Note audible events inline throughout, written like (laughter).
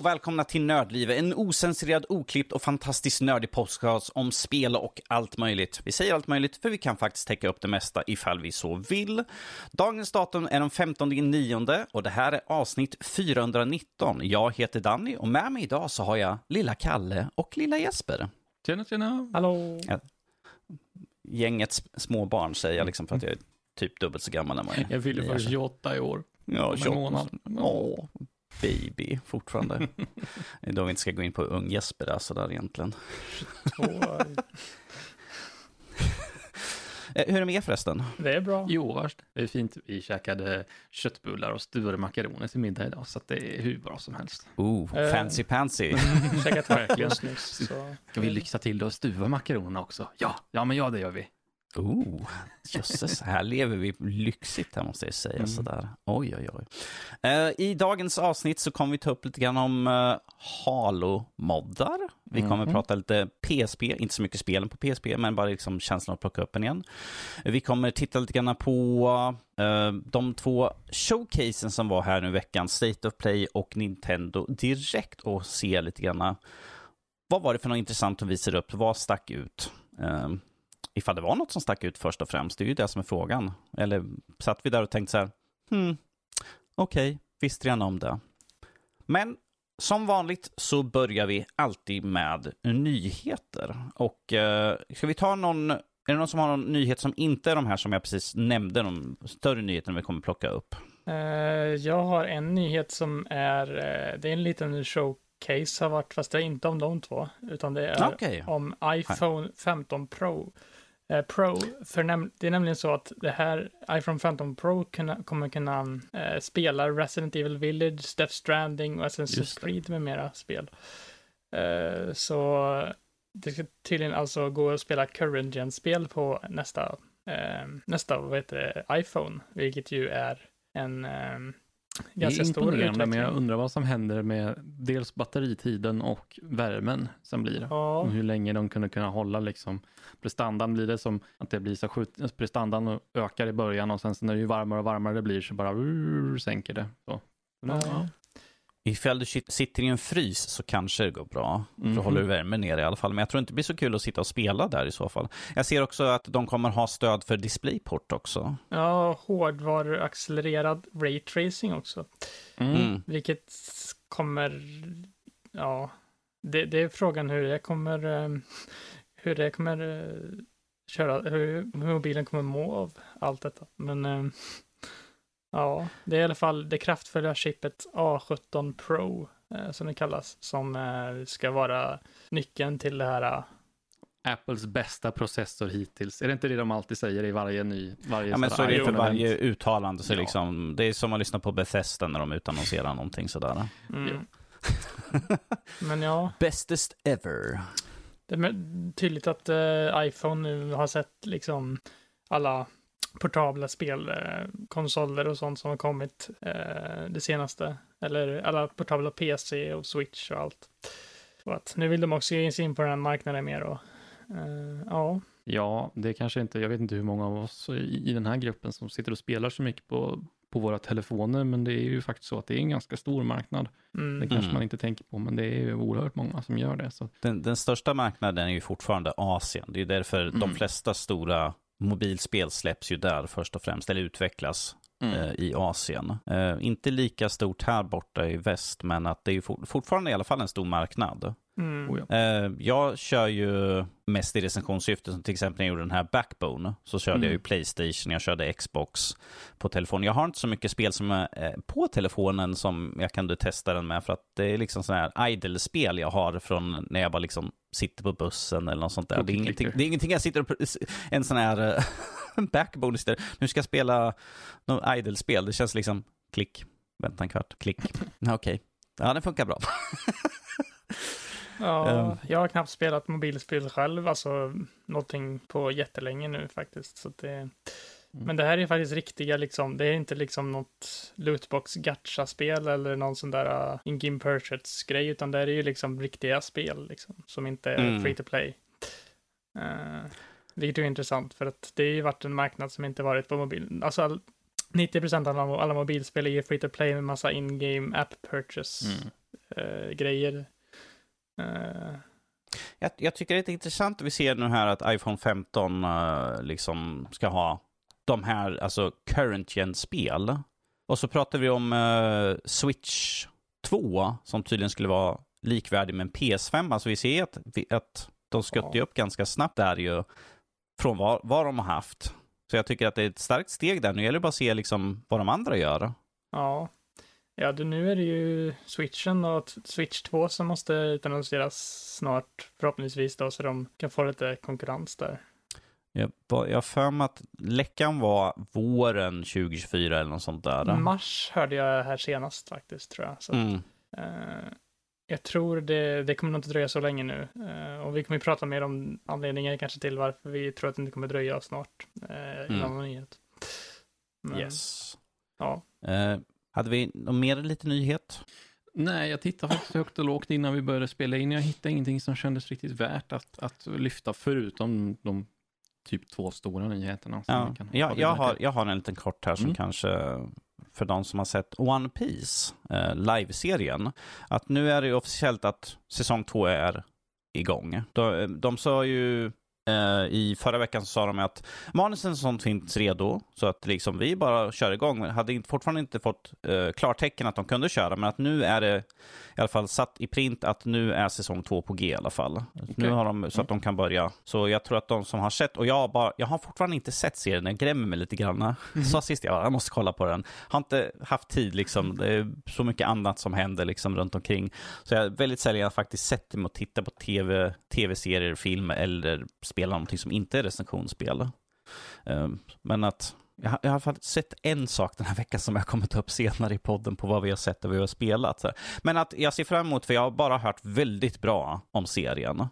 och välkomna till Nördlivet, en osensurerad, oklippt och fantastiskt nördig podcast om spel och allt möjligt. Vi säger allt möjligt för vi kan faktiskt täcka upp det mesta ifall vi så vill. Dagens datum är den 15 nionde och det här är avsnitt 419. Jag heter Danny och med mig idag så har jag lilla Kalle och lilla Jesper. Tjena, tjena. Hallå. Gänget små barn säger jag liksom för att jag är typ dubbelt så gammal än vad Jag fyller är. 28 i år. Ja, om en 28. månad. Åh, baby fortfarande. Det är Då vi inte ska gå in på ung Jesper där sådär egentligen. (laughs) Eh, Hur är det med er förresten? Det är bra. Jo. Det är fint. Vi käkade köttbullar och stuvade makaroner till middag idag, så att det är hur bra som helst. Oh, Eh. fancy pansy. Käkat Verkligen. (laughs) Så. Ska vi lyxa till det och stuva makaronerna också? Ja, ja men ja det gör vi. Oh, jösses, här lever vi lyxigt här måste jag säga. Mm. Sådär. Oj, oj, oj. Eh, I dagens avsnitt så kommer vi ta upp lite grann om uh, Halo-moddar. Vi kommer Mhm. prata lite PSP, inte så mycket spelen på PSP, men bara liksom känslan att plocka upp en igen. Vi kommer titta lite grann på eh, de två showcasen som var här nu i veckan, State of Play och Nintendo Direkt och se lite grann vad var det för något intressant de visade upp? Vad stack ut? Ifall det var något som stack ut först och främst, det är ju det som är frågan. Eller satt vi där och tänkte så här, hmm, okej, visste gärna om det. Men som vanligt så börjar vi alltid med nyheter. Och eh, ska vi ta någon, är det någon som har någon nyhet som inte är de här som jag precis nämnde, de större nyheterna vi kommer plocka upp? Eh, jag har en nyhet som är, eh, det är en liten showcase har varit, fast det är inte om de två, utan det är Okej. om iPhone 15 Pro. Eh, Pro, för näm- det är nämligen så att det här iPhone 15 Pro kunna, kommer kunna eh, spela Resident Evil Village, Death Stranding och Assassin's. Creed med mera spel. Eh, så det ska tydligen alltså gå att spela current gen-spel på nästa, eh, nästa vad heter det, iPhone, vilket ju är en eh, ganska stor imponerande, men jag undrar vad som händer med dels batteritiden och värmen som blir. Ja, Och hur länge de kunde kunna hålla liksom prestandan blir det som att det blir så skjut, prestandan ökar i början och sen så när det ju varmare och varmare det blir så bara uh, sänker det. Så. Ja. Ifall du sit- sitter i en frys så kanske det går bra. Mhm. då håller du värmen nere i alla fall. Men jag tror inte det blir så kul att sitta och spela där i så fall. Jag ser också att de kommer ha stöd för DisplayPort också. ja hårdvaruaccelererad raytracing också. Mm. Mm. Vilket kommer, ja, det, det är frågan hur det kommer, eh, hur det kommer eh, köra, hur, hur mobilen kommer må av allt detta. Men eh, ja, det är i alla fall det kraftfulla chippet A17 Pro eh, som det kallas, som eh, ska vara nyckeln till det här. eh, Apples bästa processor hittills. Är det inte det de alltid säger i varje ny, varje Ja, men så är det för varje uttalande. Så Ja. liksom, det är som att lyssna på Bethesda när de utannonserar någonting sådär. Mm. (laughs) Men ja, Bestest ever. Det är tydligt att eh, iPhone nu har sett liksom alla portabla spelkonsoler och sånt som har kommit eh, det senaste. Eller alla portabla PC och Switch och allt. Och att nu vill de också ge sig in på den här marknaden mer och eh, ja. Ja, det är kanske inte, jag vet inte hur många av oss i, i den här gruppen som sitter och spelar så mycket på, på våra telefoner, men det är ju faktiskt så att det är en ganska stor marknad. Det Mm, kanske Mm. man inte tänker på, men det är ju oerhört många som gör det. Så. Den, den största marknaden är ju fortfarande Asien. Det är därför de Mm. flesta stora mobilspel släpps ju där först och främst, eller utvecklas eh, i Asien. Eh, inte lika stort här borta i väst, men att det är ju for, fortfarande i alla fall en stor marknad. mm, Oh ja. Eh, jag kör ju mest i recensionssyfte, som till exempel när jag gjorde den här Backbone, så körde Mm. jag ju Playstation, jag körde Xbox på telefon. Jag har inte så mycket spel som är eh, på telefonen som jag kan testa den med, för att det är liksom sådana här idle-spel jag har från när jag bara liksom sitter på bussen eller något sånt där. Det är, ingenting, det är ingenting jag sitter och, en sån här eh, (laughs) Backbone istället. Nu ska jag spela något idle-spel, det känns liksom klick, vänta en kvart, klick. (laughs) Okej, ja det funkar bra. Ja, (laughs) Ehm. jag har knappt spelat mobilspel själv, alltså någonting på jättelänge nu faktiskt. Så att det, Men det här är faktiskt riktiga, liksom, det är inte liksom något lootbox gacha-spel eller någon sån där uh, in-game purchase-grej, utan det är ju liksom riktiga spel liksom, som inte är Mm. free to play. Uh, vilket är intressant, för att det har ju varit en marknad som inte varit på mobil. Alltså all, 90% av alla, alla mobilspel är ju free to play med massa in-game app purchase Mm. eh, grejer. Eh, Jag, jag tycker det är intressant att vi ser nu här att iPhone 15 eh, liksom ska ha de här, alltså current gen-spel. Och så pratar vi om eh, Switch 2 som tydligen skulle vara likvärdig med en PS5. Alltså vi ser att, att de skötte ju upp ganska snabbt där ju från vad, vad de har haft. Så jag tycker att det är ett starkt steg där. Nu gäller det bara att se liksom vad de andra gör. Ja. Ja, det, nu är det ju switchen och switch 2 som måste utannonseras snart förhoppningsvis då så de kan få lite konkurrens där. Jag har för mig att läckan var våren 2024 eller något sånt där. Mars hörde jag här senast faktiskt tror jag. Så, att, Mm. eh, jag tror det, det kommer nog inte dröja så länge nu. Eh, och vi kommer ju prata mer om anledningar kanske till varför vi tror att det inte kommer dröja snart. Eh, Mm. annan nyhet. Men, Yes. Ja. Eh, hade vi någon mer lite nyhet? Nej, jag tittade faktiskt högt och lågt innan vi började spela in. Jag hittade ingenting som kändes riktigt värt att, att lyfta, förutom de typ två stora nyheterna. Ja, jag, jag, har, jag har en liten kort här som Mm. kanske för de som har sett One Piece, eh, live-serien, att nu är det officiellt att säsong två är igång. De, de sa ju i förra veckan så sa de att manusen sånt finns redo, så att liksom vi bara kör igång. Men hade fortfarande inte fått eh, klartecken att de kunde köra, men att nu är det i alla fall satt i print att nu är säsong två på G i alla fall. Nu har de så att de kan börja. Så jag tror att de som har sett, och jag, bara, jag har fortfarande inte sett serien, den grämer mig lite grann. Sa sist jag, jag måste kolla på den. Har inte haft tid liksom, det är så mycket annat som händer liksom runt omkring. Så jag är väldigt sällan jag faktiskt sett mig och tittat på tv, tv-serier, film eller spela någonting som inte är recensionsspel. Ehm, men att jag, har- i alla fall sett en sak den här veckan som jag kommer ta upp senare i podden på vad vi har sett och vad vi har spelat. Men att jag ser fram emot, för jag har bara hört väldigt bra om serien.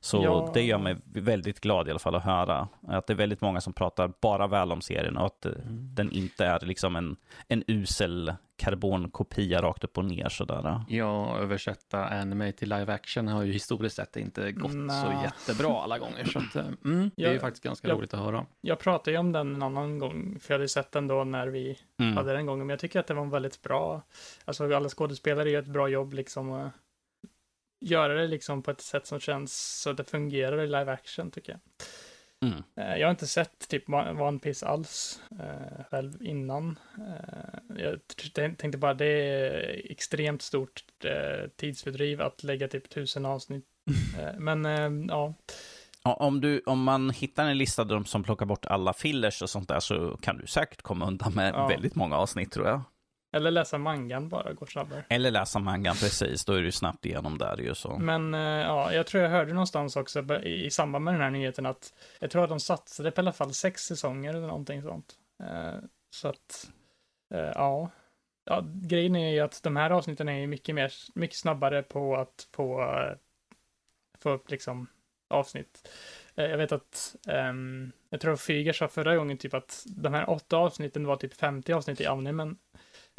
Så Ja. det gör mig väldigt glad i alla fall att höra. Att det är väldigt många som pratar bara väl om serien och att eh, den inte är liksom en, en usel karbonkopia rakt upp och ner sådär. Ja, översätta anime till live action har ju historiskt sett inte gått så Nja. jättebra alla gånger. Så att, eh, mm, det är ju faktiskt ganska ja. roligt att höra. Jag pratade ju om den en annan gång, för jag hade sett den då när vi Mm. hade den gången, men jag tycker att det var en väldigt bra, alltså alla skådespelare gör ett bra jobb liksom göra det liksom på ett sätt som känns så att det fungerar i live action tycker jag. Mm. Eh, Jag har inte sett typ One Piece alls eh, själv innan. Eh, jag tänkte bara det är extremt stort eh, tidsfördriv att lägga typ tusen avsnitt. (laughs) Eh, men eh, ja, Ja, Om, du, om man hittar en lista där de som plockar bort alla fillers och sånt där så kan du säkert komma undan med Ja. väldigt många avsnitt tror jag. Eller läsa mangan bara, går snabbare. Eller läsa mangan precis, då är du snabbt igenom där ju så. Men eh, ja, jag tror jag hörde någonstans också i, samband med den här nyheten att jag tror att de satsade på i alla fall sex säsonger eller någonting sånt. Eh, så att, eh, ja. ja. Grejen är ju att de här avsnitten är ju mycket mer, mycket snabbare på att få, få upp liksom avsnitt. Jag vet att, ehm, jag tror Fyger sa förra gången typ att de här åtta avsnitten var typ 50 avsnitt i animen.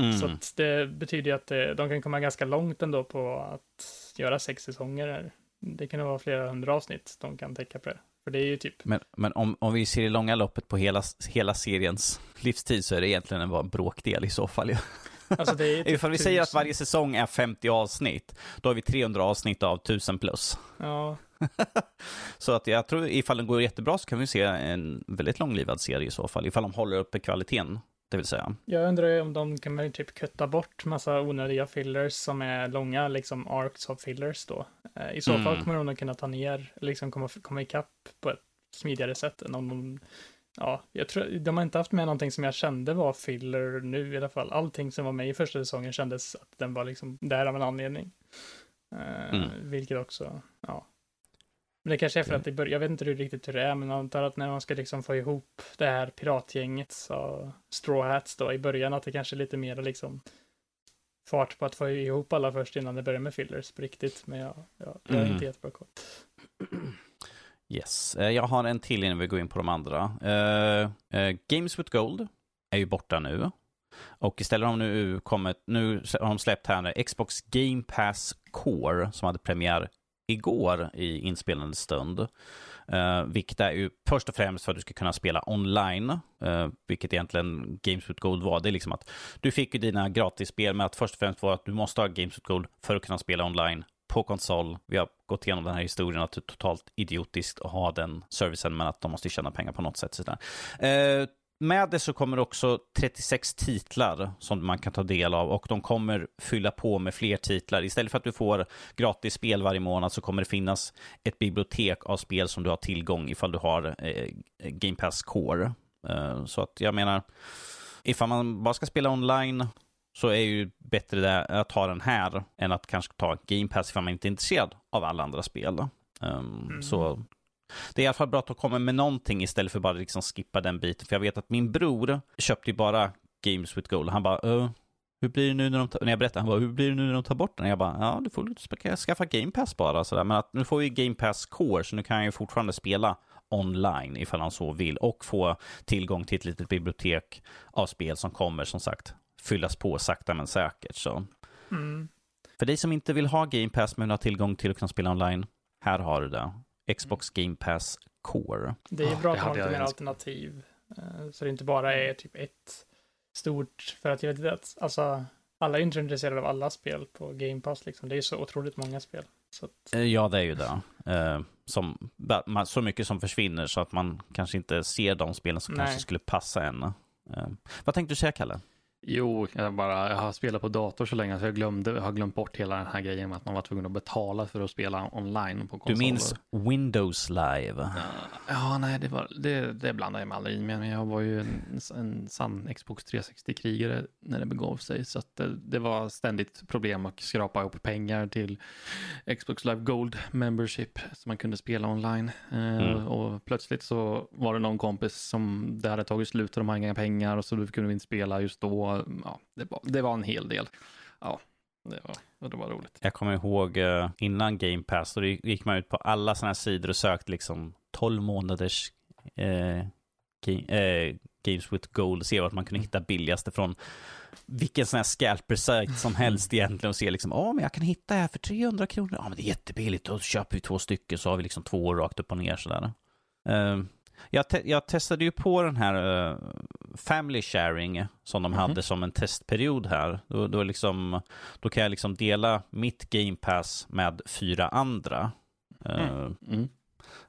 Mm. Så det betyder ju att det, de kan komma ganska långt ändå på att göra sex säsonger. Det kan vara flera hundra avsnitt de kan täcka på det. För det är ju typ, Men, men om, om vi ser i långa loppet på hela, hela seriens livstid så är det egentligen bara en bråkdel i så fall. ju. (laughs) alltså det är typ (laughs) Ifall vi säger att tusen. varje säsong är 50 avsnitt, då har vi 300 avsnitt av 1000 plus. Ja, (laughs) Så att jag tror ifall den går jättebra så kan vi se en väldigt långlivad serie i så fall. Ifall de håller uppe kvaliteten, det vill säga. jag undrar om de kan väl typ kutta bort massa onödiga fillers som är långa, liksom arcs of fillers då. Eh, I så Mm. fall kommer de nog kunna ta ner, liksom komma, komma ikapp på ett smidigare sätt än om de Ja, jag tror, de har inte haft med någonting som jag kände var filler nu i alla fall. Allting som var med i första säsongen kändes att den var liksom där av en anledning. Mm. Vilket också, ja. Men det kanske är för Det- att det bör, jag vet inte hur riktigt hur det är, men jag antar att när man ska liksom få ihop det här piratgänget, så Straw Hats då, i början, att det kanske är lite mer liksom fart på att få ihop alla först innan det börjar med fillers på riktigt. Men jag, jag, jag är Mm. inte jättebra koll. (clears throat) Yes, Eh, jag har en till innan vi går in på de andra. Eh, eh, Games with Gold är ju borta nu. Och istället har de nu kommit, nu har de släppt här Xbox Game Pass Core som hade premiär igår i inspelande stund. Uh, vilket är ju först och främst för att du ska kunna spela online, uh, vilket egentligen Games with Gold var. Det är liksom att du fick ju dina gratisspel, men att först och främst var att du måste ha Games with Gold för att kunna spela online på konsol. Vi har gått igenom den här historien att det är totalt idiotiskt att ha den servicen, men att de måste tjäna pengar på något sätt. Sådär. Uh, med det så kommer också 36 titlar som man kan ta del av och de kommer fylla på med fler titlar. Istället för att du får gratis spel varje månad så kommer det finnas ett bibliotek av spel som du har tillgång ifall du har eh, Game Pass Core. Eh, så att jag menar, ifall man bara ska spela online så är ju bättre det att ha den här än att kanske ta Game Pass ifall man inte är intresserad av alla andra spel. Um, mm. Så det är i alla fall bra att de kommer med någonting istället för bara liksom skippa den biten. För jag vet att min bror köpte ju bara Games with Gold. Han bara, uh, hur blir det nu när de tar, när jag berättade, han bara, hur blir det nu när de tar bort den? Jag bara, ja, du får skaffa Game Pass bara sådär. Men att nu får vi Game Pass Core, så nu kan jag ju fortfarande spela online ifall han så vill och få tillgång till ett litet bibliotek av spel som kommer som sagt fyllas på sakta men säkert. Så. Mm. För dig som inte vill ha Game Pass men har tillgång till att kunna spela online, här har du det. Xbox Game Pass Core. Det är ju Ah, bra det att ha lite mer alternativ. eh, Så det inte bara är typ ett stort, för att jag vet att alltså, alla är inte intresserade av alla spel på Game Pass liksom. Det är så otroligt många spel. Så att, Eh, Ja, det är ju det. Eh, Som, så mycket som försvinner så att man kanske inte ser de spelen som Nej. kanske skulle passa en. Vad tänkte du säga, Kalle? Jo, jag, bara, jag har spelat på dator så länge så jag glömde, jag har glömt bort hela den här grejen med att man var tvungen att betala för att spela online på Du konsoler. minns Windows Live? Ja, nej, det, var, det, det blandar jag mig aldrig i, men jag var ju en, en sann Xbox 360-krigare när det begav sig, så att det, det var ständigt problem att skrapa ihop pengar till Xbox Live Gold Membership så man kunde spela online. Eh, Mm. Och plötsligt så var det någon kompis som det hade tagit slut och de hade inga pengar och så kunde vi inte spela just då. Ja, det, var, det var en hel del. Ja, det var, det var roligt. Jag kommer ihåg eh, innan Game Pass, då gick man ut på alla sådana här sidor och sökte liksom 12 månaders eh, ga- eh, Games with Gold och se vart man kunde hitta billigaste från vilken sån här scalper-sajt som helst egentligen och se liksom, ja men jag kan hitta här för 300 kronor, ja men det är jättebilligt, då köper vi två stycken så har vi liksom två rakt upp och ner sådär. Eh, jag, te- jag testade ju på den här eh, Family Sharing som de Mhm. hade som en testperiod här. Då, då, liksom, då kan jag liksom dela mitt Game Pass med fyra andra. Eh, Mm.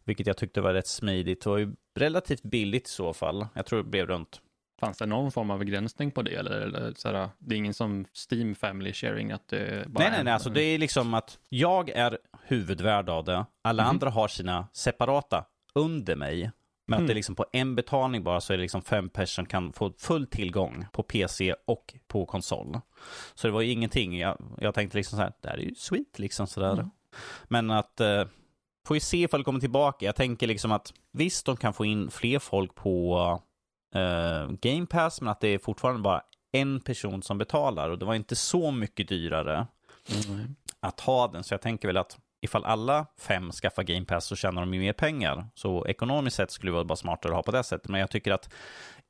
vilket jag tyckte var rätt smidigt. Det var ju relativt billigt i så fall. Jag tror det blev runt Fanns det någon form av begränsning på det? Eller, eller så här, det är ingen som Steam Family Sharing? Att det bara Nej, nej, nej. Alltså, det är liksom att jag är huvudvärd av det. Alla Mhm. andra har sina separata under mig. Men att Mm. det är liksom på en betalning bara så är det liksom fem personer kan få full tillgång på PC och på konsol. Så det var ju ingenting. Jag, jag tänkte liksom så här, det här är ju sweet liksom sådär. Mm. Men att, eh, får ju se ifall det kommer tillbaka. Jag tänker liksom att visst, de kan få in fler folk på eh, Game Pass, men att det är fortfarande bara en person som betalar och det var inte så mycket dyrare Mm. att ha den. Så jag tänker väl att ifall alla fem skaffar Game Pass så tjänar de ju mer pengar. Så ekonomiskt sett skulle det vara bara smartare att ha på det sättet. Men jag tycker att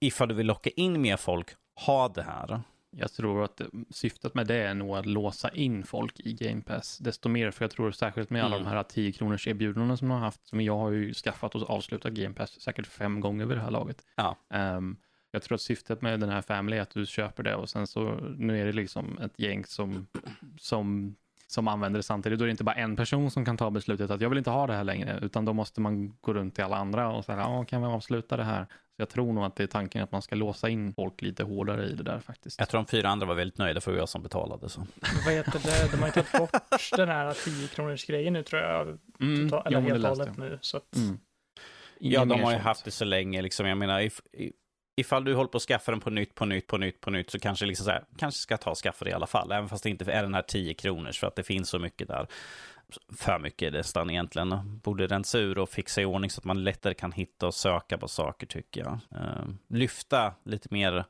ifall du vill locka in mer folk, ha det här. Jag tror att syftet med det är nog att låsa in folk i Game Pass desto mer, för jag tror särskilt med alla Mm. de här 10 kronors erbjudandena som de har haft, som jag har ju skaffat och avslutat Game Pass säkert fem gånger vid det här laget. Ja. Ehm, jag tror att syftet med den här Family är att du köper det och sen så nu är det liksom ett gäng som, som, som använder det samtidigt. Då är det inte bara en person som kan ta beslutet att jag vill inte ha det här längre, utan då måste man gå runt till alla andra och säga, ja, kan vi avsluta det här? Så jag tror nog att det är tanken att man ska låsa in folk lite hårdare i det där faktiskt. Jag tror de fyra andra var väldigt nöjda för jag som betalade. Så. vad heter det? De har ju tagit bort (laughs) den här 10 kronors grejen nu tror jag. Mm, Total, jo, eller det helt och hållet nu. Så att, Mm. Ja, de har ju haft det så länge. Liksom. Jag menar, if, i- ifall du håller på att skaffa den på nytt, på nytt, på nytt, på nytt så kanske liksom så här, kanske ska ta och skaffa det i alla fall. Även fast det inte är den här 10 kronors för att det finns så mycket där. För mycket nästan egentligen. Borde rensa ur och fixa i ordning så att man lättare kan hitta och söka på saker tycker jag. Ehm, lyfta lite mer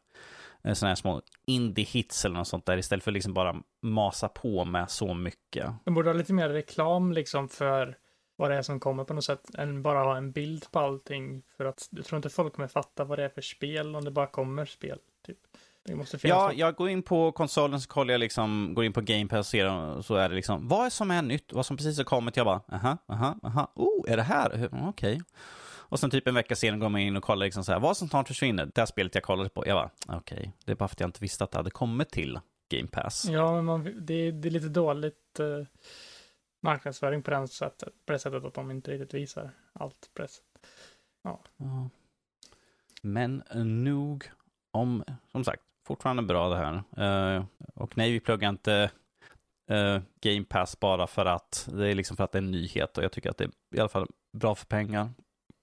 eh, sådana här små indie-hits eller något sånt där istället för liksom bara masa på med så mycket. De borde ha lite mer reklam liksom för vad det är som kommer på något sätt, än bara ha en bild på allting. För att jag tror inte folk kommer fatta vad det är för spel om det bara kommer spel. Typ. Det måste finnas Ja, något. jag går in på konsolen så kollar jag liksom, går in på Game Pass och ser så är det liksom, vad är som är nytt, vad som precis har kommit, jag bara, aha, aha, aha, oh, är det här? Hur- Okej. Och sen typ en vecka senare går man in och kollar liksom så här, vad som snart försvinner, det här spelet jag kollade på, jag bara, okej, det är bara för att jag inte visste att det hade kommit till Game Pass. Ja, men man, det, det är lite dåligt eh, marknadsföring på, den sättet, på det sättet att de inte riktigt visar allt på det sättet. Ja. Men nog om, som sagt, fortfarande bra det här. Uh, och nej, vi pluggar inte uh, Game Pass bara för att det är liksom för att det är en nyhet och jag tycker att det är i alla fall bra för pengar.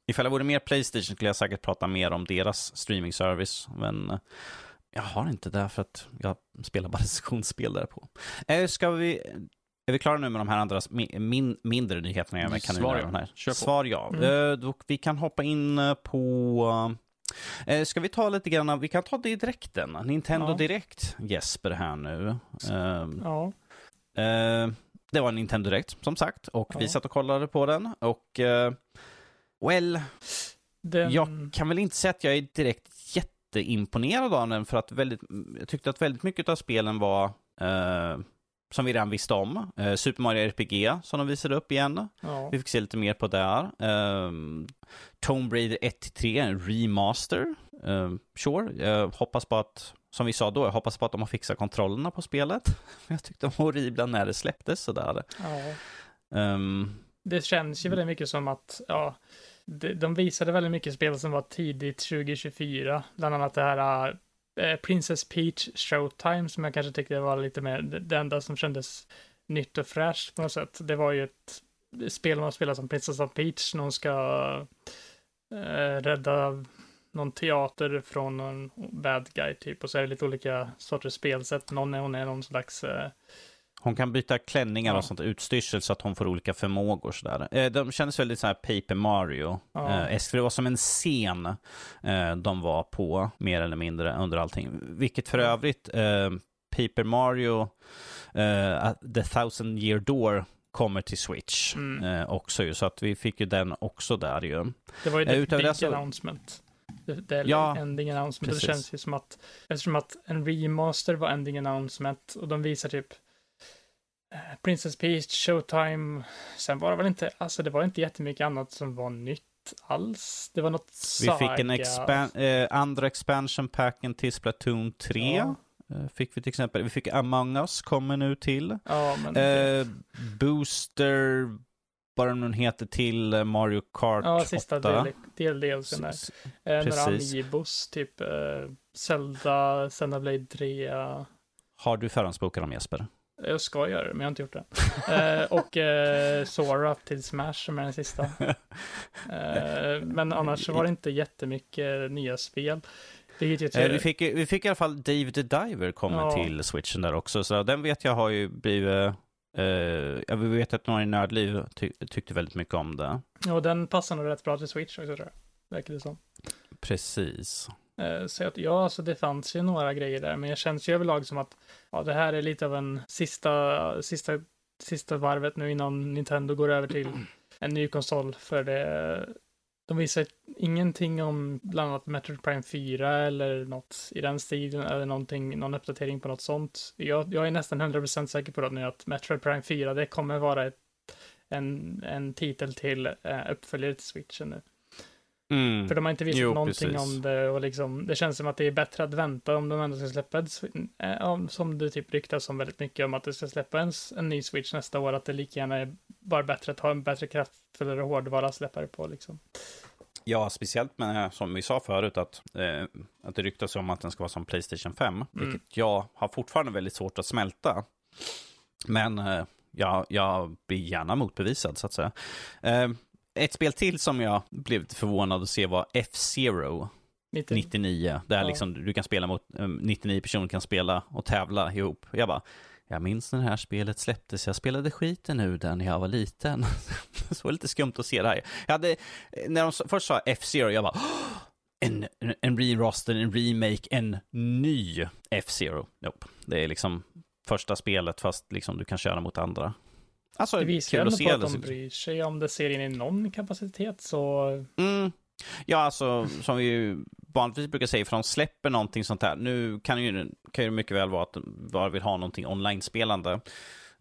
Ifall jag vore mer Playstation skulle jag säkert prata mer om deras streaming-service, men uh, jag har inte det för att jag spelar bara (laughs) sessionsspel där på. Ska vi, är vi klara nu med de här andra mi- min, mindre nyheterna? Jag kan Svar ja. här. Kör på. Svar ja. Mm. Eh, då, vi kan hoppa in eh, på Eh, ska vi ta lite grann, vi kan ta det i direkten. Nintendo Ja. Direkt, Jesper här nu. Ehm, Ja, eh, det var en Nintendo Direkt, som sagt, och vi Ja. satt och kollade på den. Och, eh, well, den, jag kan väl inte säga att jag är direkt jätteimponerad av den, för att väldigt, jag tyckte att väldigt mycket av spelen var eh, som vi redan visste om. Eh, Super Mario RPG, som de visade upp igen. ja, Vi fick se lite mer på där. Um, Tomb Raider 1-3, en remaster. Um, sure, jag hoppas på att, som vi sa då, jag hoppas på att de har fixat kontrollerna på spelet. (laughs) Jag tyckte de var horribla när det släpptes sådär. ja. Um, Det känns ju väldigt mycket som att, ja, de, de visade väldigt mycket spel som var tidigt 2024. Bland annat det här eh, Eh, Princess Peach Showtime som jag kanske tyckte var lite mer det, enda som kändes nytt och fräscht på något sätt. Det var ju ett spel man spelar som Princess Peach när hon ska eh, rädda någon teater från någon bad guy typ och så är det lite olika sorters spelsätt. Någon är hon är någon slags eh, hon kan byta klänningar och sånt utstyrsel så att hon får olika förmågor sådär. Eh, de kändes väldigt så här Paper Mario. Ja. Eh, det var som en scen eh, de var på, mer eller mindre, under allting. Vilket för övrigt, Paper Mario, The Thousand Year Door kommer till Switch Mm. också ju. Så att vi fick ju den också där ju. Det var ju det big så- announcement. Det, är Ja, ending announcement. precis. Det känns ju som att, eftersom att en remaster var ending announcement och de visar typ Princess Peach, Showtime. Sen var det väl inte, alltså det var inte jättemycket annat som var nytt alls. Det var något Vi saga. fick en expan- eh, andra expansion packen till Splatoon 3. Ja, Eh, fick vi till exempel. Vi fick Among Us kommer nu till. ja men Eh, Booster, vad den nu heter, till eh, Mario Kart ja, sista 8. del, del, där. Eh, några amiibos, typ eh, Zelda, Xenoblade 3. Har du förhandsbokat dem Jesper? Jag ska göra det, men jag har inte gjort det. (laughs) Eh, och eh, Sora till Smash som är den sista. (laughs) Eh, men annars var det inte jättemycket nya spel. Jag Eh, vi, fick, vi fick i alla fall Dave the Diver kommer Ja. till switchen där också. Så den vet jag har ju blivit... Eh, jag vet att några i Nördliv ty tyckte väldigt mycket om det. Och den passar nog rätt bra till Switch också tror jag. Verkar det som. Precis. Eh, så att, ja, alltså det fanns ju några grejer där, men jag känns ju överlag som att ja, det här är lite av en sista, sista, sista varvet nu innan Nintendo går över till (clears throat) en ny konsol. För det, de visar ingenting om bland annat Metroid Prime 4 eller något i den stilen eller någonting, någon uppdatering på något sånt. Jag, jag är nästan 100% säker på det nu att Metroid Prime 4, det kommer vara ett, en, en titel till eh, uppföljare till Switchen nu. Mm. För de har inte visat Jo, någonting precis. om det och liksom, det känns som att det är bättre att vänta om de ändå ska släppa ett, eh, om- som det typ ryktas om väldigt mycket om att det ska släppa en, en ny Switch nästa år, att det lika gärna är bara bättre att ha en bättre kraftfullare hårdvara att släppa det på liksom. Ja, speciellt med, som vi sa förut, att, eh, att det ryktas om att den ska vara som Playstation 5. Mm. Vilket jag har fortfarande väldigt svårt att smälta. Men eh, jag, jag blir gärna motbevisad, så att säga. Eh, ett spel till som jag blev förvånad att se var F-Zero 90, 99. Där Ja. liksom du kan spela mot, eh, 99 personer kan spela och tävla ihop. Jag bara, jag minns när det här spelet släpptes, jag spelade skiten ur den när jag var liten. (laughs) så var lite skumt att se det här. Jag hade, när de först sa F-Zero, jag bara, "Åh, en, en remaster, en remake, en ny F-Zero. Nope. Det är liksom första spelet fast liksom du kan köra mot andra. Alltså, det visar ju ändå på att de bryr sig om det ser in i någon kapacitet så... Mm. Ja, alltså som vi ju vanligtvis brukar säga, för de släpper någonting sånt här. Nu kan ju, kan ju mycket väl vara att de bara vill ha någonting online-spelande.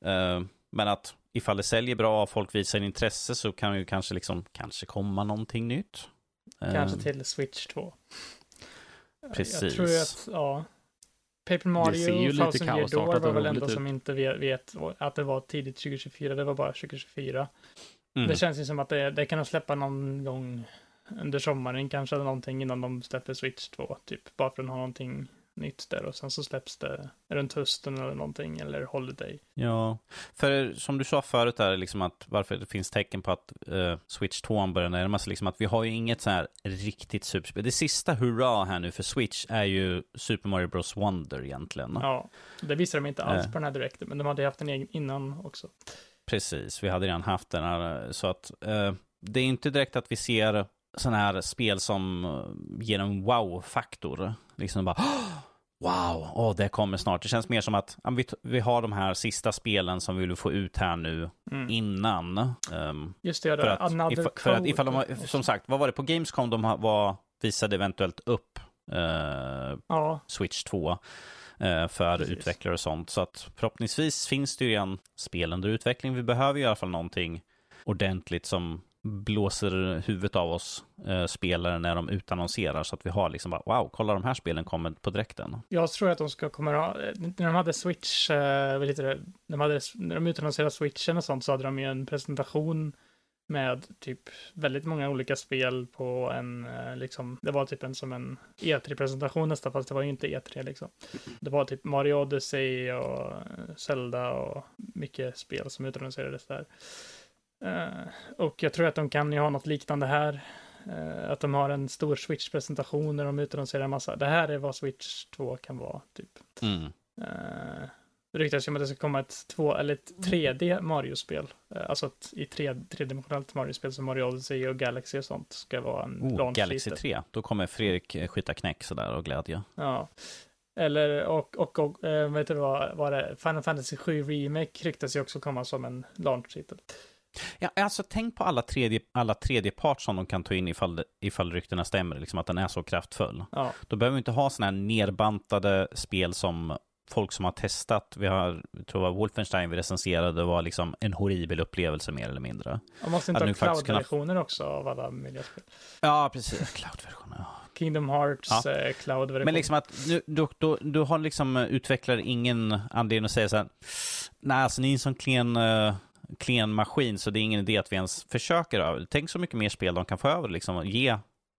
Uh, men att ifall det säljer bra och folk visar intresse så kan ju kanske liksom, kanske komma någonting nytt. Kanske uh, till Switch 2. Precis. Jag tror att, ja. Paper Mario, Thousand Year Door var väl ändå som inte vet att det var tidigt 2024, det var bara 2024. Mm. Det känns ju som att det, det kan de släppa någon gång under sommaren kanske någonting innan de släpper Switch 2, typ. Bara för att ha någonting nytt där och sen så släpps det runt hösten eller någonting eller Holiday. Ja, för som du sa förut där, liksom att varför det finns tecken på att uh, Switch 2 börjar närma sig, liksom att vi har ju inget så här riktigt superspel. Det sista hurra här nu för Switch är ju Super Mario Bros Wonder egentligen. Ja, det visade de inte alls uh. på den här direkten, men de hade haft en egen innan också. Precis, vi hade redan haft den här, så att uh, det är inte direkt att vi ser sådana här spel som ger en wow-faktor. Liksom bara wow, oh, det kommer snart. Det känns mer som att ja, vi, vi har de här sista spelen som vi vill få ut här nu mm. innan. Um, Just det, för att, if, för att ifall de har, som sagt, vad var det på Gamescom de var, visade eventuellt upp uh, ja. Switch 2 uh, för Precis. utvecklare och sånt. Så att förhoppningsvis finns det ju redan spel under utveckling. Vi behöver ju i alla fall någonting ordentligt som blåser huvudet av oss eh, spelare när de utannonserar så att vi har liksom bara wow, kolla de här spelen kommer på direkten. Jag tror att de ska komma när de hade Switch, eh, lite, när, de hade, när de utannonserade Switchen och sånt så hade de ju en presentation med typ väldigt många olika spel på en, eh, liksom, det var typ en som en E3-presentation nästan, fast det var ju inte E3 liksom. Det var typ Mario Odyssey och Zelda och mycket spel som utannonserades där. Uh, och jag tror att de kan ju ha något liknande här. Uh, att de har en stor Switch-presentation där de utannonserar en massa. Det här är vad Switch 2 kan vara, typ. Mm. Uh, det ryktas ju om att det ska komma ett två eller ett 3D Mario-spel. Alltså ett i tre, tredimensionellt Mario-spel som Mario Odyssey och Galaxy och sånt ska vara en oh, Galaxy 3, då kommer Fredrik skjuta knäck sådär och glädje. Ja. Eller och, och, och vet du vad, vad det Final Fantasy 7 Remake ryktas ju också komma som en launch-titel. Ja, alltså tänk på alla tredje, alla tredje part som de kan ta in ifall, ifall ryktena stämmer, liksom att den är så kraftfull. Ja. Då behöver vi inte ha sådana här nerbantade spel som folk som har testat. Vi har, jag tror var Wolfenstein vi recenserade, var liksom en horribel upplevelse mer eller mindre. Man måste inte att ha cloud-versioner kunna... också av alla miljöspel. Ja, precis. Cloud-versioner. Ja. Kingdom Hearts ja. eh, cloud-version. Men liksom att du, du, du, du har liksom utvecklare ingen anledning att säga så här, nej, alltså ni är en sån klen uh, klen maskin så det är ingen idé att vi ens försöker över. Tänk så mycket mer spel de kan få över, liksom ge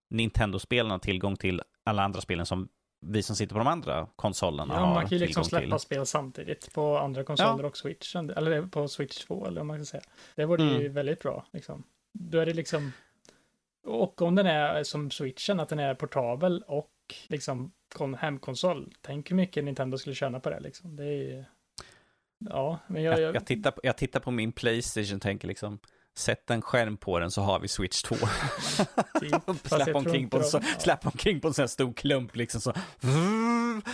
Nintendo-spelarna tillgång till alla andra spelen som vi som sitter på de andra konsolerna ja, har man kan ju liksom släppa till. spel samtidigt på andra konsoler ja. och Switch, eller på Switch 2, eller vad man kan säga. Det vore mm. ju väldigt bra, liksom. Då är det liksom, och om den är som Switchen, att den är portabel och liksom hemkonsol, tänk hur mycket Nintendo skulle tjäna på det, liksom. Det är ju Ja, men jag... Jag, jag, tittar, på, jag tittar på min Playstation och tänker liksom, sätt en skärm på den så har vi Switch 2. (laughs) Typ, släpp, omkring på, så, släpp omkring på en sån här stor klump liksom så.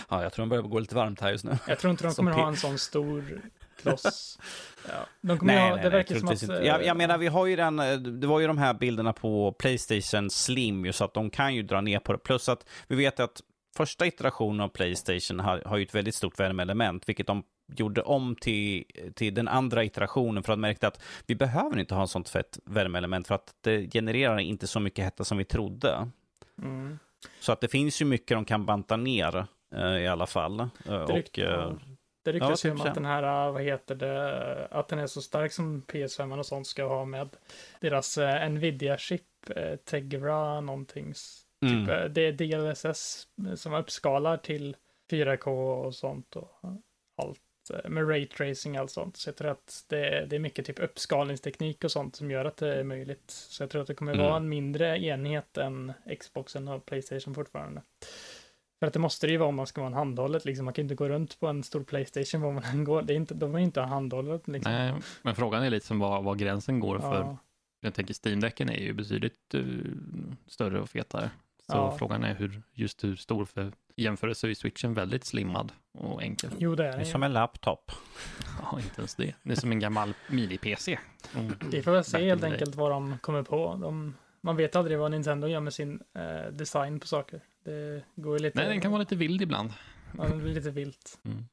Ja, jag tror den börjar gå lite varmt här just nu. Jag tror inte de kommer ha en sån stor kloss. (laughs) Ja. De kommer nej, ha, nej, det verkar som att... Inte. Jag, jag menar, vi har ju den, det var ju de här bilderna på Playstation Slim ju, så att de kan ju dra ner på det. Plus att vi vet att första iterationen av Playstation har, har ju ett väldigt stort värmeelement, vilket de gjorde om till, till den andra iterationen för att märkte att vi behöver inte ha en sånt fett värmeelement för att det genererar inte så mycket hetta som vi trodde. Mm. Så att det finns ju mycket de kan banta ner uh, i alla fall. Uh, det och, det ryktas ju om att den här, vad heter det, att den är så stark som PS5 och sånt ska ha med deras Nvidia-chip, Tegra någonting. Mm. Typ, det är DLSS som uppskalar till 4K och sånt och allt. Eh, med raytracing och allt sånt. Så jag tror att det, det, är mycket typ uppskalningsteknik och sånt som gör att det är möjligt. Så jag tror att det kommer mm. vara en mindre enhet än Xboxen och Playstation fortfarande. För att det måste det ju vara om man ska vara en handhållet, liksom. Man kan inte gå runt på en stor Playstation var man än går. Det är inte, de vill inte ha handhållet. Liksom. Nej, men frågan är lite som var, var gränsen går för, ja. jag tänker Steam-däcken är ju betydligt uh, större och fetare. Så Ja. frågan är hur, just hur stor för jämförelse är switchen väldigt slimmad och enkel. Jo, det är Det är det som en laptop. (laughs) Ja, inte ens det. Det är som en gammal mini-PC. Mm. Vi får väl se helt enkelt vad de kommer på. De, man vet aldrig vad Nintendo gör med sin eh, design på saker. Det går ju lite... Nej, den kan vara lite vild ibland. ja, det blir lite vilt. Mm.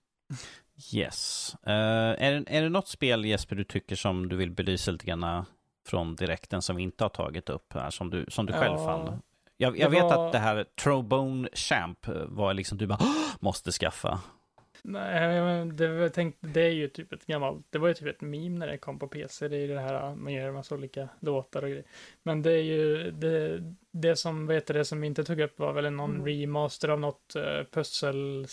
Yes. Eh, är, det, är det något spel Jesper du tycker som du vill belysa lite grann från direkten som vi inte har tagit upp här, som du, som du själv Ja, fann? Jag, jag vet var- att det här Trobone Champ eh, var liksom du bara "Åh, måste skaffa. Nej, men det, var tänkt, det är ju typ ett gammalt, det var ju typ ett meme när det kom på PC. Det är ju det här, man gör en massa olika låtar och grejer. Men det är ju, det, det som, vet det som vi inte tog upp var väl någon remaster av något uh, pussel,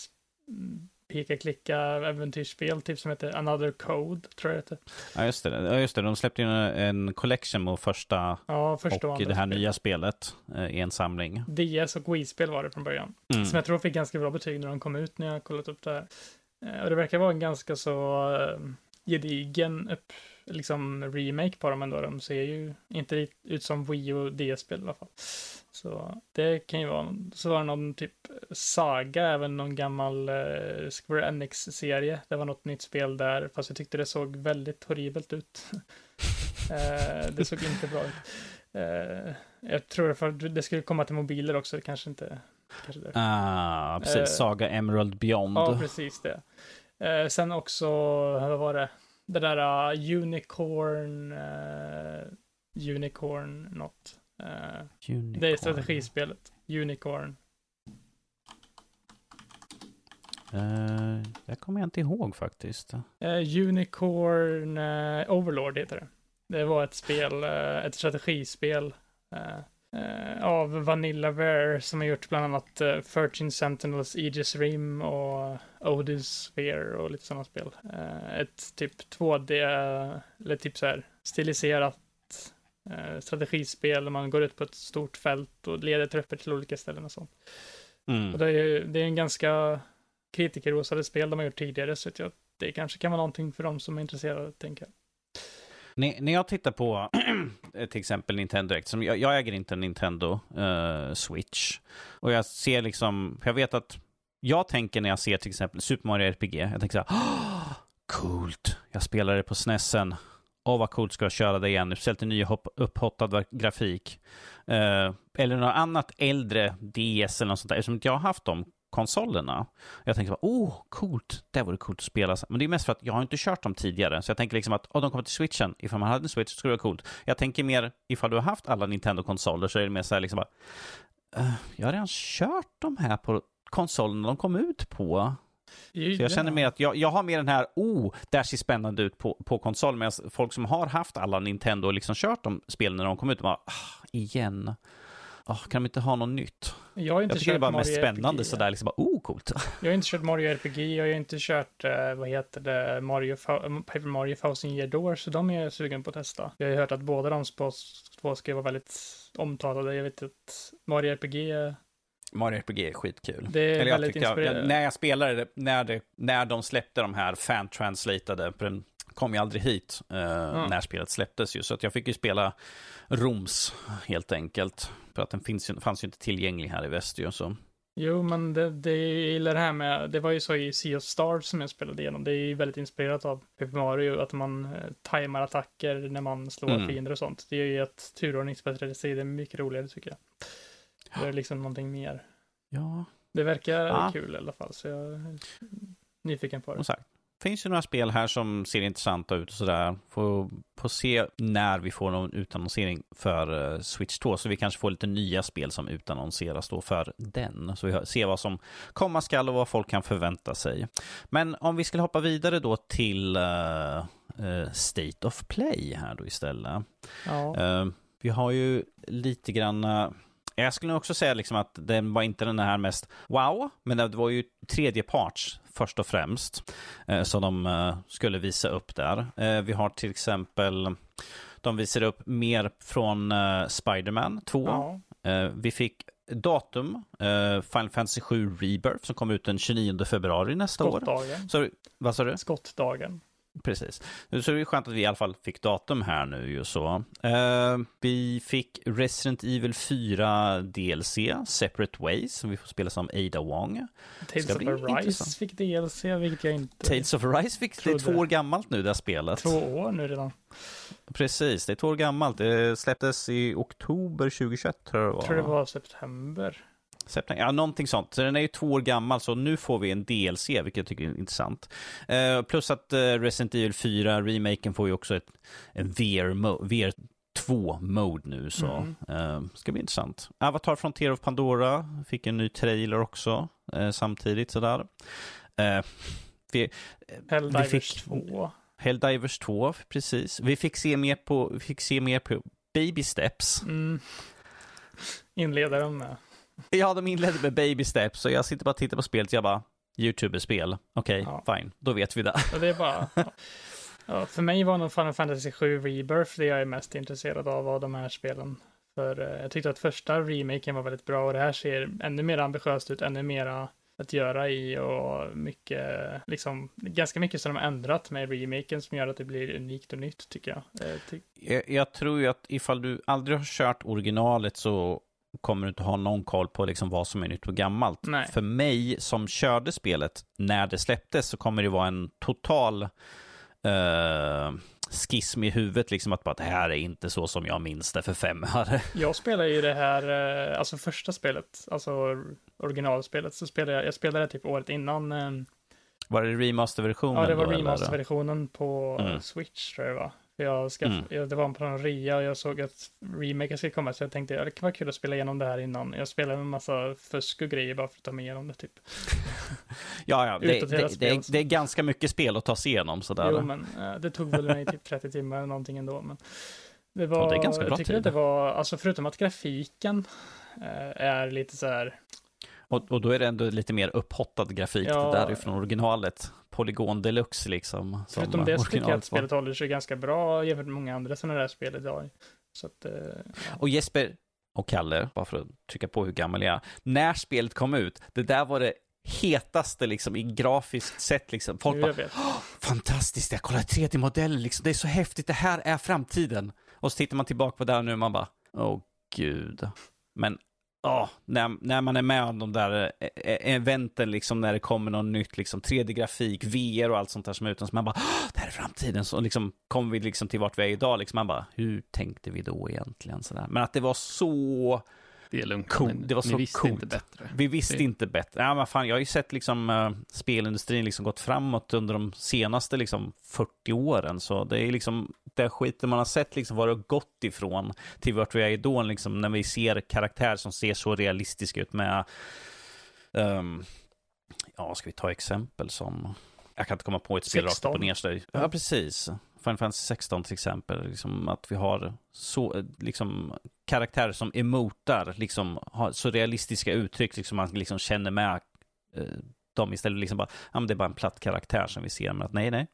mm, peka-klicka äventyrsspel, typ som heter Another Code, tror jag det heter. Ja, just det. Ja, just det. De släppte ju en, collection med första Ja, första och och det här spel. nya spelet eh, i en samling. DS och Wii-spel var det från början. Mm. Som jag tror fick ganska bra betyg när de kom ut när jag kollat upp det här. Eh, Och det verkar vara en ganska så eh, gedigen upp, liksom remake på dem ändå. De ser ju inte ut som Wii och DS-spel i alla fall. Så det kan ju vara, så var det någon typ saga, även någon gammal eh, Square Enix-serie. Det var något nytt spel där, fast jag tyckte det såg väldigt horribelt ut. (laughs) eh, det såg inte bra ut. Eh, jag tror för att det skulle komma till mobiler också, det kanske inte... Kanske det. Ah, precis. Eh, Saga Emerald Beyond. Ja, precis det. Eh, sen också, vad var det? Det där uh, Unicorn, uh, Unicorn något. Uh, Unicorn. det är strategispelet. Unicorn. Eh, det kommer jag inte ihåg faktiskt. Eh, Unicorn Overlord heter det. Det var ett spel, ett strategispel av Vanillaware som har gjort bland annat uh, 13 Sentinels, Aegis Rim och Odin Sphere och lite sådana spel. Eh, ett typ 2D, eller typ så här stiliserat eh, strategispel där man går ut på ett stort fält och leder trupper till olika ställen och sånt. Mm. Och det är, ju- det är en ganska kritikerrosade spel de har gjort tidigare, så att jag, det kanske kan vara någonting för de som är intresserade, tänker jag. När, när jag tittar på (clears throat) till exempel Nintendo Direct, som jag, jag äger inte en Nintendo uh, Switch. Och jag ser liksom, för jag vet att jag tänker när jag ser till exempel Super Mario RPG, jag tänker så här, coolt, jag spelade det på SNESen. Åh vad coolt ska jag köra det igen, speciellt i ny upphottad grafik. Uh, eller något annat äldre DS eller något sånt där, eftersom inte jag har haft dem, konsolerna. Jag tänker bara, oh, coolt, det vore coolt att spela. Men det är mest för att jag har inte kört dem tidigare, så jag tänker liksom att, oh, de kommer till switchen. Ifall man hade en switch skulle det vara coolt. Jag tänker mer, ifall du har haft alla Nintendo-konsoler så är det mer så här liksom bara, "Eh, jag har redan kört de här på konsolerna de kom ut på. Så jag känner mer att jag, jag har mer den här, oh, det här ser spännande ut på, på konsol. Medan folk som har haft alla Nintendo och liksom kört de spelen när de kom ut, de bara, ah, igen. Ah, kan de inte ha något nytt? Jag har inte Jag tycker det är bara mest Mario spännande RPG. sådär, liksom bara, oh, coolt. Jag har inte kört Mario RPG, jag har inte kört, eh, vad heter det, Mario, Paper Mario Thousand Year Door, så de är jag sugen på att testa. Jag har ju hört att båda de två ska vara väldigt omtalade. Jag vet att Mario RPG, eh, Mario RPG är skitkul. det är Eller jag väldigt tyckte jag, inspirerande. jag, när jag spelade det, när, det, när de släppte de här fan-translatade, kom ju aldrig hit eh, när spelet släpptes ju, så att jag fick ju spela Roms helt enkelt. För att den finns ju, fanns ju inte tillgänglig här i väst ju, så. Jo, men det, det jag gillar det här med, det var ju så i Sea of Stars som jag spelade igenom. Det är ju väldigt inspirerat av Paper Mario, att man eh, tajmar attacker när man slår Mm. fiender och sånt. Det gör ju att turordningsbaserade sidor är mycket roligare tycker jag. Det är liksom någonting mer. Ja, Det verkar Ja. kul i alla fall, så jag är nyfiken på det. som sagt. Finns ju några spel här som ser intressanta ut och sådär. Får, får se när vi får någon utannonsering för eh, Switch 2. Så vi kanske får lite nya spel som utannonseras då för den. Så vi ser vad som komma skall och vad folk kan förvänta sig. Men om vi skulle hoppa vidare då till eh, eh, State of Play här då istället. Ja, Eh, vi har ju lite grann... jag skulle också säga liksom att den var inte den här mest wow, men det var ju tredjeparts först och främst eh, som de eh, skulle visa upp där. Eh, vi har till exempel, de visar upp mer från Spider-Man 2. ja. Vi fick datum, Final Fantasy 7 Rebirth som kommer ut den 29 februari nästa år. skottdagen. Så, vad sa du? Skottdagen. Precis. Så det är skönt att vi i alla fall fick datum här nu ju så. Uh, vi fick Resident Evil 4 DLC, Separate Ways, som vi får spela som Ada Wong. Tales of Arise fick DLC, vilket jag inte Tales of Arise fick, det är två år gammalt nu det här spelet. Två år nu redan. Precis, det är två år gammalt. Det släpptes i oktober 2021 tror jag det var. Jag tror det var september. September, ja, någonting sånt. Så den är ju två år gammal, så nu får vi en DLC, vilket jag tycker är intressant. Uh, plus att uh, Resident Evil 4, remaken, får ju också ett, en VR, VR 2-mode nu, så mm. uh, ska bli intressant. Avatar Frontier of Pandora fick en ny trailer också, uh, samtidigt sådär. Uh, vi, Helldivers vi fick, 2. Helldivers 2, precis. Vi fick se mer på, vi fick se mer på Baby Steps. Mm. Inleder de med. Ja, de inledde med baby steps och jag sitter bara och tittar på spelet och jag bara, YouTube-spel, okej, okay, ja. fine, då vet vi det. Och det är bara, ja. för mig var nog Final Fantasy 7 Rebirth det jag är mest intresserad av av de här spelen. För uh, jag tyckte att första remaken var väldigt bra och det här ser ännu mer ambitiöst ut, ännu mera att göra i och mycket, liksom, ganska mycket som de har ändrat med remaken som gör att det blir unikt och nytt tycker jag. Eh, ty jag, jag tror ju att ifall du aldrig har kört originalet så kommer du inte ha någon koll på liksom vad som är nytt och gammalt. Nej. För mig som körde spelet när det släpptes så kommer det vara en total uh, skism i huvudet, liksom att bara, det här är inte så som jag minns det för fem år. (laughs) Jag spelar ju det här, eh, alltså första spelet, alltså originalspelet, så spelade jag, jag spelade det typ året innan. Eh, var det remasterversionen? Ja, det var remasterversionen på mm. Switch tror jag det var. Jag skaff, mm. jag, det var på en rea och jag såg att remaken skulle komma så jag tänkte att det kan vara kul att spela igenom det här innan. Jag spelade en massa fusk och grejer bara för att ta mig igenom det typ. (laughs) ja, ja, det, det, det, är, det, är, ganska mycket spel att ta sig igenom sådär. Jo, men äh, det tog väl mig typ 30 timmar eller någonting ändå. Men det var, och det är ganska bra jag tycker tid. att det var, alltså förutom att grafiken äh, är lite så här. Och, och då är det ändå lite mer upphottad grafik, ja, det där är från originalet polygon deluxe liksom. Förutom det så tycker jag att spelet håller sig ganska bra jämfört med många andra sådana där spel idag. Så att, eh, ja. Och Jesper och Kalle, bara för att trycka på hur gammal jag är. När spelet kom ut, det där var det hetaste liksom i grafiskt sett liksom. Folk bara, fantastiskt, jag kollar 3D-modeller liksom, det är så häftigt, det här är framtiden. Och så tittar man tillbaka på det här nu och man bara, åh gud. Men ja, när, när man är med om de där eh, eh, eventen, liksom när det kommer något nytt, liksom 3D-grafik, VR och allt sånt där som är ute, så man bara, det här är framtiden, så liksom kommer vi liksom till vart vi är idag, liksom man bara, hur tänkte vi då egentligen? Sådär. Men att det var så det är lugnt. Cool. Det var så visste coolt. inte bättre. Vi visste det... inte bättre. Ja, men fan, jag har ju sett liksom, uh, spelindustrin liksom gått framåt under de senaste liksom, 40 åren. Så det är liksom det skiten man har sett liksom, var det har gått ifrån till vart vi är idag. Liksom, när vi ser karaktärer som ser så realistiska ut med... Um, ja, ska vi ta exempel som... Jag kan inte komma på ett spel 16. rakt upp och ner. Ja, precis. Final Fantasy 16 till exempel, liksom att vi har så, liksom, karaktärer som emotar, liksom, har så realistiska uttryck, liksom man liksom känner med eh, dem istället liksom bara, ja men det är bara en platt karaktär som vi ser, men att nej, nej.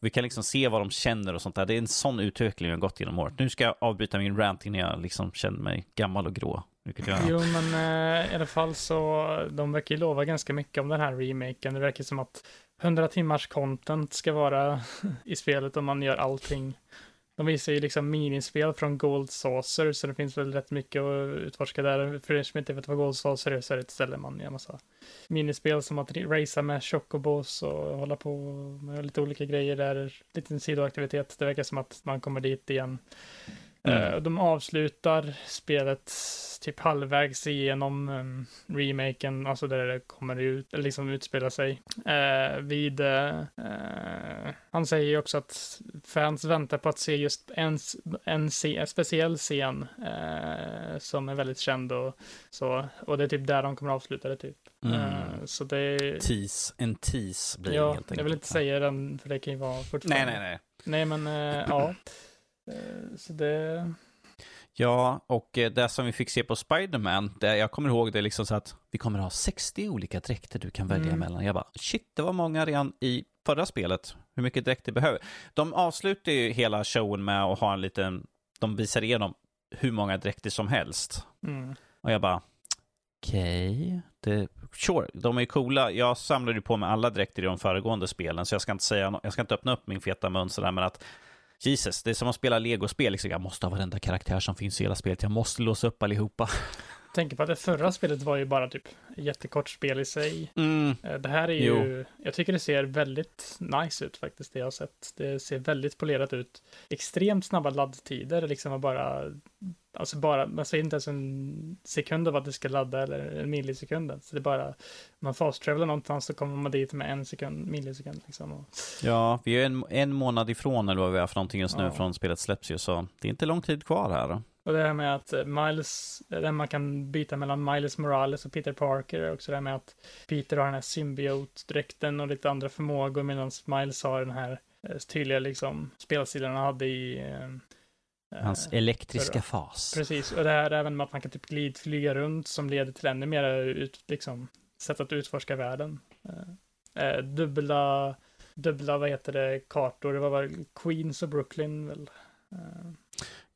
Vi kan liksom se vad de känner och sånt där. Det är en sån utveckling vi har gått genom året. Nu ska jag avbryta min rant innan jag liksom känner mig gammal och grå. Jag... Jo, men eh, i alla fall så, de verkar ju lova ganska mycket om den här remaken. Det verkar som att 100 timmars content ska vara (laughs) i spelet om man gör allting. De visar ju liksom minispel från Gold Saucer, så det finns väl rätt mycket att utforska där. För er som inte vet vad Gold Saucer är, så är det ett ställe man gör massa minispel som att racea med chocobos och hålla på med lite olika grejer där. Liten sidoaktivitet. Det verkar som att man kommer dit igen Mm. De avslutar spelet typ halvvägs igenom um, remaken, alltså där det kommer ut, liksom utspela sig. Uh, vid, uh, han säger ju också att fans väntar på att se just en, en, en speciell scen som är väldigt känd och så, och det är typ där de kommer avsluta det typ. Mm. så det Tease, en tease blir ja, det helt enkelt. Jag vill inte säga den, för det kan ju vara fortfarande. Nej, nej, nej. Nej, men ja. Eh, så det... Ja, och eh, det som vi fick se på Spiderman, det, jag kommer ihåg det liksom så att vi kommer ha 60 olika dräkter du kan välja mm. mellan. Jag bara, shit, det var många redan i förra spelet. Hur mycket dräkter behöver. De avslutar ju hela showen med att ha en liten, de visar igenom hur många dräkter som helst. Mm. Och jag bara, okej. Okay. Sure, de är ju coola. Jag samlade ju på mig alla dräkter i de föregående spelen, så jag ska inte, säga, jag ska inte öppna upp min feta mun sådär, men att Jesus, det är som att spela legospel. Liksom. Jag måste ha varenda karaktär som finns i hela spelet. Jag måste låsa upp allihopa. tänker på att det förra spelet var ju bara typ jättekort spel i sig. Mm. Eh, det här är ju, jo. jag tycker det ser väldigt nice ut faktiskt, det jag har sett. Det ser väldigt polerat ut. Extremt snabba laddtider, liksom bara, alltså bara, man säger inte ens en sekund av att det ska ladda eller en millisekund. Så det är bara, man fast travelar någonstans så kommer man dit med en sekund, millisekund liksom. Ja, vi är en, en månad ifrån eller vad vi är för någonting just nu ja. från spelet släpps ju, så det är inte lång tid kvar här. Och det här med att eh, Miles, där man kan byta mellan Miles Morales och Peter Parker, också det här med att Peter har den här symbiot-dräkten och lite andra förmågor medan Miles har den här eh, tydliga liksom spelstilen han hade i eh, Hans elektriska förra. fas. Precis, och det här även med att man kan typ glidflyga runt som leder till ännu mer ut, liksom, sätt att utforska världen. Eh, dubbla, dubbla, vad heter det, kartor, det var väl Queens och Brooklyn väl? Eh.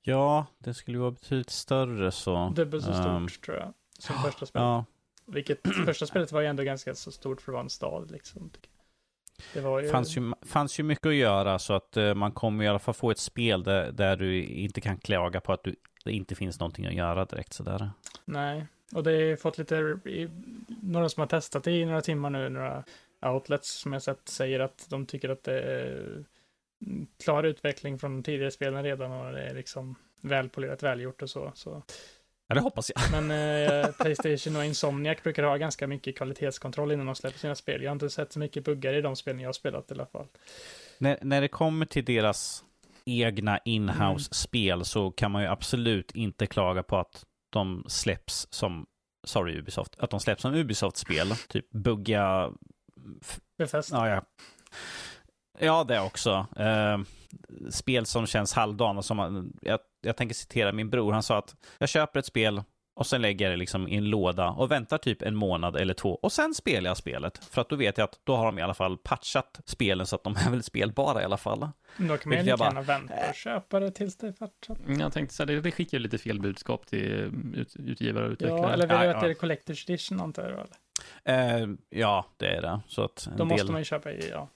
Ja, det skulle vara betydligt större så. Dubbelt så stort um, tror jag. Som första spelet. Ja. Vilket första spelet var ju ändå ganska så stort för att vara en stad liksom. Det ju... Fanns, ju, fanns ju mycket att göra så att uh, man kommer i alla fall få ett spel där, där du inte kan klaga på att du, det inte finns någonting att göra direkt sådär. Nej, och det har fått lite, några som har testat det i några timmar nu, några outlets som jag sett säger att de tycker att det är klar utveckling från de tidigare spelen redan och det är liksom välpolerat, välgjort och så. så. Ja, det hoppas jag. Men eh, Playstation och Insomniac brukar ha ganska mycket kvalitetskontroll innan de släpper sina spel. Jag har inte sett så mycket buggar i de spelen jag har spelat i alla fall. När, när det kommer till deras egna inhouse-spel mm. så kan man ju absolut inte klaga på att de släpps som, sorry Ubisoft, att de släpps som Ubisoft-spel. Typ bugga... Befäst. Ja, ja. Ja, det också. Eh, spel som känns halvdana. Som, jag, jag tänker citera min bror. Han sa att jag köper ett spel och sen lägger jag det liksom i en låda och väntar typ en månad eller två och sen spelar jag spelet. För att då vet jag att då har de i alla fall patchat spelen så att de (laughs) är väl spelbara i alla fall. Då kan man ju lika gärna vänta och köpa det tills det är patchat. Mm, jag tänkte så här, det skickar lite fel budskap till ut, utgivare och utvecklare. Ja, eller vill du ja, att det är Collector's Edition antar jag? Eller? Eh, ja, det är det. Så att då del... måste man ju köpa i, ja.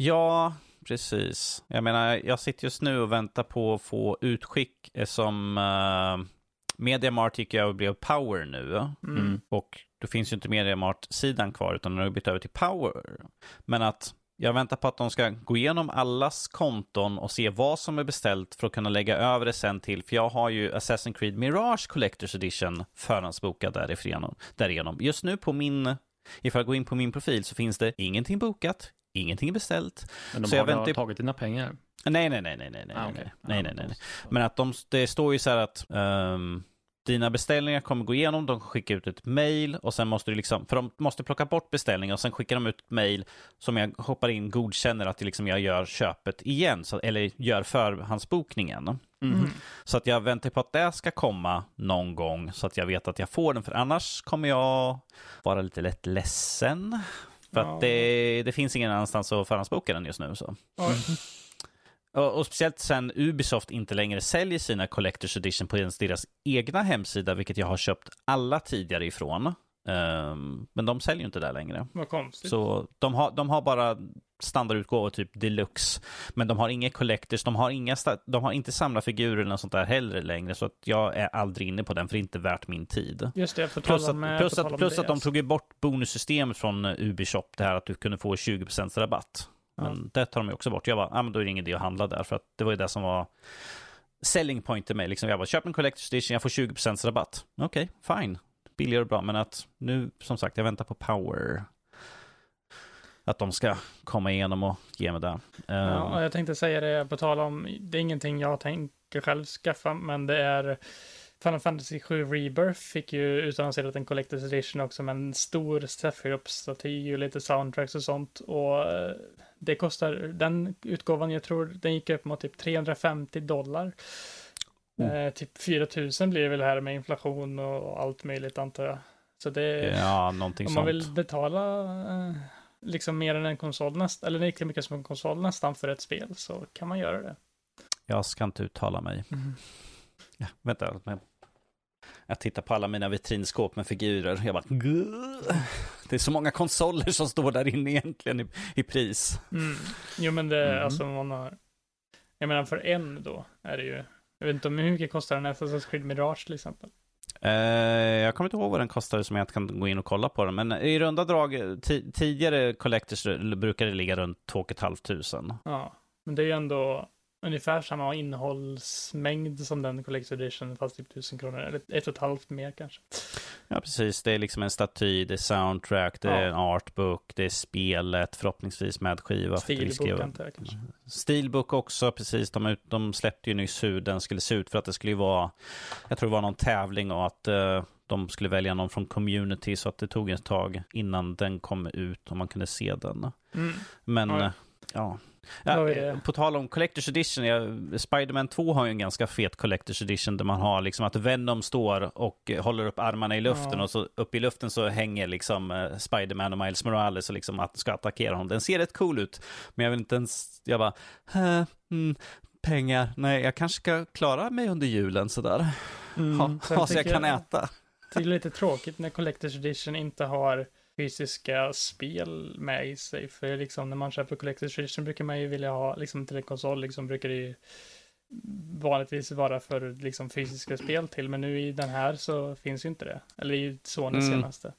Ja, precis. Jag menar, jag sitter just nu och väntar på att få utskick som uh, Mediamart gick jag och blev Power nu. Mm. Och då finns ju inte Mediamart-sidan kvar utan den har bytt över till Power. Men att jag väntar på att de ska gå igenom allas konton och se vad som är beställt för att kunna lägga över det sen till, för jag har ju Assassin's Creed Mirage Collector's Edition förhandsbokad därigenom. därigenom. Just nu på min, ifall jag går in på min profil så finns det ingenting bokat, Ingenting är beställt. Men de så har jag tagit dina pengar? Nej, nej, nej, nej, nej, ah, okay. nej, nej, nej, nej. Men att de, det står ju så här att um, dina beställningar kommer gå igenom, de skickar ut ett mail och sen måste du liksom, för de måste plocka bort beställningar och sen skickar de ut ett mail som jag hoppar in, godkänner att liksom jag gör köpet igen, så, eller gör förhandsbokningen. Mm. Så att jag väntar på att det ska komma någon gång så att jag vet att jag får den, för annars kommer jag vara lite lätt ledsen. För ja. att det, det, finns ingen annanstans att förhandsboka den just nu. Så. Mm. Och, och, speciellt sen Ubisoft inte längre säljer sina Collector's Edition på deras egna hemsida, vilket jag har köpt alla tidigare ifrån. Um, men de säljer ju inte där längre. Vad konstigt. Så de har, de har bara standardutgåvor, typ deluxe. Men de har inga collectors, de har, inga, de har inte samlarfigurer eller något sånt där heller längre. Så att jag är aldrig inne på den, för det är inte värt min tid. Just det, för plus att, med, plus att, plus att de tog bort bonussystemet från Ubishop, det här att du kunde få 20% rabatt. Men ja. det tar de ju också bort. Jag bara, ah, men då är det ingen idé att handla där, för att det var ju det som var selling point till mig. Liksom jag bara, köp en collector's edition, jag får 20% rabatt. Okej, okay, fine. Billigare och bra, men att nu, som sagt, jag väntar på power att de ska komma igenom och ge mig det. Ja, ehm. jag tänkte säga det på tal om, det är ingenting jag tänker själv skaffa, men det är Final Fantasy 7 Rebirth fick ju utannonserat en Collector's Edition också med en stor Sephiroth-staty och lite soundtracks och sånt. Och eh, det kostar, den utgåvan, jag tror den gick upp mot typ 350 dollar. Mm. Eh, typ 4000 blir det väl här med inflation och allt möjligt antar jag. Så det, ja, någonting om man sånt. vill betala eh, liksom mer än en konsol nästan, eller lika mycket som en konsol nästan för ett spel så kan man göra det. Jag ska inte uttala mig. Mm. Ja, vänta. Men... Jag tittar på alla mina vitrinskåp med figurer. Jag bara, det är så många konsoler som står där inne egentligen i, i pris. Mm. Jo, men det, Mm. alltså man har, jag menar för en då är det ju, jag vet inte om hur mycket kostar en Assassin's Creed Mirage till exempel. Uh, jag kommer inte ihåg vad den kostade som jag kan gå in och kolla på den. Men i runda drag, tidigare Collectors brukade det ligga runt 2 500. Ja, men det är ju ändå ungefär samma innehållsmängd som den Collector Edition, fast typ tusen kronor, eller ett och ett halvt mer kanske. Ja, precis. Det är liksom en staty, det är soundtrack, det är Ja. en artbook, det är spelet, förhoppningsvis med skiva. Steelbook vara- antar jag kanske. Steelbook också, precis. De, ut, de släppte ju nyss hur den skulle se ut för att det skulle ju vara, jag tror det var någon tävling och att eh, de skulle välja någon från community så att det tog ett tag innan den kom ut och man kunde se den. Mm. Men Ja. eh, ja. Ja, det- på tal om Collector's Edition, ja, Spider-Man 2 har ju en ganska fet Collector's Edition där man har liksom att Venom står och eh, håller upp armarna i luften Ja. och så upp i luften så hänger liksom eh, Spider-Man och Miles Morales och liksom att ska attackera honom. Den ser rätt cool ut, men jag vill inte ens, jag bara, "Äh, mm, pengar, nej jag kanske ska klara mig under julen sådär. Mm. Ha, Sen ha så jag kan äta. Det är lite tråkigt när Collector's Edition inte har fysiska spel med i sig. För liksom när man köper Collector's Edition brukar man ju vilja ha, liksom till en konsol, liksom brukar det ju vanligtvis vara för liksom fysiska spel till. Men nu i den här så finns ju inte det. Eller i Sony Mm. senaste.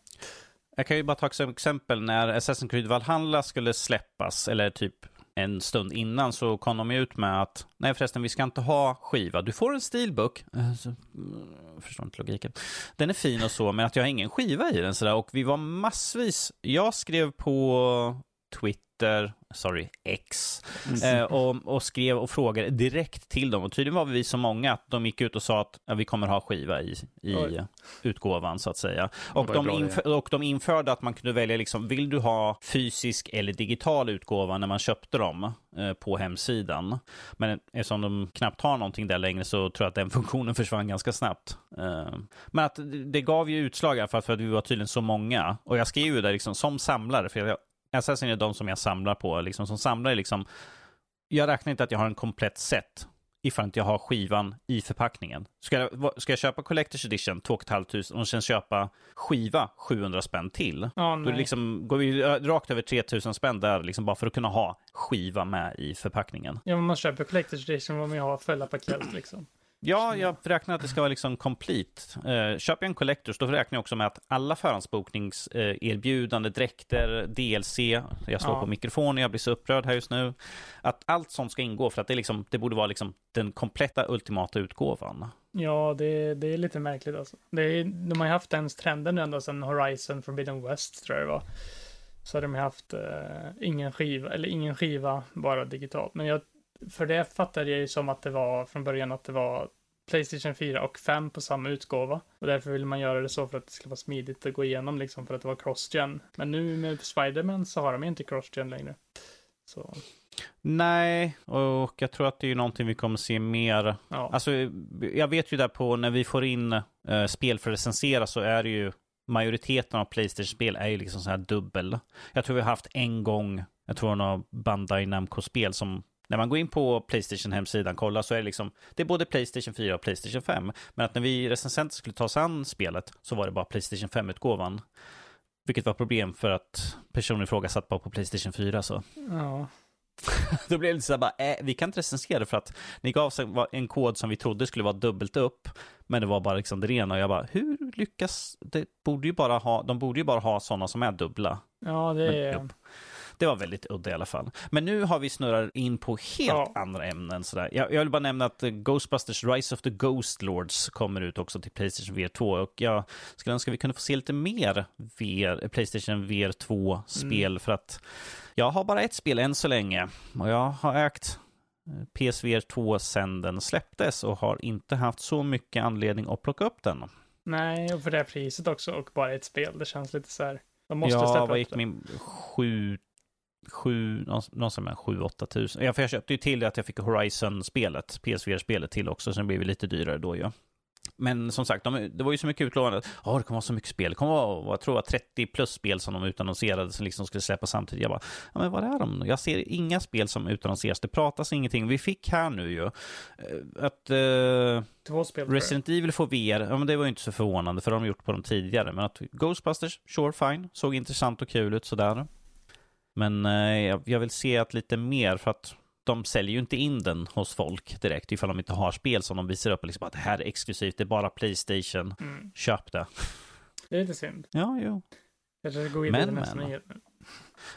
Jag kan ju bara ta som exempel när Assassin's Creed Valhalla skulle släppas, eller typ en stund innan, så kom de ju ut med att nej förresten, vi ska inte ha skiva. Du får en steelbook. Eh, jag mm, förstår inte logiken. Den är fin och så, men att jag har ingen skiva i den sådär. Och vi var massvis. Jag skrev på Twitter, sorry, X, eh, och, och skrev och frågade direkt till dem. Och tydligen var vi så många att de gick ut och sa att ja, vi kommer ha skiva i, i Oj. utgåvan så att säga. Och de, bra inför, och de införde att man kunde välja, liksom, vill du ha fysisk eller digital utgåva när man köpte dem eh, på hemsidan. Men eftersom de knappt har någonting där längre så tror jag att den (laughs) funktionen försvann ganska snabbt. Eh, men att det- det gav ju utslag i alla fall för att vi var tydligen så många. Och jag skrev ju där liksom som samlare, för jag, Assassin är de som jag samlar på, liksom som samlare liksom. Jag räknar inte att jag har en komplett set ifall inte jag har skivan i förpackningen. Ska jag, vad- ska jag köpa Collector's Edition 2 500 och sen köpa skiva 700 spänn till? Ja, Då nej. liksom, går vi rakt över 3000 spänn där, liksom bara för att kunna ha skiva med i förpackningen. Ja, men man köper Collector's Edition om man har fulla paket liksom. Ja, jag räknar att det ska vara liksom complete. Eh, köper jag en Collectors, då räknar jag också med att alla förhandsbokningserbjudande, dräkter, DLC, jag slår Ja. på mikrofonen, jag blir så upprörd här just nu, att allt sånt ska ingå för att det, liksom, det borde vara liksom den kompletta ultimata utgåvan. Ja, det, det är lite märkligt alltså. Är, de har ju haft den trenden nu ända sedan Horizon Forbidden West tror jag det var. Så har de haft eh, ingen skiva, eller ingen skiva, bara digitalt. Men jag, för det fattade jag ju som att det var från början att det var Playstation 4 och 5 på samma utgåva. Och därför ville man göra det så för att det skulle vara smidigt att gå igenom liksom för att det var cross-gen. Men nu med Spider-Man så har de inte cross-gen längre. Så, Nej, och jag tror att det är någonting vi kommer se mer ja. Alltså, jag vet ju där på när vi får in eh, spel för att recensera så är det ju majoriteten av Playstation-spel är ju liksom så här dubbel. Jag tror vi har haft en gång, jag tror några Bandai Namco-spel som när man går in på Playstation-hemsidan och kollar så är det liksom, det är både Playstation 4 och Playstation 5. Men att när vi recensenter skulle ta oss an spelet så var det bara Playstation 5-utgåvan. Vilket var problem för att personen i fråga satt bara på Playstation 4 så. ja. (laughs) Då blev det lite så här bara, äh, vi kan inte recensera för att ni gav en- kod som vi trodde skulle vara dubbelt upp, men det var bara liksom det rena och jag bara, hur lyckas, det borde ju bara ha, de borde ju bara ha sådana som är dubbla. Ja, det är... jobb. Det var väldigt udda i alla fall. Men nu har vi snurrat in på helt Ja. andra ämnen. Sådär. Jag, jag vill bara nämna att eh, Ghostbusters Rise of the Ghost Lords kommer ut också till Playstation VR 2. Och jag skulle önska att vi kunde få se lite mer VR, Playstation VR 2-spel. Mm. För att jag har bara ett spel än så länge. Och jag har ägt eh, PSVR 2 sedan den släpptes och har inte haft så mycket anledning att plocka upp den. Nej, och för det här priset också och bara ett spel. Det känns lite så här. De måste ja, vad gick min? Sju, sju, någonstans mellan sju, åtta tusen. Ja, för jag köpte ju till det att jag fick Horizon-spelet, PSVR-spelet till också, så det blev lite dyrare då ju. Men som sagt, de, det var ju så mycket utlovande. Ja, det kommer vara så mycket spel. Det kommer vara, jag tror, 30 plus spel som de utannonserade som liksom skulle släppas samtidigt. Jag bara, ja men vad är de? Jag ser inga spel som utannonseras. Det pratas ingenting. Vi fick här nu ju eh, att uh, Två spel. Resident Evil får VR. Ja, men det var ju inte så förvånande för de har gjort på dem tidigare. Men att Ghostbusters, sure fine. Såg intressant och kul ut sådär. Men uh, jag vill se att lite mer för att de säljer ju inte in den hos folk direkt ifall de inte har spel som de visar upp. Liksom att det här är exklusivt, det är bara Playstation. Mm. Köp det. Det är lite synd. Ja, jo. Jag ska gå vidare men, nästa men. nyhet.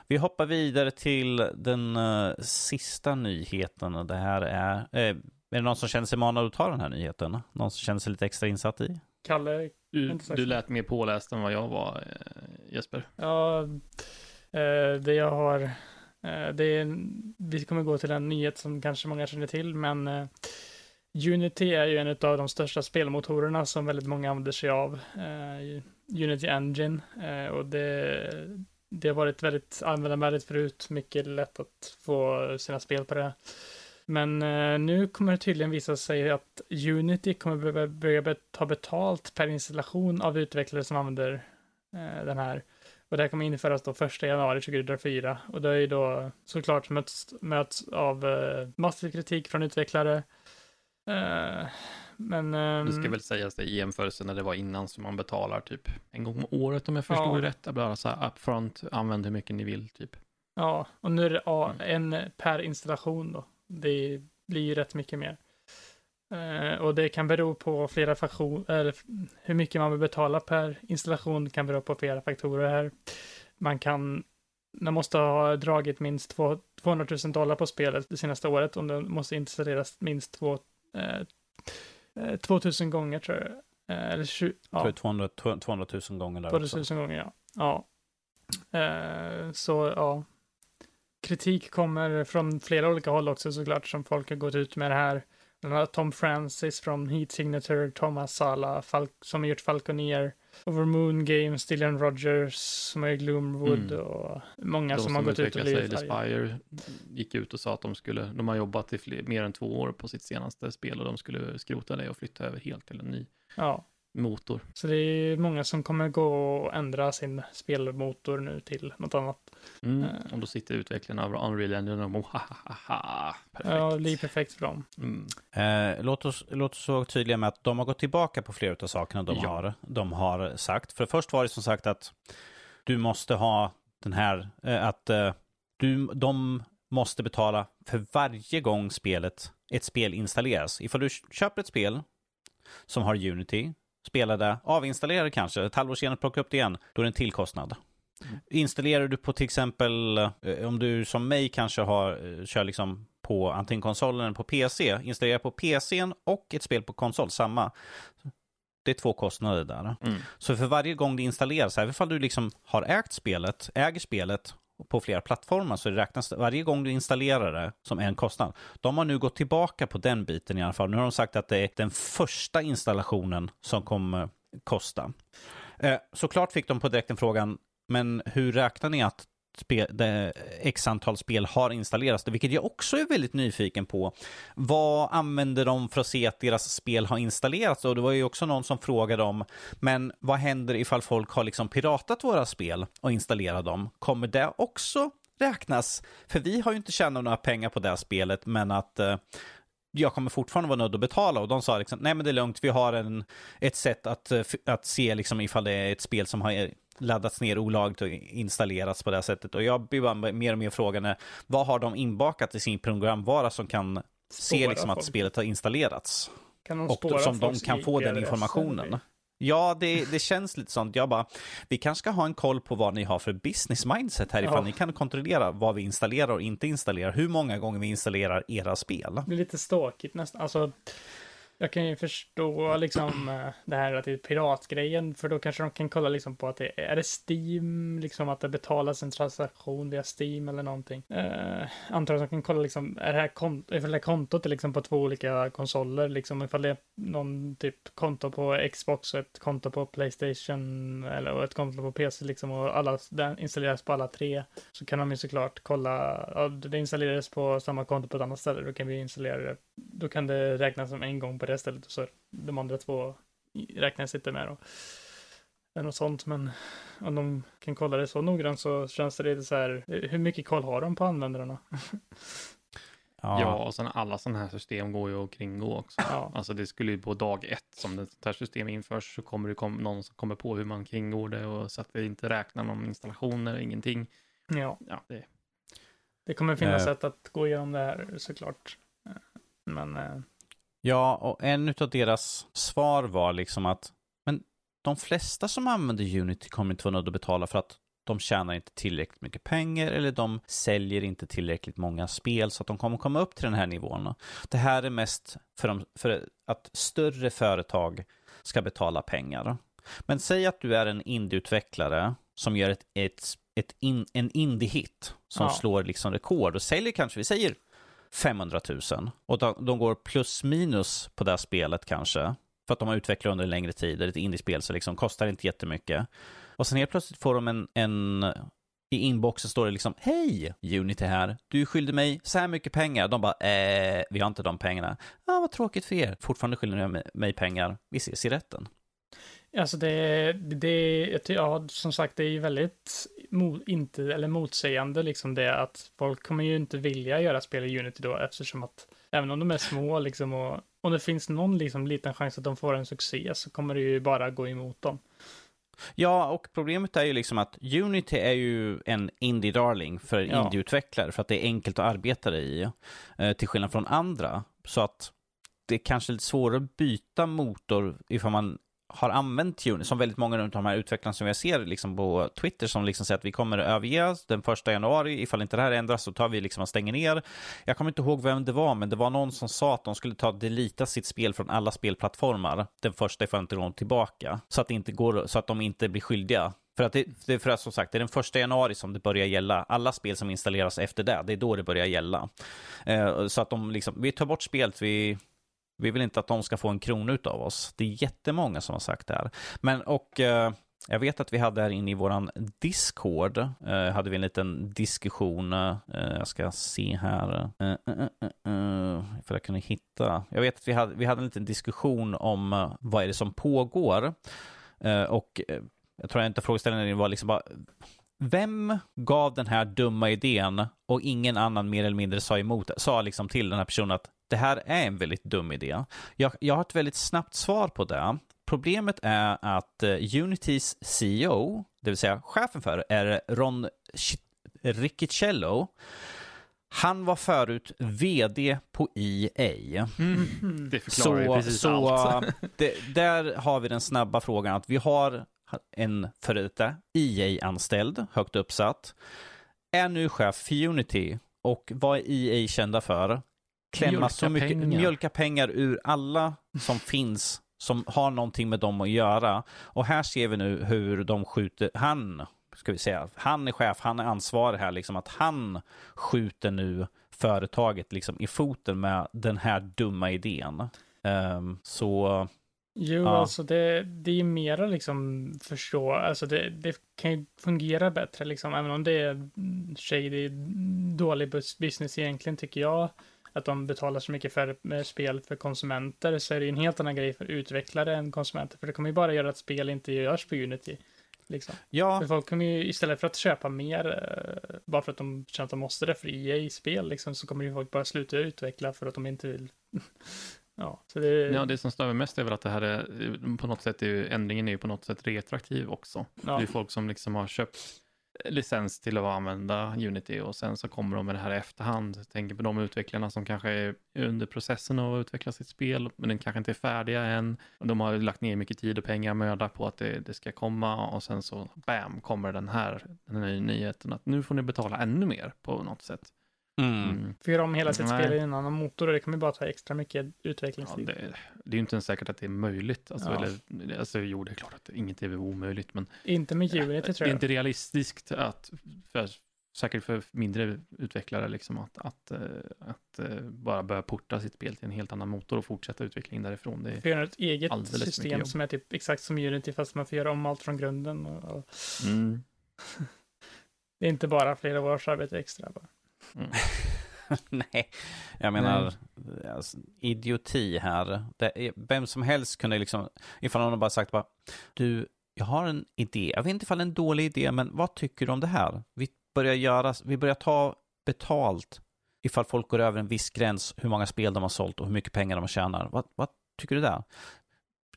Vi hoppar vidare till den uh, sista nyheten. Det här är... Uh, är det någon som känner sig manad att ta den här nyheten? Någon som känner sig lite extra insatt i? Kalle? Du, du lät mer påläst än vad jag var, uh, Jesper. Ja, Eh, det jag har Eh, det är, vi kommer gå till en nyhet som kanske många känner till, men eh, Unity är ju en av de största spelmotorerna som väldigt många använder sig av. Eh, Unity Engine och det, det har varit väldigt användarvänligt förut, mycket lätt att få sina spel på det. Men nu kommer det tydligen visa sig att Unity kommer börja ta betalt per installation av utvecklare som använder den här. Och det här kommer införas då 1 januari 2004 och det är ju då såklart möts, möts av eh, massiv kritik från utvecklare. Eh, men... Eh, det ska väl sägas det i jämförelse när det var innan som man betalar typ en gång om året om jag förstod ja. rätt. Bara så här upfront, använd hur mycket ni vill typ. Ja, och nu är det ja, mm. en per installation då. Det blir ju rätt mycket mer. Uh, och det kan bero på flera faktorer, hur mycket man vill betala per installation kan bero på flera faktorer här. Man kan, man måste ha dragit minst två, 200 000 dollar på spelet det senaste året om det måste installeras minst två, uh, 2000 gånger tror jag. Uh, eller 20, ja. 200, 200 000 gånger där 200 000 också. gånger, ja. ja. så ja, kritik kommer från flera olika håll också såklart som folk har gått ut med det här. Tom Francis från Heat Signature, Thomas Sala Fal som har gjort Falconeer, Over Moon Games, Dylan Rogers som har gjort Gloomwood mm. och många som, som har gått ut och blivit Spire gick ut och sa att de skulle, de har jobbat i fler, mer än två år på sitt senaste spel och de skulle skrota det och flytta över helt till en ny. Ja motor. Så det är många som kommer gå och ändra sin spelmotor nu till något annat. Mm, uh, och då sitter utvecklarna av Unreal Engine och mohahaha, perfekt. Ja, det är perfekt för dem. Mm. Uh, låt, oss, låt oss vara tydliga med att de har gått tillbaka på flera av sakerna de, ja. har, de har sagt. För först var det som sagt att du måste ha den här, uh, att du, de måste betala för varje gång spelet, ett spel installeras. Ifall du köper ett spel som har Unity spelade, avinstallerade kanske, ett halvår senare plocka upp det igen, då är det en till kostnad. Mm. Installerar du på till exempel, eh, om du som mig kanske har, eh, kör liksom på antingen konsolen eller på PC, installerar på PCn och ett spel på konsol, samma. Det är två kostnader där. Mm. Så för varje gång det installeras, även om du liksom har ägt spelet, äger spelet på flera plattformar så det räknas varje gång du installerar det som en kostnad. De har nu gått tillbaka på den biten i alla fall. Nu har de sagt att det är den första installationen som kommer kosta. Eh, såklart fick de på direkten frågan, men hur räknar ni att x antal spel har installerats, vilket jag också är väldigt nyfiken på. Vad använder de för att se att deras spel har installerats? Och det var ju också någon som frågade om, men vad händer ifall folk har liksom piratat våra spel och installerat dem? Kommer det också räknas? För vi har ju inte tjänat några pengar på det här spelet, men att eh, jag kommer fortfarande vara nödd att betala. Och de sa liksom, nej men det är lugnt, vi har en, ett sätt att, eh, att se liksom ifall det är ett spel som har eh, laddats ner olagligt och installerats på det här sättet. Och jag blir bara mer och mer frågande, vad har de inbakat i sin programvara som kan spåra se liksom att spelet har installerats? Kan de och som de kan få den informationen. Ja, det, det känns lite sånt. Jag bara, vi kanske ska ha en koll på vad ni har för business mindset här ifall ja. ni kan kontrollera vad vi installerar och inte installerar. Hur många gånger vi installerar era spel. Det blir lite ståkigt nästan. Alltså, jag kan ju förstå liksom eh, det här att det är piratgrejen, för då kanske de kan kolla liksom på att det är det Steam, liksom att det betalas en transaktion via Steam eller någonting. Uh, antar att de kan kolla liksom, är det här, kont ifall det här kontot är liksom på två olika konsoler, liksom ifall det är någon typ konto på Xbox och ett konto på Playstation eller ett konto på PC liksom och alla, den installeras på alla tre, så kan de ju såklart kolla, ja, det installeras på samma konto på ett annat ställe, då kan vi installera det, då kan det räknas som en gång på det stället och så de andra två räknas inte med då. Eller något sånt, men om de kan kolla det så noggrant så känns det lite så här, hur mycket koll har de på användarna? Ja. ja, och sen alla sådana här system går ju att kringgå också. Ja. Alltså det skulle ju på dag ett som det här system införs så kommer det kom, någon som kommer på hur man kringgår det och så att vi inte räknar någon installationer, ingenting. Ja, Ja, det, det kommer finnas Eh. sätt att gå igenom det här såklart. Men eh, Ja, och en av deras svar var liksom att men de flesta som använder Unity kommer inte vara nödda att betala för att de tjänar inte tillräckligt mycket pengar eller de säljer inte tillräckligt många spel så att de kommer komma upp till den här nivån. Det här är mest för, de, för att större företag ska betala pengar. Men säg att du är en indieutvecklare som gör ett, ett, ett in, en indie-hit som Ja. slår liksom rekord och säljer kanske, vi säger 500 000 och de, går plus minus på det här spelet kanske för att de har utvecklat under en längre tid. Det är ett indiespel så liksom kostar inte jättemycket. Och sen helt plötsligt får de en, en i inboxen står det liksom Hej! Unity här. Du skyllde mig så här mycket pengar. De bara eh, vi har inte de pengarna. Ah, vad tråkigt för er. Fortfarande skyller ni mig pengar. Vi ses i rätten. Alltså det, det, ja, som sagt, det är ju väldigt mo, inte, eller motsägande liksom det att folk kommer ju inte vilja göra spel i Unity då eftersom att även om de är små liksom och om det finns någon liksom liten chans att de får en succé så kommer det ju bara gå emot dem. Ja, och problemet är ju liksom att Unity är ju en indie-darling för Ja. indieutvecklare för att det är enkelt att arbeta i, eh, till skillnad från andra. Så att det är kanske lite svårare att byta motor ifall man har använt Unity, som väldigt många av de här utvecklarna som jag ser liksom på Twitter som liksom säger att vi kommer att överge den första januari, ifall inte det här ändras så tar vi liksom och stänger ner. Jag kommer inte ihåg vem det var, men det var någon som sa att de skulle ta delita sitt spel från alla spelplattformar, den första ifall inte de tillbaka, så att, det inte går, så att de inte blir skyldiga. För att det, är för att som sagt, det är den första januari som det börjar gälla. Alla spel som installeras efter det, det är då det börjar gälla. Eh, så att de liksom, vi tar bort spelet, vi, vi vill inte att de ska få en krona av oss. Det är jättemånga som har sagt det här. Men och eh, jag vet att vi hade här inne i våran Discord, eh, hade vi en liten diskussion. Eh, jag ska se här. Eh, eh, eh, eh för jag kunde hitta. Jag vet att vi hade, vi hade en liten diskussion om vad är det som pågår. Och jag tror inte frågeställningen var liksom bara vem gav den här dumma idén och ingen annan mer eller mindre sa emot, sa liksom till den här personen att det här är en väldigt dum idé. Jag, jag har ett väldigt snabbt svar på det. Problemet är att eh, Unitys CEO, det vill säga chefen för, är Ron Riccicello. Han var förut vd på E EA. Mm. det förklarar ju Så, precis så allt. det, där har vi den snabba frågan att vi har en före detta EA-anställd, högt uppsatt, är nu chef för Unity. Och vad är EA kända för? Klämma Mjölka så mycket, pengar. mjölka pengar ur alla som (laughs) finns som har någonting med dem att göra. Och här ser vi nu hur de skjuter, han, ska vi säga, han är chef, han är ansvarig här, liksom att han skjuter nu företaget liksom i foten med den här dumma idén. Ehm, så Jo, Ja. alltså det, det är mera liksom förstå, alltså det, det kan ju fungera bättre liksom, även om det är shady, dålig bus- business egentligen tycker jag. Att de betalar så mycket för med spel för konsumenter så är det ju en helt annan grej för utvecklare än konsumenter. För det kommer ju bara göra att spel inte görs på Unity. Liksom. ja, För folk kommer ju istället för att köpa mer, eh, bara för att de känner att de måste det för EA-spel, liksom, så kommer ju folk bara sluta utveckla för att de inte vill. (laughs) ja, så det, Ja, det som stör mig mest är väl att det här är på något sätt, är ju, ändringen är ju på något sätt retroaktiv också. ja. Det är folk som liksom har köpt licens till att använda Unity och sen så kommer de med det här i efterhand. Jag tänker på de utvecklarna som kanske är under processen av att utveckla sitt spel, men den kanske inte är färdiga än. De har lagt ner mycket tid och pengar och möda på att det, det ska komma och sen så bam kommer den här, den här nyheten att nu får ni betala ännu mer på något sätt mm. Mm. För göra om hela sitt Nej. spel i en annan motor och det kommer bara ta extra mycket Ja, utvecklingstid. det, det är ju inte ens säkert att det är möjligt. Alltså, Ja. eller, alltså, jo, det är klart att inget är omöjligt, men Inte med Unity det tror är jag. inte realistiskt att, för, säkert för mindre utvecklare, liksom, att, att, eh, att eh, bara börja porta sitt spel till en helt annan motor och fortsätta utvecklingen därifrån. Det, För göra ett eget system som är typ exakt som Unity fast man får göra om allt från grunden. Och, och, mm, (laughs) det är inte bara flera års arbete extra. Bara. Mm. (laughs) Nej, jag menar alltså, idioti här. Det, vem som helst kunde liksom, ifall någon bara sagt bara, du, jag har en idé. Jag vet inte ifall det är en dålig idé, men vad tycker du om det här? Vi börjar göra, vi börjar ta betalt ifall folk går över en viss gräns, hur många spel de har sålt och hur mycket pengar de tjänar. Vad, vad tycker du där?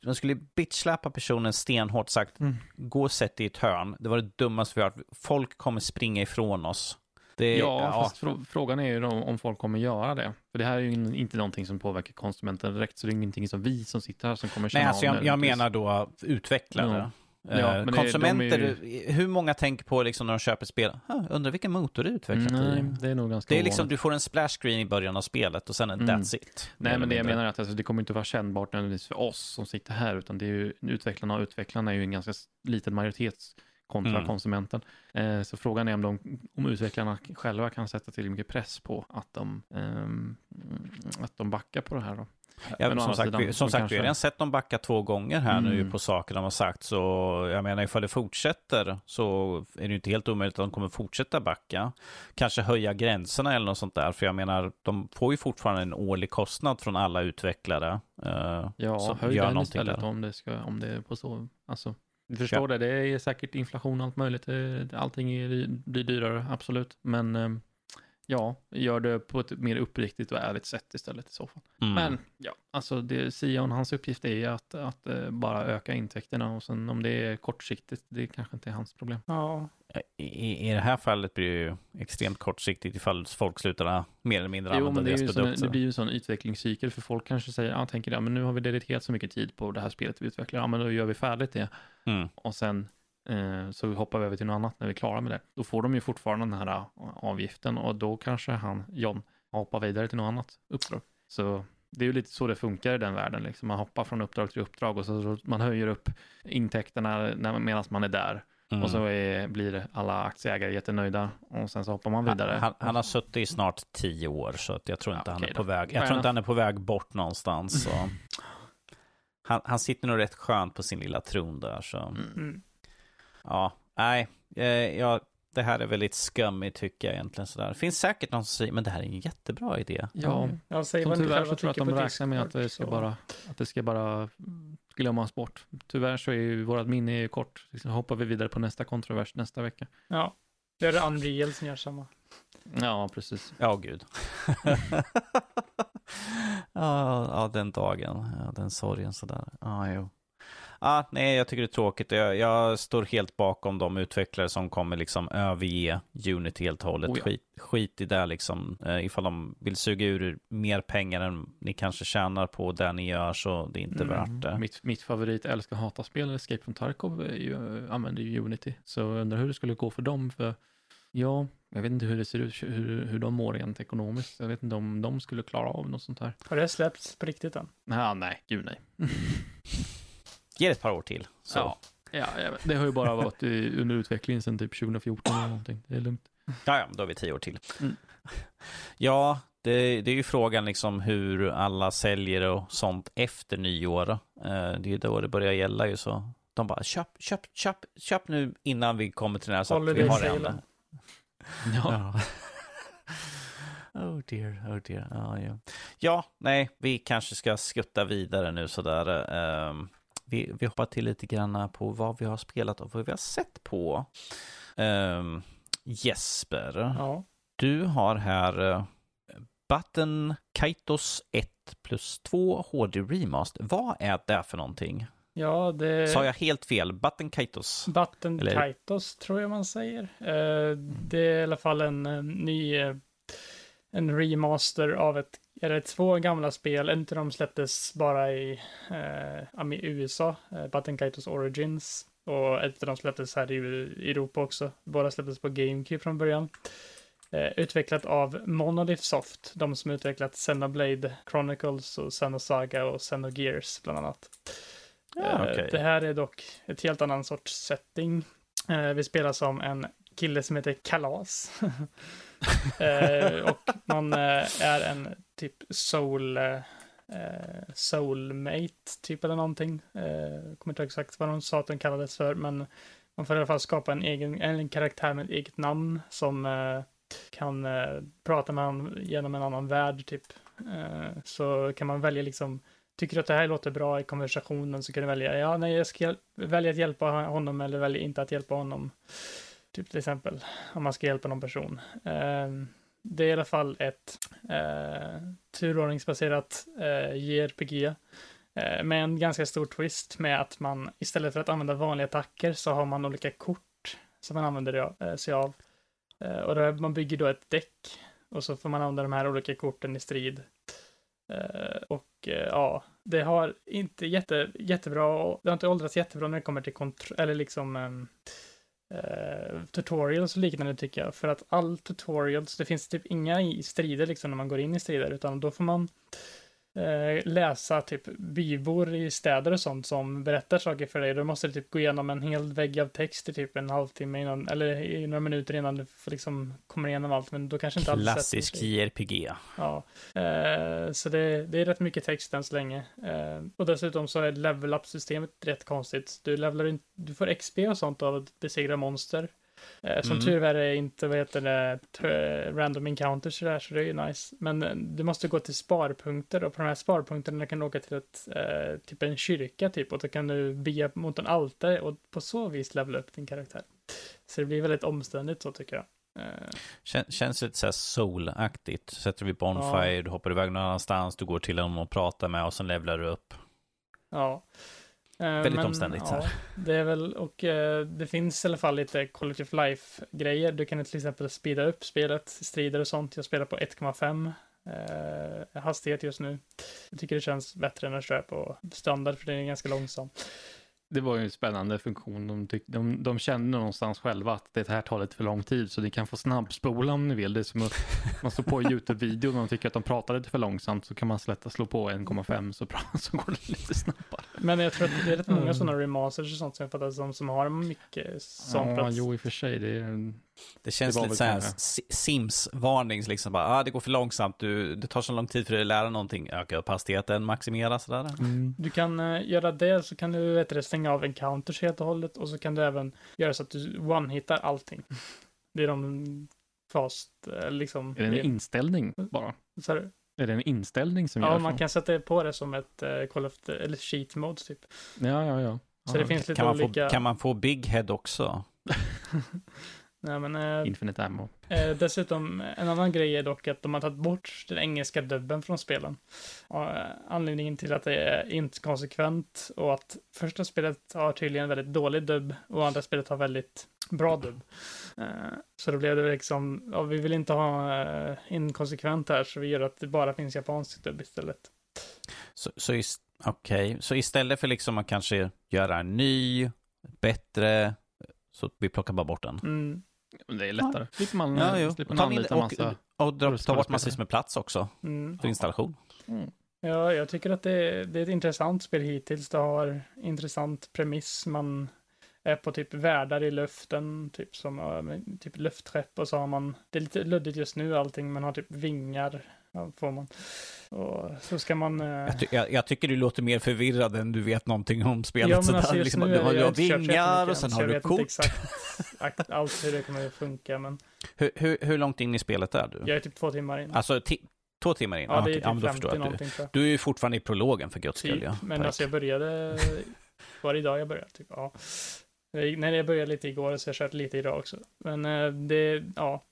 Man skulle bitchsläppa personen stenhårt sagt, mm. gå och sätt dig i ett hörn. Det var det dummaste vi har hört. Folk kommer springa ifrån oss. Det, ja, ja, fast frågan är ju om, om, folk kommer göra det. För det här är ju inte någonting som påverkar konsumenten direkt, så det är ingenting som vi som sitter här som kommer känna Nej, alltså jag, jag menar då utvecklare. Mm. Ja, eh, Konsumenter, ju... hur många tänker på liksom när de köper spel, undrar vilken motor det är utvecklat Nej, det är nog ganska Det är liksom, du får en splash screen i början av spelet och sen en mm. that's it. Nej, men det jag menar är att alltså, det kommer inte vara kännbart nödvändigtvis för oss som sitter här, utan det är ju utvecklarna och utvecklarna är ju en ganska liten majoritet kontra mm. konsumenten. Eh, så frågan är om, de, om utvecklarna själva kan sätta till mycket press på att de, eh, att de backar på det här. Då. Ja, som sagt, sidan, vi, som sagt kanske... vi har redan sett dem backa två gånger här mm. nu på saker de har sagt. Så jag menar ifall det fortsätter så är det inte helt omöjligt att de kommer fortsätta backa. Kanske höja gränserna eller något sånt där. För jag menar, de får ju fortfarande en årlig kostnad från alla utvecklare. Uh, ja, höj den istället om det, ska, om det är på så. Alltså, du förstår ja. det, det är säkert inflation och allt möjligt. Allting är, blir dyrare, absolut. Men ehm, Ja, gör det på ett mer uppriktigt och ärligt sätt istället i så fall. Mm. Men ja, alltså det, Sion, hans uppgift är ju att, att uh, bara öka intäkterna och sen om det är kortsiktigt, det kanske inte är hans problem. Ja. I, I det här fallet blir det ju extremt kortsiktigt ifall folk slutar mer eller mindre jo, använda deras produkter. det blir ju en sån utvecklingscykel för folk kanske säger, ja, tänker ja, men nu har vi dedikerat så mycket tid på det här spelet vi utvecklar, ja, men då gör vi färdigt det. Mm. Och sen Eh, så hoppar vi över till något annat när vi är klara med det. Då får de ju fortfarande den här eh, avgiften och då kanske han, John, hoppar vidare till något annat uppdrag. Så det är ju lite så det funkar i den världen. Liksom. Man hoppar från uppdrag till uppdrag och så, man höjer upp intäkterna medan man är där. Mm. Och så är, blir alla aktieägare jättenöjda och sen så hoppar man vidare. Han, han har suttit i snart tio år så att jag tror inte ja, han är på väg. Jag tror inte han är på väg bort någonstans. Så. (laughs) Han, han sitter nog rätt skönt på sin lilla tron där. Så. Mm. Ja, nej, eh, ja, det här är väldigt skummigt tycker jag egentligen sådär. Det finns säkert någon som säger, men det här är en jättebra idé. Ja, jag säger vad tyvärr så tror jag att de räknar med att det ska bara, att det ska bara glömmas bort. Tyvärr så är ju vårt minne är kort. Liksom hoppar vi vidare på nästa kontrovers nästa vecka. Ja, det är det Unreal som gör samma. Ja, precis. Ja, gud. (laughs) ja, ja, den dagen, ja, den sorgen sådär. Ja, jo ah, nej, jag tycker det är tråkigt. Jag, jag, står helt bakom de utvecklare som kommer liksom överge Unity helt och hållet. Oh ja. skit, skit, i det liksom. Uh, ifall de vill suga ur mer pengar än ni kanske tjänar på det ni gör så det är inte mm. värt det. Mitt, mitt favorit älska hata-spel, Escape from Tarkov, är ju, använder ju Unity. Så jag undrar hur det skulle gå för dem. För ja, jag vet inte hur det ser ut, hur, hur de mår rent ekonomiskt. Jag vet inte om de skulle klara av något sånt här. Har det släppts på riktigt än? Nej, nej, gud nej. (laughs) Ge det ett par år till. Så. Ja, ja, det har ju bara varit under utveckling sedan typ 2014 eller någonting. Det är lugnt. Ja, ja, då har vi tio år till. Mm. (laughs) Ja, det, det, är ju frågan liksom hur alla säljer och sånt efter nyår. Eh, det är ju då det börjar gälla ju så. De bara köp, köp, köp, köp nu innan vi kommer till den här så att vi har det Ja. (laughs) Oh dear, oh dear. Oh, ja. ja, nej, vi kanske ska skutta vidare nu sådär. Um, vi, vi hoppar till lite grann på vad vi har spelat och vad vi har sett på. Um, Jesper, ja. du har här uh, Button Kaitos 1 plus 2 HD Remaster. Vad är det för någonting? Ja, det... Sa jag helt fel? Button Kaitos? Button Eller... Kaitos tror jag man säger. Uh, det är i alla fall en, en ny uh, en remaster av ett är det två gamla spel. En av dem släpptes bara i, eh, i USA, eh, Button Kaitos Origins. Och ett av dem släpptes här i Europa också. Båda släpptes på GameCube från början. Eh, utvecklat av Monolith Soft, de som utvecklat Xenoblade Chronicles och Xenosaga och Xenogears bland annat. Ja, okay. eh, det här är dock ett helt annan sorts setting. Eh, vi spelar som en kille som heter Kalas. (laughs) Eh, och man eh, är en typ soul, eh, soulmate typ eller någonting. Eh, kommer inte exakt vad de sa att den kallades för, men man får i alla fall skapa en egen en karaktär med ett eget namn som kan prata med honom genom en annan värld typ. Så kan man välja liksom, tycker du att det här låter bra i konversationen så kan du välja, ja nej jag ska välja att hjälpa honom eller välja inte att hjälpa honom. Typ till exempel om man ska hjälpa någon person. Eh, det är i alla fall ett eh, turordningsbaserat eh, JRPG eh, med en ganska stor twist med att man istället för att använda vanliga attacker så har man olika kort som man använder eh, sig av. Eh, och då, man bygger då ett däck och så får man använda de här olika korten i strid. Eh, och eh, ja, det har inte jätte, jättebra, det har inte åldrats jättebra när det kommer till kontroll, eller liksom ehm, eh, tutorials och liknande tycker jag. För att all tutorials, det finns typ inga i strider liksom när man går in i strider, utan då får man läsa typ bybor i städer och sånt som berättar saker för dig. Då måste du typ gå igenom en hel vägg av text i typ en halvtimme innan, eller i några minuter innan du får liksom kommer igenom allt, men då kanske inte alls Klassisk JRPG. Ja, uh, så det, det är rätt mycket text än så länge. och dessutom så är level up-systemet rätt konstigt. Du levlar in, du får XP och sånt av att besegra monster. Eh, Som Mm. tur är det inte, vad heter det, random encounters sådär, så det är ju nice. Men eh, du måste gå till sparpunkter och på de här sparpunkterna kan du åka till ett, eh, typ en kyrka typ och då kan du be mot en altare och på så vis levela upp din karaktär. Så det blir väldigt omständigt så tycker jag. Eh, Kän, känns lite så här soul-aktigt. Sätter vi bonfire, du hoppar iväg någon annanstans, du går till någon och pratar med och sen levlar du upp. Ja. Eh, Väldigt omständigt, så Ja, det är väl, och eh, det finns i alla fall lite quality of life-grejer. Du kan till exempel speeda upp spelet, strider och sånt. Jag spelar på 1,5 eh, hastighet just nu. Jag tycker det känns bättre än att köra på standard, för det är ganska långsam. Det var ju en spännande funktion. De, tyck, de, de kände någonstans själva att det här tar lite för lång tid, så ni kan få snabbspola om ni vill. Det är som att man står på YouTube-video och de tycker att de pratar lite för långsamt, så kan man slätta slå på 1,5 så, bra, (laughs) så går det lite snabbare. Men jag tror att det är rätt många Mm. sådana remasters och sånt som jag fattar som, som har mycket sånt. Ja, jo i och för sig. Det är, Det känns Det lite väl så här kanske- Si- Sims-varning, liksom bara, ah, det går för långsamt, du, det tar så lång tid för dig att lära någonting, öka upp hastigheten, maximera sådär. mm. Du kan eh, göra det, så kan du vet du, stänga av encounters helt och hållet och så kan du även göra så att du one-hittar allting. Det är de fast, eh, liksom. Är det en inställning bara? så här, Är det en inställning som ja, gör man så? kan sätta på det som ett uh, Call of the, eller cheat mode typ. Ja, ja, ja. Så Ja, det finns lite Kan man, olika. få, kan man få Big Head också? (laughs) Nej, men, eh, Infinite ammo. Eh, dessutom, en annan grej är dock att de har tagit bort den engelska dubben från spelen. Och, eh, anledningen till att det är inkonsekvent och att första spelet har tydligen väldigt dålig dubb och andra spelet har väldigt bra dubb. Eh, så då blev det liksom, ja, vi vill inte ha eh, inkonsekvent här så vi gör att det bara finns japansk dubb istället. Så, så, is, okej. så istället för liksom att kanske göra en ny, bättre, så vi plockar bara bort den. Mm, Det är lättare. Slipper man, Ja, slipper man anlita och, massa... och dra, ta bort massvis med plats också mm. för installation. Mm. Ja, jag tycker att det, det är ett intressant spel hittills. Det har intressant premiss. Man är på typ världar i luften, typ som ja, typ luftträpp och så har man, det är lite luddigt just nu allting, man har typ vingar, ja, får man. Och så ska man... Eh, Jag, ty, jag, jag tycker du låter mer förvirrad än du vet någonting om spelet. ja, men alltså liksom, du har, det- du jag har vingar och sen än, så har jag du vet kort. inte exakt akt- allt hur det kommer att funka, men Hur, hur, hur långt in i spelet är du? jag är typ två timmar in. Alltså två timmar in? ja, det okej. är ja, typ då 50 förstår jag att du, någonting tror jag. du är ju fortfarande i prologen för guds skull. Typ, Ja. men Tack. alltså jag började, var det idag jag började? Typ, ja. Nej, jag började lite igår så jag har kört lite idag också. Men eh, det, ja.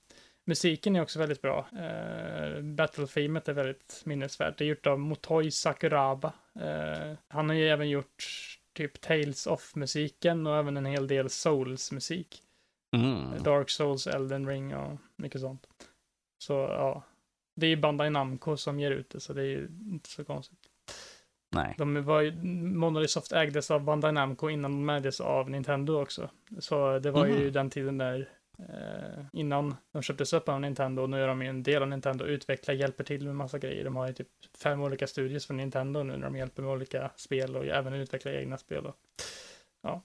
Musiken är också väldigt bra. Uh, Battle-themet är väldigt minnesvärt. Det är gjort av Motoi Sakuraba. Eh, han har ju även gjort typ Tales of-musiken och även en hel del Souls-musik. Mm. Dark Souls, Elden Ring och mycket sånt. Så ja, det är ju Bandai Namco som ger ut det, så det är ju inte så konstigt. Nej. De var ju, Monolith Soft ägdes av Bandai Namco innan de ägdes av Nintendo också. Så det var ju Mhm. den tiden där eh, innan de köptes upp av Nintendo. Nu är de ju en del av Nintendo, utvecklar, hjälper till med massa grejer. De har ju typ fem olika studios från Nintendo nu när de hjälper med olika spel och även utvecklar egna spel. Och, ja,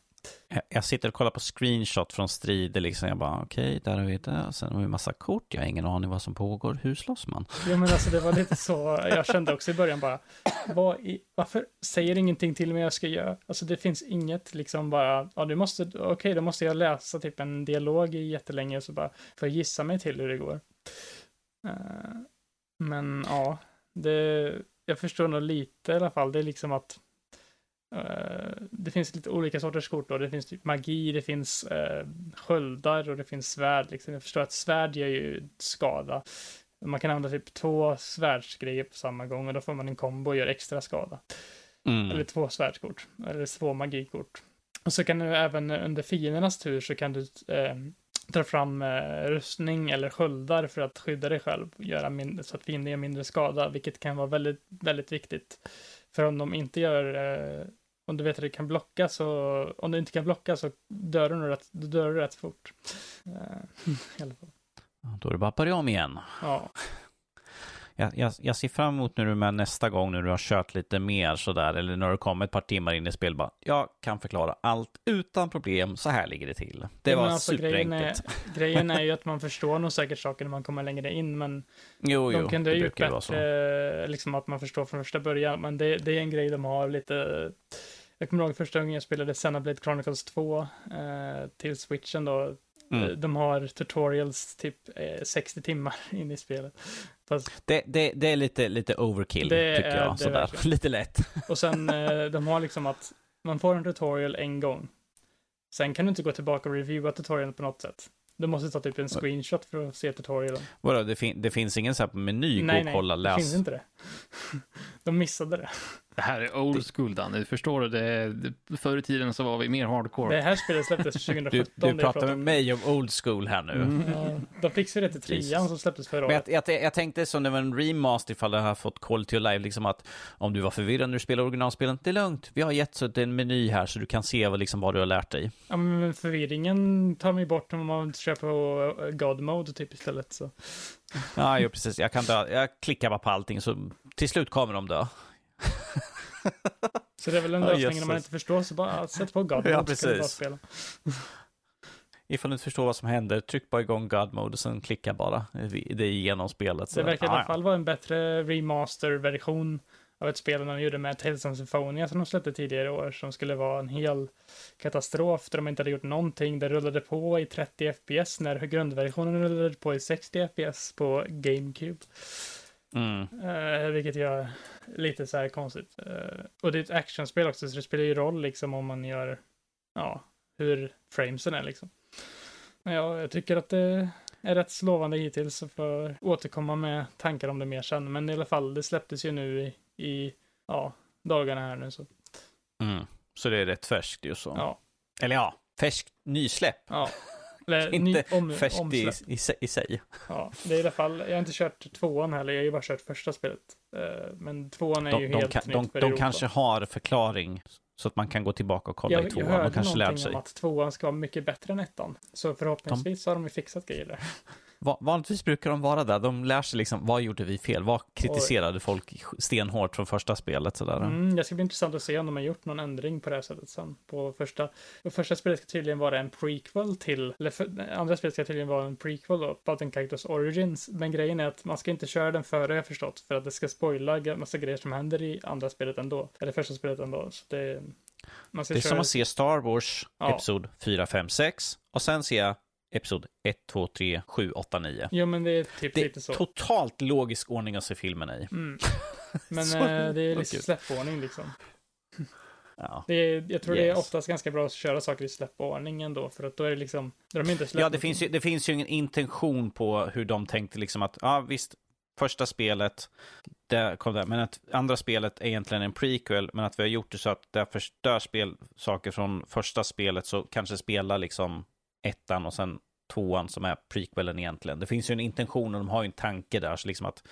jag sitter och kollar på screenshot från strider liksom. Jag bara okej, där har vi det. Och sen har vi massa kort. Jag har ingen aning vad som pågår. Hur slåss man? Jo men alltså det var lite så, jag kände också i början bara, vad i, varför säger ingenting till mig jag ska göra? Alltså det finns inget liksom bara, ja du måste, okej då måste jag läsa typ en dialog i jättelänge så bara, får jag gissa mig till hur det går. Eh, men ja, det, jag förstår nog lite i alla fall. Det är liksom att det finns lite olika sorters kort då. Det finns typ magi, det finns uh, sköldar och det finns svärd. Liksom. Jag förstår att svärd gör ju skada. Man kan använda typ två svärdsgrejer på samma gång och då får man en kombo och gör extra skada. Mm. Eller två svärdskort, eller två magikort. Och så kan du även under fiendernas tur så kan du eh, dra fram eh, rustning eller sköldar för att skydda dig själv, göra mindre, så att fienden gör mindre skada, vilket kan vara väldigt, väldigt viktigt. För om de inte gör, eh, om du vet att du kan blocka så, om du inte kan blocka så dör du rätt, då dör du rätt fort. (laughs) Fall. Då är det bara att börja om igen. Ja. Jag, jag, jag ser fram emot när du är med nästa gång när du har kört lite mer sådär, eller när du kommer ett par timmar in i spel, bara, jag kan förklara allt utan problem, så här ligger det till. Det Ja, var alltså, grejen är, superenkelt. (laughs) grejen är ju att man förstår nog säkert saker när man kommer längre in, men Jo, jo, de kunde gjort brukar ju bättre, liksom att man förstår från första början, men det, det är en grej de har lite. Jag kommer ihåg första gången jag spelade Xenoblade Chronicles 2 eh, till switchen då. Mm. De har tutorials typ eh, 60 timmar (laughs) in i spelet. Fast, Det, det, det är lite, lite overkill, Det tycker är jag. det Sådär. (laughs) Lite lätt. och sen eh, de har liksom att man får en tutorial en gång. Sen kan du inte gå tillbaka och reviewa tutorialen på något sätt. Du måste ta typ en screenshot för att se tutorialen. Vadå, det, fin det finns ingen så här meny, gå nej, och nej, kolla, det läs. finns inte det. (laughs) De missade det. Det här är old school Danny, förstår du? Det, det, förr i tiden så var vi mer hardcore. Det här spelet släpptes (laughs) 2017. Du, det du pratar med mig om old school här nu. Mm. Ja, de fixade det till trean som släpptes förra Men året. jag, jag, jag tänkte som det var en remaster ifall det har fått quality of life, liksom att om du var förvirrad när du spelade originalspelen, det är lugnt. Vi har gett så att det är en meny här så du kan se vad, liksom, vad du har lärt dig. Ja, men förvirringen tar man ju bort om man kör på eh, God Mode typ istället. Så. Ja, jo, precis. Jag, kan dö. jag klickar bara på allting så till slut kommer de dö. Så det är väl en Ja, lösning jösses. när man inte förstår så bara sätt på God Mode Ja, så precis. spela. (laughs) Ifall du inte förstår vad som händer, tryck bara igång God Mode och sen klicka bara det är igenom spelet. Det verkar i alla ja. fall vara en bättre remaster-version av ett spel än de gjorde med Tales of Symphonia som de släppte tidigare i år som skulle vara en hel katastrof där de inte hade gjort någonting. Det rullade på i 30 FPS när grundversionen rullade på i 60 FPS på GameCube. Mm. Uh, vilket gör lite så här konstigt. Eh, och det är ett actionspel också, så det spelar ju roll liksom om man gör, ja, hur framesen är liksom. Ja, jag tycker att det är rätt lovande hittills, så får återkomma med tankar om det mer sen. Men i alla fall, det släpptes ju nu i, i ja, dagarna här nu så. Mm. Så det är rätt färskt ju så. Ja, Eller ja, färskt nysläpp. ja. (laughs) Eller, Inte om, färskt i, omsläpp. i, sig- i sig. Ja, det är i alla fall, jag har inte kört tvåan heller, jag har ju bara kört första spelet. Eh, Men tvåan är De, ju de, helt kan, nytt de, för de Europa. kanske har förklaring så att man kan gå tillbaka och kolla jag, i jag tvåan. hörde De kanske lärt någonting sig. om att tvåan ska vara mycket bättre än ettan. Så förhoppningsvis har de ju fixat grejer där. Va- Vanligtvis brukar de vara där. De lär sig liksom, vad gjorde vi fel? Vad kritiserade folk stenhårt från första spelet? Sådär. Mm, det ska bli intressant att se om de har gjort någon ändring på det här sättet sen. På första, och första spelet ska tydligen vara en prequel till, eller för, andra spelet ska tydligen vara en prequel då, Button Cactus Origins. Men grejen är att man ska inte köra den före, jag förstått, för att det ska spoila massa grejer som händer i andra spelet ändå. Eller första spelet ändå. Så det, Det är köra, som att se Star Wars, Ja. episod 4, 5, 6 och sen se episod 1, 2, 3, 7, 8, 9. Jo, men det är typ Det lite så. totalt logisk ordning att se filmerna i. Mm. (laughs) Men eh, det är liksom kul. släppordning liksom. Ja. Det är, jag tror det är Yes. oftast ganska bra att köra saker i släppordning ändå, för att då är det liksom, de inte Ja, det finns, ju, det finns ju ingen intention på hur de tänkte liksom att, ja visst, första spelet, det kom där, men att andra spelet är egentligen en prequel, men att vi har gjort det så att det förstör spel, saker från första spelet, så kanske spela liksom ettan och sen tvåan som är prequelen egentligen. Det finns ju en intention och de har ju en tanke där, så liksom att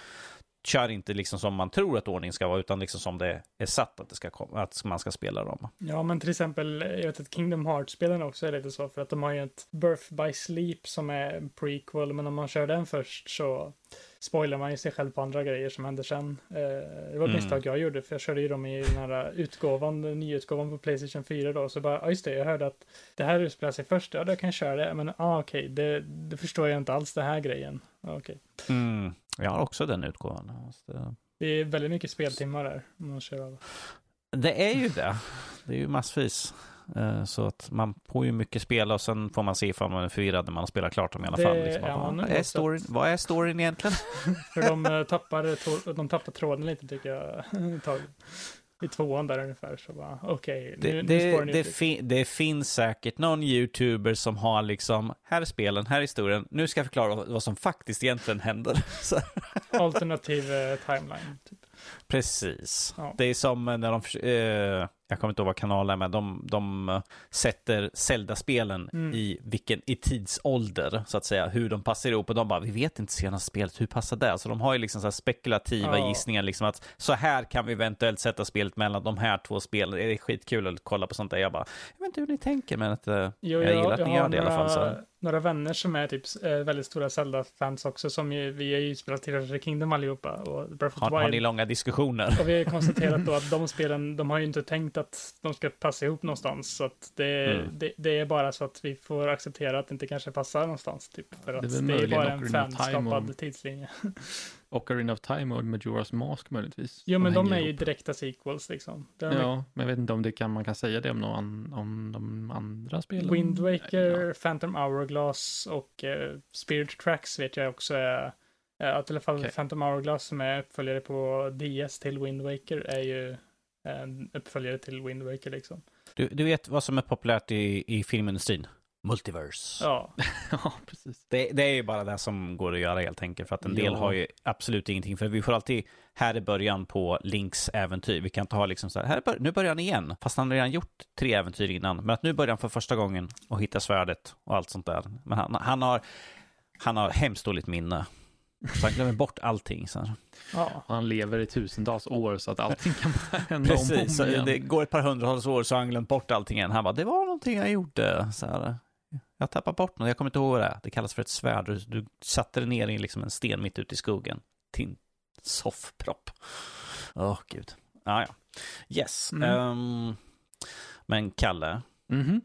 kör inte liksom som man tror att ordning ska vara, utan liksom som det är satt att, det ska komma, att man ska spela dem. Ja, men till exempel, jag vet att Kingdom Hearts-spelen också är lite så, för att de har ju ett Birth by Sleep som är en prequel, men om man kör den först så spoilar man ju sig själv på andra grejer som händer sen. Eh, det var ett Mm. misstag jag gjorde, för jag körde ju dem i den här utgåvan, den nyutgåvan på Playstation 4 då, så bara, ja just det, jag hörde att det här utspelar sig först, ja då kan jag köra det, men ah, okej, det, det förstår jag inte alls, det här grejen. Okej. Mm. Jag har också den utgåvan. Så det- är väldigt mycket speltimmar där, om man kör alla. Det är ju det. Det är ju massvis. Eh, Så att man får ju mycket spela och sen får man se ifall man är förvirrad när man har spelat klart dem i alla Det fall. Liksom, är man vad, är storyn, vad är storyn egentligen? (laughs) För de eh, tappar, de tappar tråden lite tycker jag. (laughs) (laughs) I tvåan där ungefär så bara okej, Det, nu, nu det, det, lite. fi, det finns säkert någon YouTuber som har liksom, här är spelen, här är historien, nu ska jag förklara vad, som faktiskt egentligen händer. (laughs) Alternativ eh, timeline. Typ. precis. Ja. Det är som när de, eh, jag kommer inte ihåg vad kanalen är, men de, de eh, sätter Zelda-spelen Mm. i vilken, i tidsålder, så att säga, hur de passar ihop. Och de bara, vi vet inte senaste spelet, hur passar det? Så de har ju liksom så spekulativa Ja. gissningar, liksom att så här kan vi eventuellt sätta spelet mellan de här två spelen. Det är skitkul att kolla på sånt där. Jag bara, jag vet inte hur ni tänker, men att, eh, Jo, jag gillar att ni har gör det i alla fall. Så. Några vänner som är typ eh, väldigt stora Zelda-fans också, som ju, vi har ju spelat Tears Kingdom allihopa och Breath of Har, har ni långa diskussioner? Och vi har konstaterat då (laughs) att de spelen, de har ju inte tänkt att de ska passa ihop någonstans. Så att det, Mm. det, det är bara så att vi får acceptera att det inte kanske passar någonstans. Typ, för att Det det är är, väl möjligen bara en fanskapad tidslinje. (laughs) Ocarina of Time och Majora's Mask möjligtvis. Jo, men de hänger är ju ihop. direkta sequels liksom. De är Ja, men jag vet inte om det kan, man kan säga det om, någon, om de andra spelen. Wind Waker, Ja. Phantom Hourglass och eh, Spirit Tracks vet jag också är, eh, att i alla fall Okej. Phantom Hourglass som är uppföljare på DS till Wind Waker är ju en uppföljare till Wind Waker liksom. Du, du vet vad som är populärt i, i filmindustrin? Multiverse. Ja, (laughs) ja, precis. Det, det är ju bara det som går att göra helt enkelt. För att en del Ja. har ju absolut ingenting. För vi får alltid, här i början på Links äventyr. Vi kan inte ha liksom så här, här bör, nu börjar han igen. Fast han har redan gjort tre äventyr innan. Men att nu börjar han för första gången och hitta svärdet och allt sånt där. Men han, han har, han har hemskt dåligt minne. Så han glömmer bort allting. Så här. ja. Han lever i tusentals år så att allting kan hända Precis, om igen. det går ett par hundratals år så har han glömt bort allting igen. Han bara, det var någonting jag gjorde. Så här, jag tappar bort något, jag kommer inte ihåg vad det är. Det kallas för ett svärd. Du, du satte det ner i liksom en sten mitt ute i skogen. Till en soffpropp. Åh, gud. Ah, ja. Yes. Mm. Ehm, men Kalle, Mhm.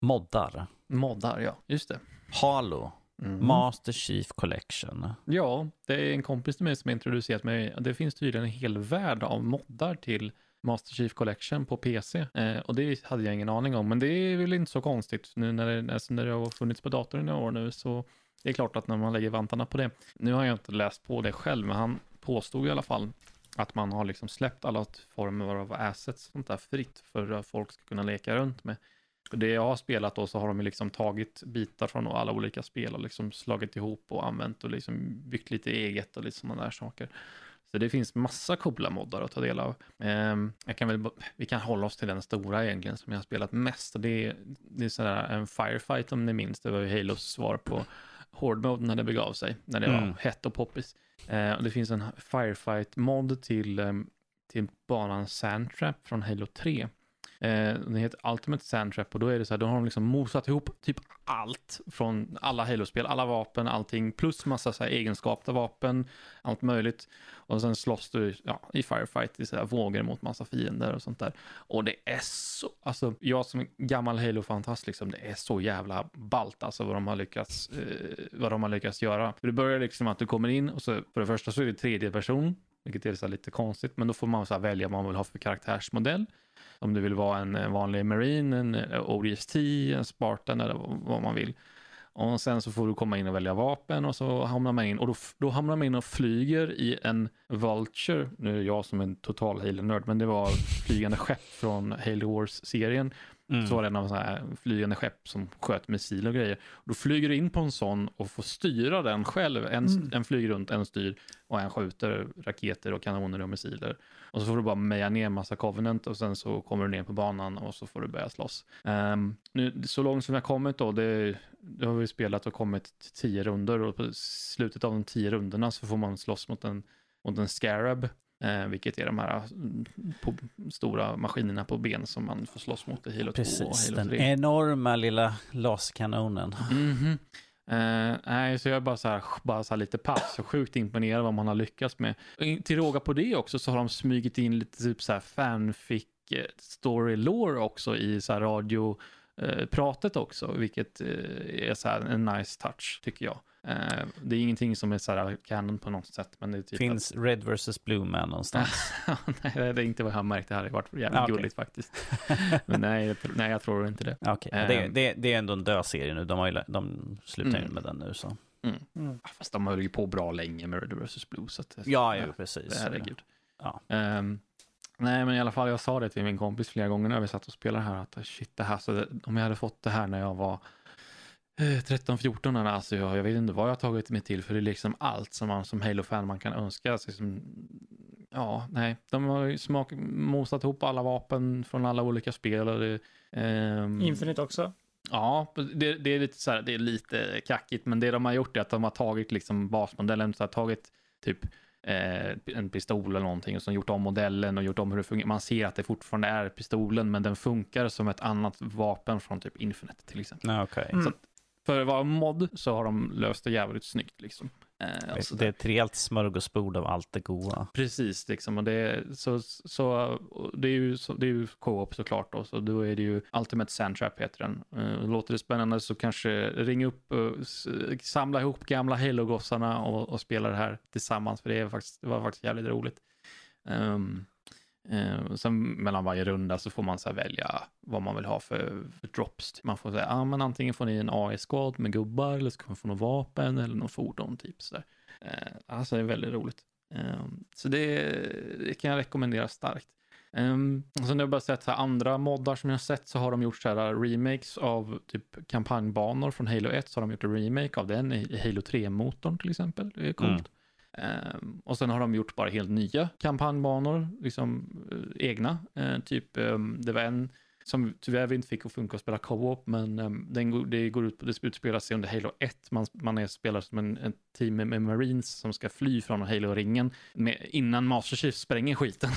moddar. Moddar, ja. Just det. Halo, Mhm. Master Chief Collection. Ja, det är en kompis till mig som har introducerat mig. Det finns tydligen en hel värld av moddar till Master Chief Collection på PC. Eh, och det hade jag ingen aning om, men det är väl inte så konstigt nu när det, alltså när det har funnits på datorn i några år nu så det är klart att när man lägger vantarna på det. Nu har jag inte läst på det själv, men han påstod i alla fall att man har liksom släppt alla former av assets och sånt där fritt för att folk ska kunna leka runt med. För det jag har spelat då så har de liksom tagit bitar från alla olika spel och liksom slagit ihop och använt och liksom byggt lite eget och lite sådana där saker. Så det finns massa coola moddar att ta del av. Ehm, jag kan väl, vi kan hålla oss till den stora egentligen som jag har spelat mest. Det är, det är sådär en firefight om ni minns. Det var ju Halos svar på Horde Mode när det begav sig. När det Mm. var hett och poppis. Eh, och det finns en firefight-mod till, ehm, till banan Sandtrap från Halo 3. Eh, den heter Ultimate Sandtrap och då är det så här, då har de liksom mosat ihop typ allt från alla Halo-spel, alla vapen, allting, plus massa så här egenskapta vapen, allt möjligt. Och sen slåss du ja, i firefight i så här vågor mot massa fiender och sånt där. Och det är så, alltså jag som gammal Halo-fantast liksom, det är så jävla ballt alltså vad de har lyckats, eh, vad de har lyckats göra. För det börjar liksom att du kommer in och så för det första så är det tredje person, vilket är så här lite konstigt, men då får man så här välja vad man vill ha för karaktärsmodell. Om du vill vara en vanlig marine, en eh, ODST, en Spartan eller vad man vill. Och sen så får du komma in och välja vapen och så hamnar man in och då, då hamnar man in och flyger i en Vulture. Nu är jag som en total Halo-nörd, men det var flygande skepp från Halo Wars-serien. Mm. Så var det en sån här flygande skepp som sköt missiler och grejer. Då flyger du in på en sån och får styra den själv. En, Mm. en flyger runt, en styr och en skjuter raketer och kanoner och missiler. Och så får du bara meja ner massa Covenant och sen så kommer du ner på banan och så får du börja slåss. Ehm, nu, så långt som jag kommit då, det, det har vi spelat och kommit till tio runder och på slutet av de tio runderna så får man slåss mot en, mot en Scarab. Eh, vilket är de här mm, på, stora maskinerna på ben som man får slåss mot i Halo 2 och Precis, Halo den 3. enorma lilla laskanonen. Mhm. Eh, nej, så jag är bara så här, bara så här lite pass och sjukt imponerad vad man har lyckats med. Till råga på det också så har de smugit in lite typ så här fanfic eh, story lore också i så här radio eh, pratet också, vilket eh, är så en nice touch tycker jag. Eh, det är ingenting som är så här canon på något sätt, men det är typ Finns Red vs Blue Man någonstans? (laughs) att, nej, det är inte vad jag har märkt, det här har varit jävligt Ah, okej. gulligt faktiskt. (laughs) men nej, nej, jag tror inte det. Okej, det, Ehm. det, det är ändå en död serie nu. De, har ju, de slutar ju Mm. med den nu så. Mm. Ja, Fast de höll ju på bra länge med Red vs. Blue, så att, Ja, jo, precis. herregud. Ja. Ehm, nej, men i alla fall, jag sa det till min kompis flera gånger när vi satt och spelade här, att shit, det här, så det, om jag hade fått det här när jag var eh, 13-14, alltså jag, jag vet inte vad jag har tagit mig till, för det är liksom allt som man som Halo-fan man kan önska sig. Som, ja, nej, de har ju smak, mosat ihop alla vapen från alla olika spel. Och det, ehm, Infinite också. Ja, det, det, är lite så här, det är lite kackigt, men det de har gjort är att de har tagit liksom basmodellen, så har tagit typ eh, en pistol eller någonting och så gjort om modellen och gjort om hur det fungerar. Man ser att det fortfarande är pistolen, men den funkar som ett annat vapen från typ Infinite till exempel. Ja, okej. Mm. Så att för att vara mod så har de löst det jävligt snyggt liksom. Eh, och så Det är ett rejält smörgåsbord av allt det goda. Precis, liksom. Och det, så, så, och det är ju, så, det är ju co-op såklart då, så då är det ju Ultimate Sandtrap heter den. Uh, låter det spännande så kanske ring upp, uh, samla ihop gamla Halo-gossarna och, och spela det här tillsammans, för det, är faktiskt, det var faktiskt jävligt roligt. Um, Eh, sen mellan varje runda så får man så här välja vad man vill ha för, för drops. Man får säga, ah, men antingen får ni en AI-squad med gubbar eller så kan man få något vapen eller något fordon typ sådär. eh, alltså det är väldigt roligt. Eh, så det, det kan jag rekommendera starkt. Um, sen har jag bara sett så här andra moddar som jag har sett så har de gjort så här remakes av typ kampanjbanor från Halo 1 så har de gjort en remake av den i i Halo 3-motorn till exempel. Det är coolt. Mm. Ehm, och sen har de gjort bara helt nya kampanjbanor, liksom eh, egna. Eh, typ, ehm, det var en som tyvärr vi inte fick att funka att spela co-op, men ehm, den, det går ut på, det utspelar sig under Halo 1. Man, man är spelar som en, en team med, med Marines som ska fly från Halo-ringen med, innan Master Chief spränger skiten.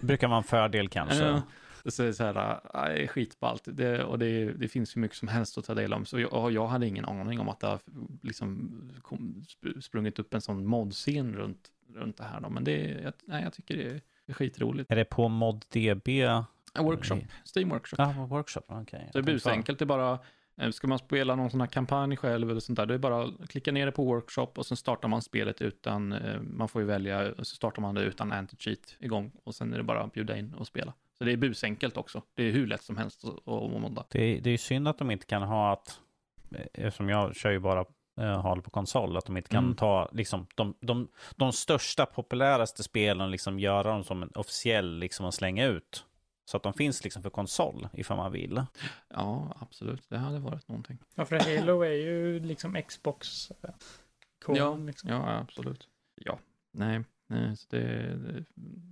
Brukar vara en fördel kanske. Ja. (laughs) Så det är så här, äh, skitballt. Det, och det, det finns ju mycket som helst att ta del om. Så jag, jag hade ingen aning om att det har liksom kom, sp- sprungit upp en sån modscen runt, runt det här. Då. Men det, jag, nej, jag tycker det är skitroligt. Är det på ModDB? Ja, workshop, Steam Workshop. På workshop. Okej. Så det är busenkelt, det är bara, eh, ska man spela någon sån här kampanj själv eller sånt där, det är bara att klicka ner det på workshop och sen startar man spelet utan, eh, man får ju välja, så startar man det utan anti-cheat igång och sen är det bara att bjuda in och spela. Så det är busenkelt också, det är hur lätt som helst att, modda. Det, är- det är ju synd att de inte kan ha att, eh, eftersom jag kör ju bara eh, HAL på konsol, att de inte kan Mm. ta liksom, de, de, de största, populäraste spelen liksom göra dem som en officiell liksom, och slänga ut. Så att de finns liksom för konsol ifall man vill. Ja, absolut, det hade varit någonting. Ja, för Halo är ju liksom Xbox. eh, Ja, liksom. Ja, absolut. Ja, nej, nej så det, det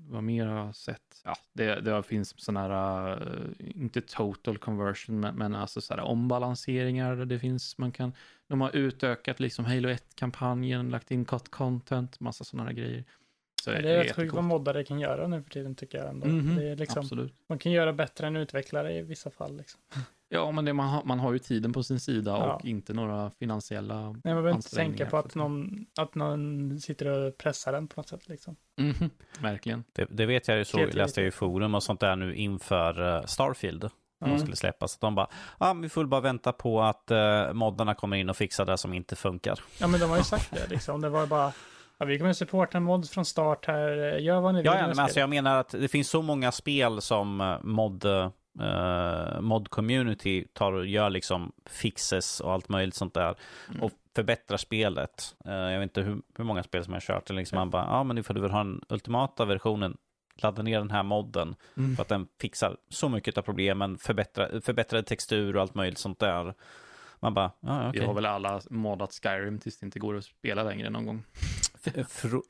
var mera sett. Ja, det, det finns sådana här, eh, inte total conversion, men, men alltså sådana ombalanseringar. där Det finns, man kan, de har utökat liksom Halo 1-kampanjen, lagt in cut content, massa sådana här grejer. Så det är rätt sjukt vad moddare kan göra nu för tiden tycker jag ändå. Mhm, Det är liksom, Absolut. man kan göra bättre än utvecklare i vissa fall. Liksom. (laughs) Ja, men det, man, har, man har ju tiden på sin sida Ja. och inte några finansiella Nej, man behöver inte tänka på att någon, att någon sitter och pressar den på något sätt. Liksom. Mhm, verkligen. Det, det vet jag ju så, läste jag i forum och sånt där nu inför eh, Starfield. När de Mm. skulle släppas. Så de bara, ja, vi får bara vänta på att uh, moddarna kommer in och fixar det som inte funkar. Ja, men de har ju sagt det. Liksom. Det var bara, ja, vi kommer supporta mod från start här. Gör vad ni vill. Ja, ja men alltså jag menar att det finns så många spel som eh, mod, eh, mod community tar och gör liksom fixes och allt möjligt sånt där. Mm. Och förbättrar spelet. Eh, jag vet inte hur, hur många spel som jag har kört. Liksom Ja. Man bara, ja men ifall du vill ha den ultimata versionen, ladda ner den här modden. Mm. För att den fixar så mycket av problemen, förbättra, förbättrad textur och allt möjligt sånt där. Man bara, ja okej. Vi har väl alla moddat Skyrim tills det inte går att spela längre någon gång. Fro-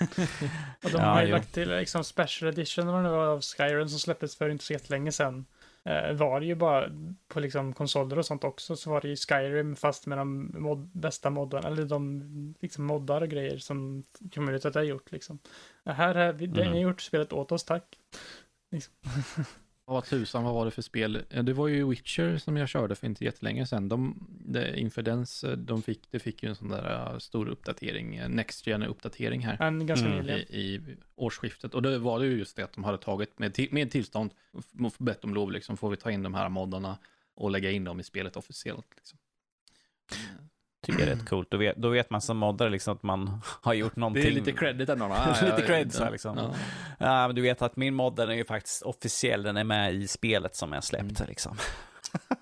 (laughs) Och de Ja, har ju jo. lagt till liksom special edition vad det var, av Skyrim som släpptes för inte så jättelänge sedan. Eh, var det ju bara på liksom konsoler och sånt också så var det ju Skyrim fast med de mod, bästa moddarna, eller de liksom moddar och grejer som communityt har gjort liksom. Det här har vi, det har gjort spelet åt oss, tack. Liksom. (laughs) Vad tusan, vad var det för spel? Eh, Det var ju Witcher som jag körde för inte jättelänge sedan. De, det, inför dens, eh, de fick, det fick ju en sån där eh, stor uppdatering, Next Gen uppdatering här. En ganska Mm. nyligen. i, i årsskiftet. Och då var det ju just det att de hade tagit med, till- med tillstånd, bett om lov, liksom, får vi ta in de här moddarna och lägga in dem i spelet officiellt. Liksom. Tycker det är rätt coolt. Då vet, då vet man som moddare liksom att man (laughs) har gjort någonting. Det är lite credit ändå. (laughs) Lite cred, så här, liksom. Ja. Ja, men du vet att min mod den är ju faktiskt officiell, den är med i spelet som jag släppt Mm. liksom.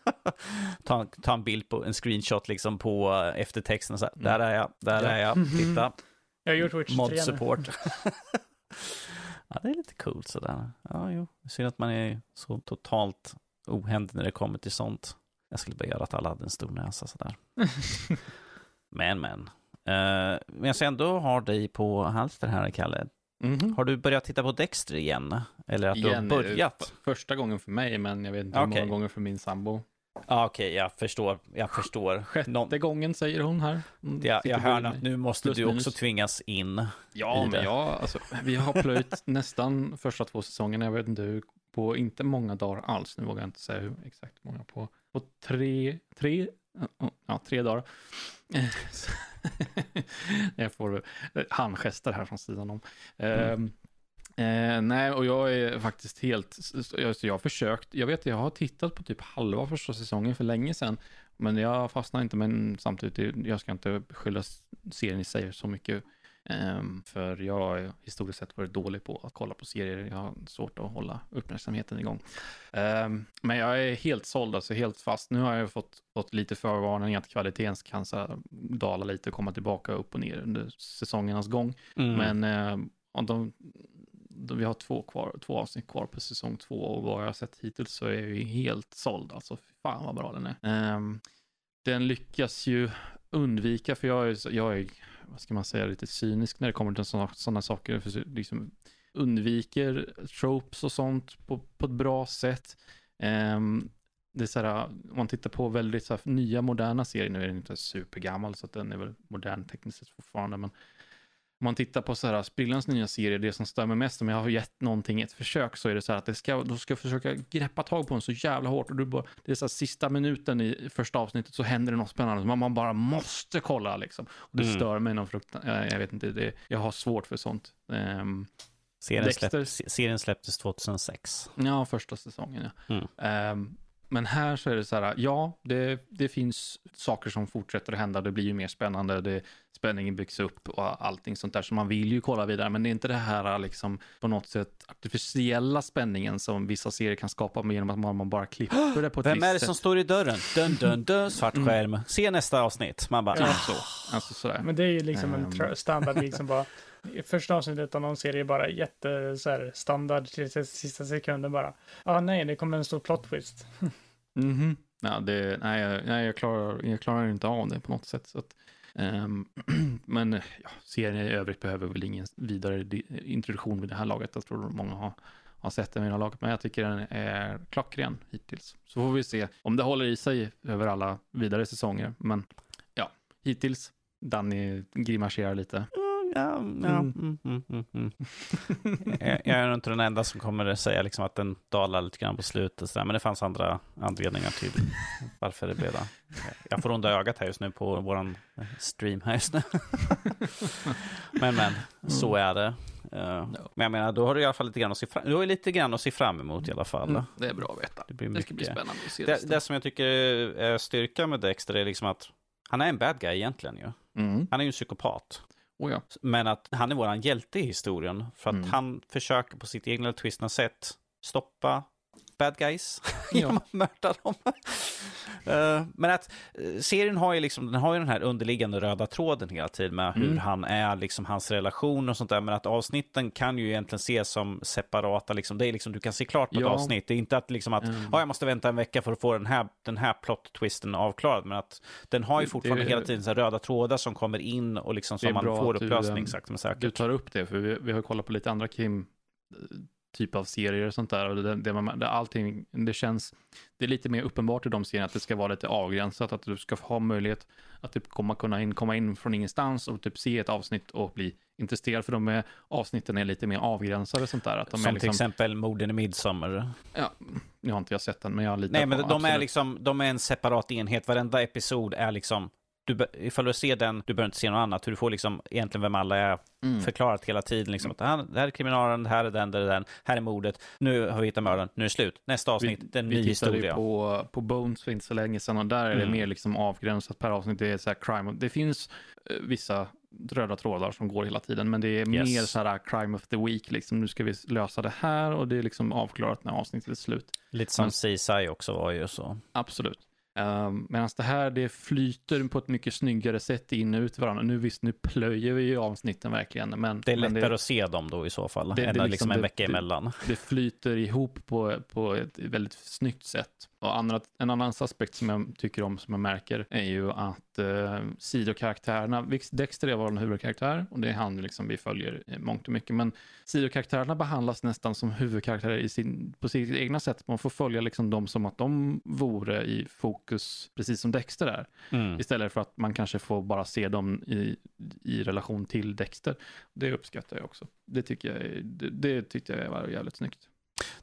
(laughs) ta, ta en bild på, en screenshot liksom på eh, eftertexten och så här, Mm. där är jag, där Ja. är jag, titta, Jag har gjort Witcher 3 mod support. ja, det är lite coolt sådär. Ja, jo, synd att man är så totalt ohändig när det kommer till sånt. Jag skulle bara göra att alla hade en stor näsa sådär. (laughs) Men, men. Uh, men jag ser ändå har dig på halster här, Kalle. Mhm. Har du börjat titta på Dexter igen? Eller att Igen, du har börjat? f- Första gången för mig, men jag vet inte hur många gånger för min sambo. Ja, okej, jag förstår. Jag förstår. Sjätte Någon- gången säger hon här. Jag, sitter jag hör att nu måste Plus du också minus. tvingas in. Ja, men det. ja, alltså, vi har plöjt (laughs) nästan första två säsongerna, jag vet inte hur, på inte många dagar alls, nu vågar jag inte säga hur exakt många, på, på tre, tre, ja, tre dagar. (laughs) Jag får handgester här från sidan om. Mm. Eh, nej, och jag är faktiskt helt, jag, jag har försökt, jag vet jag har tittat på typ halva första säsongen för länge sedan, men jag fastnar inte, men samtidigt, jag ska inte skylla serien i sig så mycket. Ehm, för jag har historiskt sett varit dålig på att kolla på serier. Jag har svårt att hålla uppmärksamheten igång. Ehm, men jag är helt såld, alltså helt fast. Nu har jag fått, fått lite förvarning att kvaliteten kan dala lite och komma tillbaka upp och ner under säsongernas gång. Mm. Men eh, om de, de, vi har två, kvar, två avsnitt kvar på säsong två och vad jag har sett hittills så är jag ju helt såld. Alltså fan vad bra den är. Ehm, den lyckas ju undvika, för jag är, jag är, vad ska man säga, lite cynisk när det kommer till sådana, sådana saker. För, liksom, undviker tropes och sånt på, på ett bra sätt. Um, det är så här, om man tittar på väldigt så här, nya moderna serier, nu är den inte supergammal så att den är väl modern tekniskt sett fortfarande, men om man tittar på så här sprillans nya serier, det som mig mest om jag har gett någonting ett försök så är det så här att det ska, då ska försöka greppa tag på en så jävla hårt och du bara, det är så här sista minuten i första avsnittet så händer det något spännande som man bara måste kolla liksom. Och det Mm. stör mig någon fruktan, jag, jag vet inte, det, jag har svårt för sånt. Ehm, serien, släpp, se- serien släpptes 2006. Ja, första säsongen ja. Mm. Ehm, men här så är det så här, ja, det, det finns saker som fortsätter att hända, det blir ju mer spännande, det, spänningen byggs upp och allting sånt där, så man vill ju kolla vidare, men det är inte det här liksom på något sätt artificiella spänningen som vissa serier kan skapa genom att man, bara klipper det på ett Vem visst är det sätt. som står i dörren? Dun, dun, dun, svart Mm. skärm. Se nästa avsnitt. Man bara, Typ ah. så. Alltså sådär. Men det är ju liksom en Ehm. standard liksom bara. Första avsnittet av någon serie är bara jätte så här, standard till sista sekunden bara. Ja, ah, nej, det kommer en stor plot twist. (laughs) Mhm. Ja, det, nej, jag, nej jag, klarar, jag klarar inte av det på något sätt. Så att, Ehm, (clears throat) men eh, ja, serien i övrigt behöver väl ingen vidare introduktion vid det här laget. Jag tror många har, har sett den vid det här laget, men jag tycker den är klockren hittills. Så får vi se om det håller i sig över alla vidare säsonger. Men ja, hittills, Danny grimaserar lite. Mm, ja, ja, mm, mm, mm, mm. (laughs) jag, jag är nog inte den enda som kommer säga liksom att den dalar lite grann på slutet. Så där. Men det fanns andra anledningar till varför det blev det. Jag får onda ögat här just nu på vår stream här just nu. (laughs) men men, så är det. Uh, Men jag menar, då har du i alla fall lite grann att se fram, du har lite grann att se fram emot i alla fall. Mm, det är bra att veta. Det blir Det ska bli mycket. spännande att se Det, resten. det som jag tycker är styrka med Dexter är liksom att han är en bad guy egentligen ju. Mm. Han är ju en psykopat. Oh, ja. Men att han är våran hjälte i historien. För att Mm. han försöker på sitt egna twistna sätt stoppa bad guys (laughs) (laughs) Ja. genom att mörda dem. (laughs) Eh, men att eh, serien har ju liksom, den har ju den här underliggande röda tråden hela tiden med hur Mm. han är, liksom hans relation och sånt där. Men att avsnitten kan ju egentligen ses som separata, liksom, det är liksom, du kan se klart på ett Ja. avsnitt. Det är inte att liksom att, Mm. ja, jag måste vänta en vecka för att få den här, den här plot-twisten avklarad. Men att den har ju fortfarande det- hela tiden så här röda trådar som kommer in och liksom som man får att du, upplösning ehm, sakta men säkert. Du tar upp det, för vi, vi har kollat på lite andra Kim typ av serier och sånt där. Och det, det, man, det, allting, det känns, det är lite mer uppenbart i de serierna att det ska vara lite avgränsat, att du ska ha möjlighet att typ komma, kunna in, komma in från ingenstans och typ se ett avsnitt och bli intresserad, för de är, avsnitten är lite mer avgränsade och sånt där. Att de Som är liksom, till exempel Morden i Midsommar. Ja, nu har inte jag sett den, men jag litar Nej, på men de är absolut. liksom, de är en separat enhet. Varenda episod är liksom, du, ifall du ser den, du behöver inte se något annat. Du får liksom egentligen vem alla är Mm. förklarat hela tiden. Liksom, att det här, det här är kriminalen, det här är den, det är den, här är mordet, nu har vi hittat mördaren, nu är det slut. Nästa avsnitt, det är en ny vi tittade historia. på, på Bones för inte så länge sedan och där är det Mm. mer liksom avgränsat per avsnitt. Det är så här crime. Det finns eh, vissa röda trådar som går hela tiden, men det är Yes. mer så här crime of the week. Liksom, nu ska vi lösa det här och det är liksom avklarat när avsnittet är slut. Lite som Men- CSI också var ju så. Absolut. Um, Medan det här, det flyter på ett mycket snyggare sätt in och ut varandra. Nu visst, nu plöjer vi ju avsnitten verkligen, men Det är lättare att se dem då i så fall, det- det än är liksom, liksom en det- vecka det- emellan. det flyter ihop på, på ett väldigt snyggt sätt. Och andra, en annan aspekt som jag tycker om, som jag märker, är ju att eh, sidokaraktärerna, Dexter är vår huvudkaraktär och det är han liksom vi följer mångt och mycket, men sidokaraktärerna behandlas nästan som huvudkaraktärer i sin, på sitt egna sätt. Man får följa liksom dem som att de vore i fokus, precis som Dexter är. Mm. Istället för att man kanske får bara se dem i, i relation till Dexter. Det uppskattar jag också. Det, tycker jag, det, det tyckte jag var jävligt snyggt.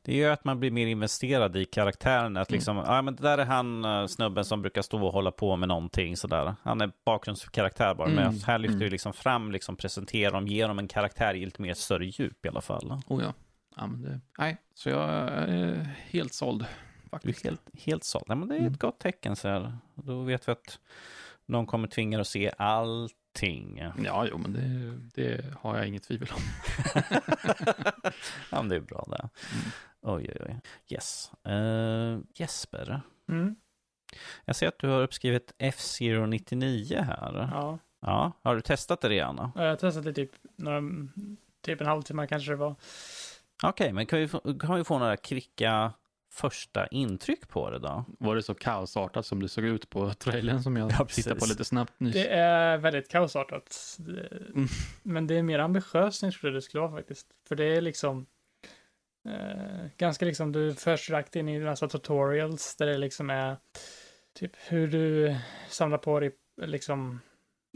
Det gör att man blir mer investerad i karaktären. Att Mm. liksom, ja men det där är han eh, snubben som brukar stå och hålla på med någonting sådär. Han är bakgrundskaraktär bara. Men Mm, här lyfter mm. vi liksom fram, liksom presenterar dem, ger dem en karaktär i lite mer större djup i alla fall. Oh ja. ja men det, nej, så jag är helt såld Du faktiskt. är helt, helt såld. Ja, men det är Mm. ett gott tecken så här. Då vet vi att någon kommer tvinga er att se allting. Ja, jo, men det, det har jag inget tvivel om. (laughs) ja, men det är bra det. Mm. Oj, oj, oj. Yes. Eh, Jesper, Mm. jag ser att du har uppskrivit F-Zero 99 här. Ja. Ja, har du testat det redan? Jag har testat det typ, några, typ en halvtimme kanske det var. Okej, men kan vi, få, kan vi få några kvicka första intryck på det då? Var det så kaosartat som det såg ut på trailern som jag Ja, tittade på lite snabbt nyss? Det är väldigt kaosartat. Mm. Men det är mer ambitiöst än jag trodde det skulle vara faktiskt. För det är liksom eh, ganska liksom, du förs direkt in i en massa tutorials där det liksom är typ hur du samlar på dig liksom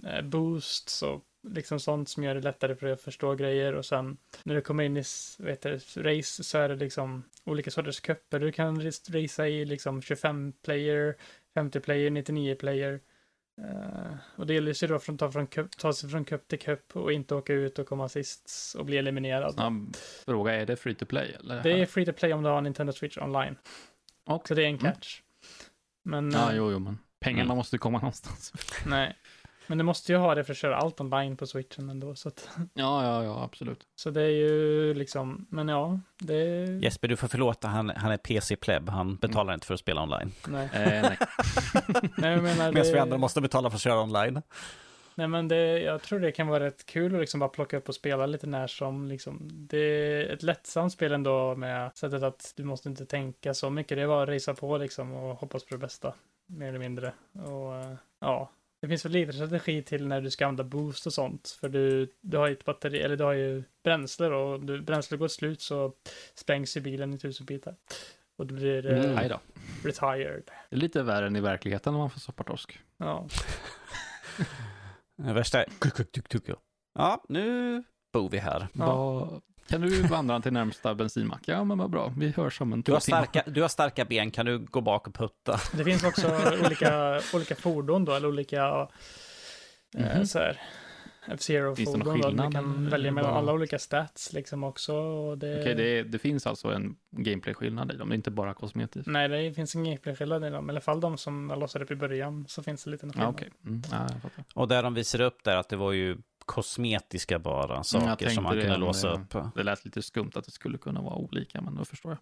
eh, boosts och liksom sånt som gör det lättare för dig att förstå grejer och sen när du kommer in i vet du, race så är det liksom olika sorters kupper du kan racea i liksom 25 player, 50 player, 99 player. Eh, och det gäller sig då från, ta, från cup, ta sig från cup till cup och inte åka ut och komma sist och bli eliminerad. Snabb fråga, är det free to play? Eller? Det är free to play om du har Nintendo Switch online. Och, Så det är en Mm. catch. Men ja, eh, jo, jo, men pengarna Mm. måste komma någonstans. nej. Men du måste ju ha det för att köra allt online på switchen ändå. Så, att, Ja, ja, ja, absolut. så det är ju liksom, men ja, det. Jesper, du får förlåta, han, han är PC-pleb. Han betalar inte för att spela online. Nej. Eh, nej. (laughs) nej, jag menar, Medan vi det, andra måste betala för att köra online. nej, men det, jag tror det kan vara rätt kul att liksom bara plocka upp och spela lite när som. Liksom. Det är ett lättsamt spel ändå med sättet att du måste inte tänka så mycket. Det är bara att racea på liksom och hoppas på det bästa. Mer eller mindre. Och eh, ja, det finns väl lite strategi till när du ska använda boost och sånt. För du, du har ju ett batteri, eller du har ju bränsle då. och Du, bränsle går slut så sprängs ju bilen i tusen bitar. Och du blir eh, Mm. Då. retired. Det är lite värre än i verkligheten om man får soppartorsk. Ja. (laughs) Det värsta är... Ja, nu bor vi här. Ja. Vad- Kan du vandra till närmsta bensinmack? Ja, men vad bra. Vi hörs om en Du har, starka, du har starka ben, kan du gå bak och putta? Det finns också olika, olika fordon då, eller olika eh, Mhm. så här, det F-Zero-fordon. då. Du skillnad, kan eller välja mellan alla olika stats liksom också. Och det, Okej, det, det finns alltså en gameplay-skillnad i dem, det är inte bara kosmetiskt. Nej, det finns ingen gameplay-skillnad i dem. I alla fall de som jag låtsade upp i början så finns det lite Ja, skillnad. okej. Mm, ja. Och där de visar upp där att det var ju kosmetiska bara Mm, saker som man kunde låsa det- upp. Det lät lite skumt att det skulle kunna vara olika, men då förstår jag.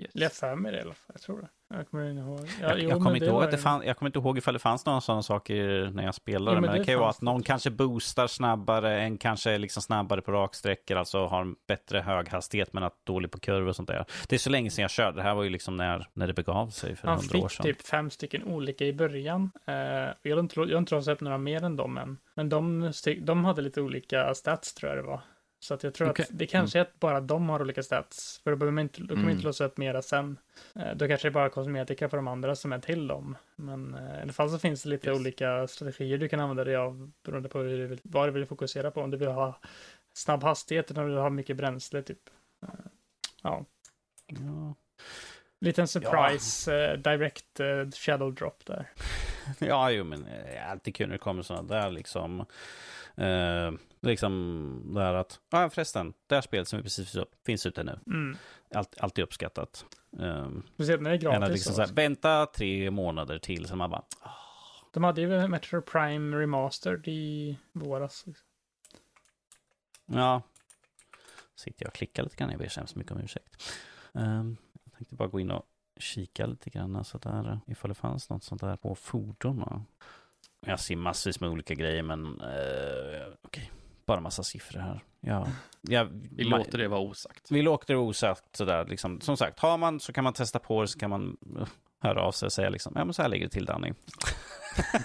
Yes. Har för mig det i alla fall. Jag tror det. Jag kommer inte ihåg. Ja, Jag, jo, jag, kommer inte ihåg att det fann, jag kommer inte ihåg ifall det fanns några sådana saker när jag spelade. Jo, men men, det det kan ju vara att någon kanske boostar snabbare, en kanske är liksom snabbare på raksträckor, alltså har en bättre höghastighet men att dålig på kurvor och sånt där. Det är så länge sedan jag körde. Det här var ju liksom när, när det begav sig för Han hundra år fick sedan. typ fem stycken olika i början. Eh, jag har inte, jag har inte upp några mer än dem än. Men de, de hade lite olika stats tror jag det var. Så att jag tror Okej. att det kanske är att bara de har olika stats. För då, behöver man inte, då kommer man Mm. inte låsa upp mera sen. Eh, Då kanske det är bara kosmetika för de andra som är till dem. Men eh, i alla fall så finns det lite Yes. olika strategier du kan använda dig av beroende på hur du vill, vad du vill fokusera på. Om du vill ha snabb hastighet eller om du vill ha mycket bränsle typ. Eh, Ja, Ja. liten surprise eh, direct eh, shadow drop där. (laughs) Ja, jo, men det är alltid kul när det kommer sådana där liksom. Eh, liksom där att, ja förresten, det här spelet som vi precis fick upp finns ute nu. Mm. Allt, alltid uppskattat. Um, Speciellt när det är än att gratis. liksom så. här, vänta tre månader till, så man bara, De hade ju Metro Prime Remastered i våras. liksom. ja. Sitter jag och klickar lite grann, jag ber så hemskt mycket om ursäkt. Ehm, jag tänkte bara gå in och kika lite grann så där, ifall det fanns något sånt där på fordon. Jag ser massvis med olika grejer, men eh, okej, bara massa siffror här. Ja, ja, Vi låter det vara osagt. Vi låter det osagt sådär. Liksom. Som sagt, har man så kan man testa på det så kan man uh, höra av sig och säga liksom, ja men så här ligger det till Danny.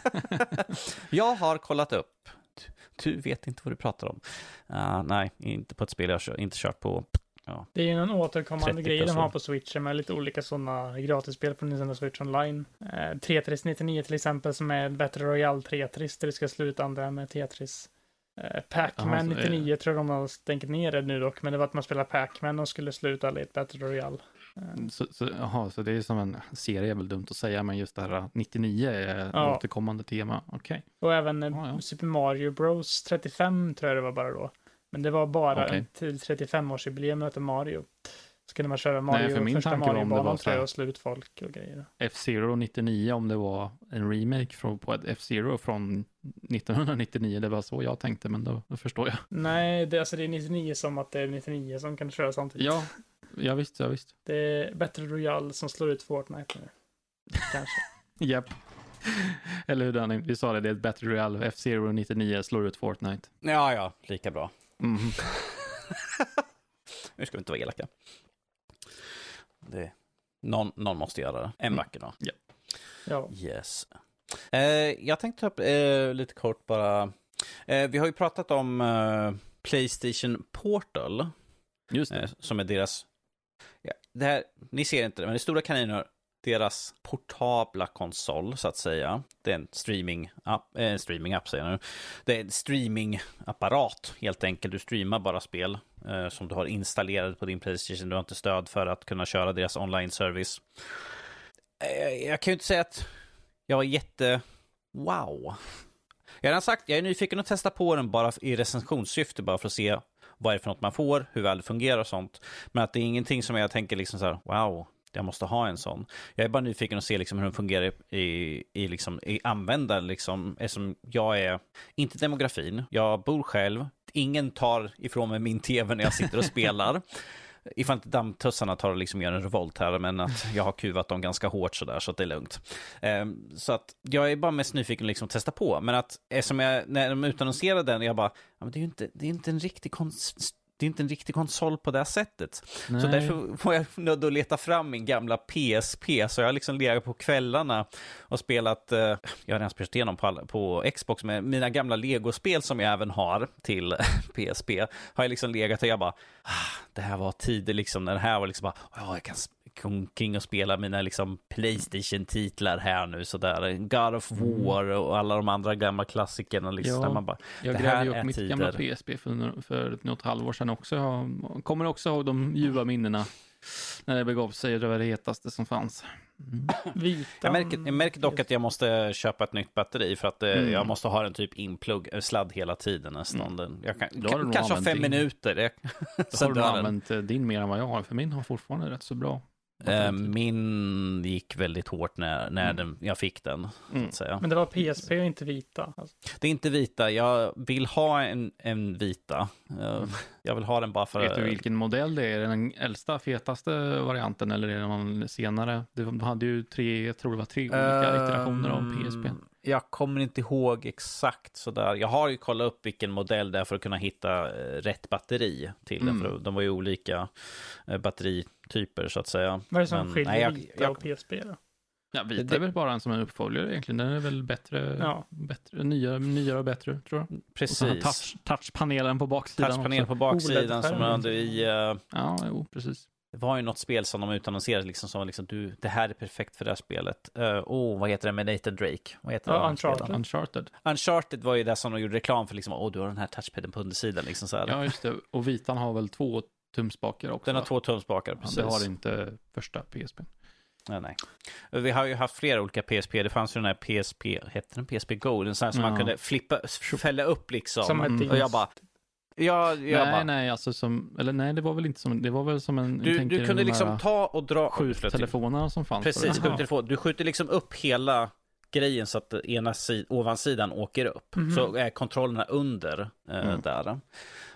(laughs) jag har kollat upp. Du, vet inte vad du pratar om. Ah, nej, inte på ett spel jag kör, inte kört på. Det är ju en återkommande 30 grej de har på Switchen med lite olika sådana gratisspel på Nintendo Switch Online. Eh, Tetris 99 till exempel som är ett Battle Royale Tetris där det ska sluta andra med Tetris. Eh, Pac-Man Jaha, så är det. 99 tror jag de har stängt ner det nu dock, men det var att man spelar Pac-Man och skulle sluta alla i ett Battle Royale. Eh, Så, så, så det är som en serie, är väl dumt att säga, men just det här 99 är Ja. återkommande tema. Okej. och även Ja, ja. Super Mario Bros 35 tror jag det var bara då. Men det var bara en till 35-årsjubileum av Mario. Så kunde man köra Mario, för min första tanke var om det Mario-banan tror jag och slut folk och grejer. F-Zero 99, om det var en remake från, på ett F-Zero från 1999, det var så jag tänkte, men då, då förstår jag. Nej, det, alltså det är 99 som att det är 99 som kan köra samtidigt. Ja, ja visst, ja visst. Det är Battle Royale som slår ut Fortnite nu. Kanske. (laughs) Japp. Eller hur Danny, vi sa det, det är ett Battle Royale, F-Zero 99 slår ut Fortnite. Ja, ja, lika bra. Mhm. (laughs) Nu ska vi inte vara elaka. Det, någon, någon måste göra det. En Mm. vacker dag. Ja. Yes. Eh, jag tänkte ta upp eh, lite kort bara. Eh, vi har ju pratat om eh, Playstation Portal. Just det. Eh, som är deras... Ja, det här, ni ser inte det, men det är stora kaniner. Deras portabla konsol, så att säga. Det är en streaming-app, eh, streaming-app säger jag nu. Det är en streaming-apparat, helt enkelt. Du streamar bara spel eh, som du har installerat på din Playstation. Du har inte stöd för att kunna köra deras online-service. Eh, jag kan ju inte säga att jag var jätte... Wow. Jag har redan sagt, jag är nyfiken att testa på den bara i recensionssyfte, bara för att se vad är det för något man får, hur väl det fungerar och sånt. Men att det är ingenting som jag tänker liksom så här, wow, jag måste ha en sån. Jag är bara nyfiken att se liksom hur den fungerar i, i, liksom, i användaren, liksom, eftersom jag är inte demografin, jag bor själv, ingen tar ifrån mig min tv när jag sitter och spelar. (laughs) Ifall inte dammtussarna tar och liksom gör en revolt här, men att jag har kuvat dem ganska hårt sådär, så att det är lugnt. Ehm, så att jag är bara mest nyfiken liksom att testa på, men att eftersom jag, när de utannonserade den, jag bara, ja, men det är ju inte, det är inte en riktig kons- det är inte en riktig konsol på det sättet. Så Nej. därför (laughs) får jag nödd att leta fram min gamla PSP. Så jag har liksom legat på kvällarna och spelat, eh, jag har redan spelat igenom på, alla, på Xbox med mina gamla Lego-spel som jag även har till (laughs) PSP. Har jag liksom legat och jag bara, ah, det här var tider liksom, när det här var liksom bara, ja, jag kan omkring och spela mina liksom Playstation-titlar här nu sådär. God of War och alla de andra gamla klassikerna liksom. Ja. Man bara, Jag grävde ju upp mitt tider. gamla PSP för, för något halvår sedan också. Jag kommer också ihåg de ljuva minnena när det begav sig. Det var det hetaste som fanns. Mm. Jag märker, jag märker dock att jag måste köpa ett nytt batteri för att eh, Mm. jag måste ha en typ inplugg, eh, sladd hela tiden nästan. Mm. Jag kan, Då har kanske ha använt fem din. minuter. (laughs) Då har du använt eh, din mer än vad jag har, för min har fortfarande rätt så bra. Eh, min gick väldigt hårt när, när Mm. den, jag fick den. Så Mm. att säga. Men det var PSP och inte vita. Alltså. Det är inte vita, jag vill ha en, en vita. Eh, Jag vill ha den bara för Vet du vilken modell det är? Är det den äldsta, fetaste varianten eller är det någon senare? De hade ju tre, jag tror det var tre olika iterationer av PSP. Jag kommer inte ihåg exakt sådär. Jag har ju kollat upp vilken modell det är för att kunna hitta eh, rätt batteri till den. Mm. För de var ju olika eh, batterityper så att säga. Vad är det som Men, skiljer nej, jag- vita och PSP då? Ja, Vita Det- är väl bara en som en uppföljare egentligen. Den är väl bättre, Ja. bättre nyare, nyare och bättre, tror jag. Precis. touch, touchpanelen på baksidan Touchpanel också. på baksidan som man hade i... eh, Ja, jo, precis. Det var ju något spel som de utannonserade liksom som liksom du, det här är perfekt för det här spelet. Åh, oh, vad heter det med Nathan Drake? Vad heter Ja, det? Uncharted. Uncharted. Uncharted var ju det som de gjorde reklam för liksom, åh, du har den här touchpaden på undersidan liksom så här. Ja, just det. Och Vitan har väl två tumspakar också? Den har två tumspakar, precis. det har inte första PSP. Nej, nej. Vi har ju haft flera olika PSP. Det fanns ju den här PSP, hette den PSP Go? Den sån här som Ja. man kunde flippa, fälla upp liksom. Som Mm. Och jag bara, ja, jag nej, bara, nej, alltså som, eller nej, det var väl inte som, det var väl som en, du, du kunde de liksom ta och dra... skjuttelefonerna som fanns. Precis, skjuttelefon. Du skjuter liksom upp hela grejen så att ena si ovansidan åker upp. Mhm. Så är kontrollerna under eh, Mm. där.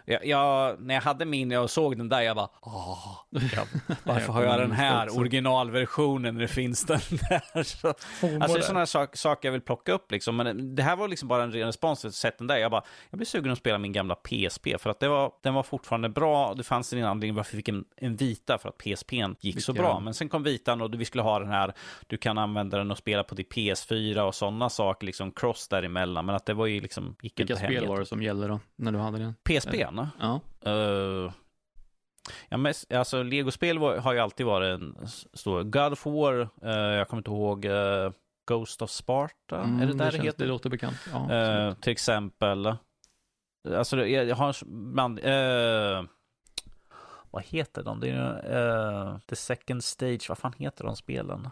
Jag, jag, när jag hade min och såg den där, jag bara, åh, jag, (laughs) varför har jag den här originalversionen när det finns den där? (laughs) Så, Alltså det är sådana sak, saker jag vill plocka upp liksom. Men det här var liksom bara en ren respons till sätten där. Jag bara, jag blev sugen att spela min gamla PSP för att det var, den var fortfarande bra. Det fanns en anledning varför vi fick en, en vita för att PSPn gick så bra. Men sen kom vitan och vi skulle ha den här, du kan använda den och spela på din PS4 och sådana saker, liksom cross däremellan. Men att det var ju liksom, gick Vilka inte spel var det som gällde då, när du hade den? PSPn? Ja, Uh, ja, men, alltså Lego-spel var, har ju alltid varit en stor. God of War, eh, jag kommer inte ihåg, eh, Ghost of Sparta, Mm, är det där det, känns, heter? Det låter bekant. Ja, till exempel. Alltså det- jag, jag har bland, vad heter de? Det är ju, The Second Stage, vad fan heter de spelen?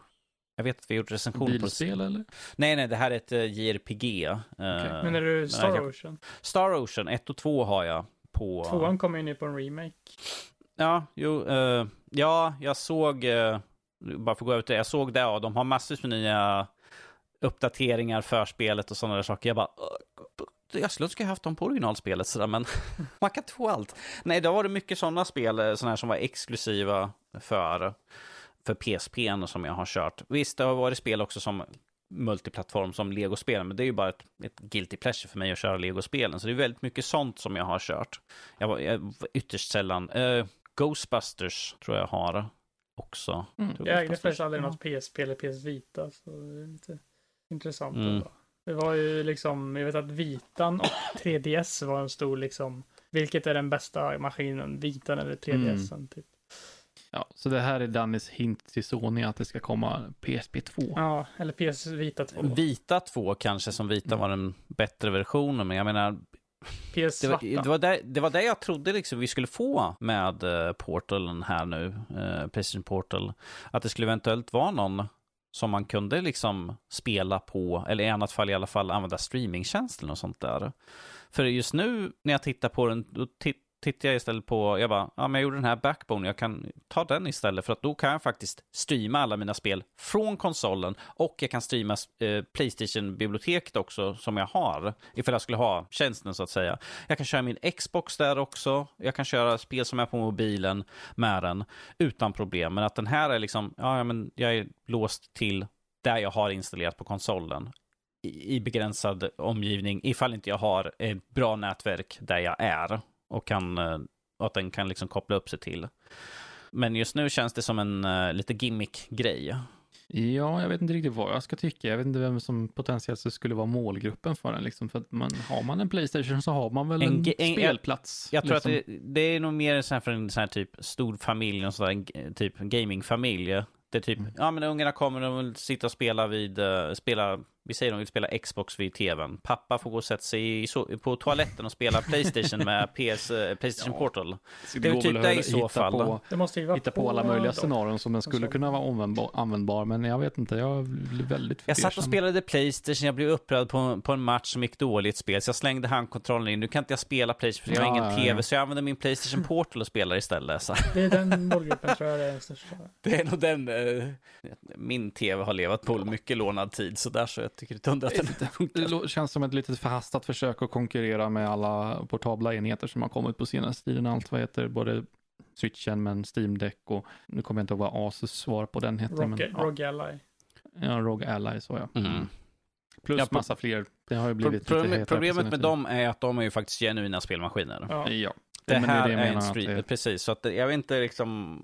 Jag vet att vi har gjort recension på Bilspel eller? Nej, nej, det här är ett JRPG. eh, Men är du Star Ocean? Star Ocean 1 och 2 har jag på... Tvåan kommer ju nu på en remake. Ja, jo, eh, ja, jag såg, eh, bara för att gå ut det, jag såg det och de har massor med nya uppdateringar för spelet och sådana där saker. Jag bara, "Åh, jag skulle önska jag haft dem på originalspelet sådär, men (laughs) man kan inte få allt. Nej, då var det mycket sådana spel, eh, sådana här som var exklusiva för, för PSP som jag har kört. Visst, det har varit spel också som multiplattform som Lego-spel, men det är ju bara ett, ett guilty pleasure för mig att köra Lego-spelen. Så det är väldigt mycket sånt som jag har kört. Jag var, jag ytterst sällan. Eh, Ghostbusters tror jag har också. Mm. Jag ägde faktiskt aldrig något PSP eller PS Vita, så det är lite intressant. Mm. Det var ju liksom, jag vet att Vitan och 3DS var en stor liksom, vilket är den bästa maskinen, Vitan eller 3DSen typ. Ja, så det här är Dannys hint till Sony att det ska komma PSP 2. Ja, eller PS Vita 2. Vita 2 kanske, som Vita Mm. var den bättre versionen, men jag menar, PS det Svarta. var, det var, där, det var där jag trodde liksom vi skulle få med uh, Portalen här nu, uh, Playstation Portal. Att det skulle eventuellt vara någon som man kunde liksom spela på, eller i annat fall i alla fall använda streamingtjänsten och sånt där. För just nu när jag tittar på den, då ti- tittar jag istället på, jag bara, ja men jag gjorde den här Backbone, jag kan ta den istället för att då kan jag faktiskt streama alla mina spel från konsolen och jag kan streama eh, Playstation-biblioteket också som jag har, ifall jag skulle ha tjänsten så att säga. Jag kan köra min Xbox där också, jag kan köra spel som är på mobilen med den utan problem. Men att den här är liksom, ja men jag är låst till där jag har installerat på konsolen i i begränsad omgivning ifall inte jag har ett bra nätverk där jag är och kan, eh, och att den kan liksom koppla upp sig till. Men just nu känns det som en uh, lite gimmick-grej. Ja, jag vet inte riktigt vad jag ska tycka. Jag vet inte vem som potentiellt skulle vara målgruppen för den. Liksom. För att man, har man en Playstation så har man väl en, En en- spelplats. Jag tror liksom. att det, det är nog mer så här för en sån här typ stor familj, en sån där g- typ gamingfamilj. Det är typ, Mm. ja men ungarna kommer och vill sitta och spela vid, uh, spela, vi säger de vill spela Xbox vid tvn. Pappa får gå och sätta sig i, på toaletten och spela Playstation med (laughs) PS, eh, Playstation Ja. Portal. Det är typ det i så fall, På, då. Det måste ju vara hitta på alla möjliga dem. scenarion som den skulle kunna vara användbar, användbar. Men jag vet inte, jag blir väldigt Jag satt och spelade Playstation, jag blev upprörd på, på en match som gick dåligt spel, så jag slängde handkontrollen in. Nu kan inte jag spela Playstation, för jag har Ja, ingen ja, tv, ja. så jag använder min Playstation Portal och spelar istället. Så. Det är den målgruppen tror jag det är den största. (laughs) Det är nog den, eh, min tv har levat på mycket lånad tid, så där så jag tycker inte undra att den inte Det funkar. lå- känns som ett litet förhastat försök att konkurrera med alla portabla enheter som har kommit på senaste tiden. Allt vad heter både Switchen, men Steam Deck och nu kommer jag inte ihåg vad Asus svar på den heter. Men, Rogue, ja, Rogue Ally. ja, Rogue Ally så ja. Mm. Plus Ja, pro- massa fler. Det har ju blivit lite Problemet, med dem är att de är ju faktiskt genuina spelmaskiner. Ja. Ja, det men här det är, är det jag en stream, det- precis. Så att jag vet inte liksom...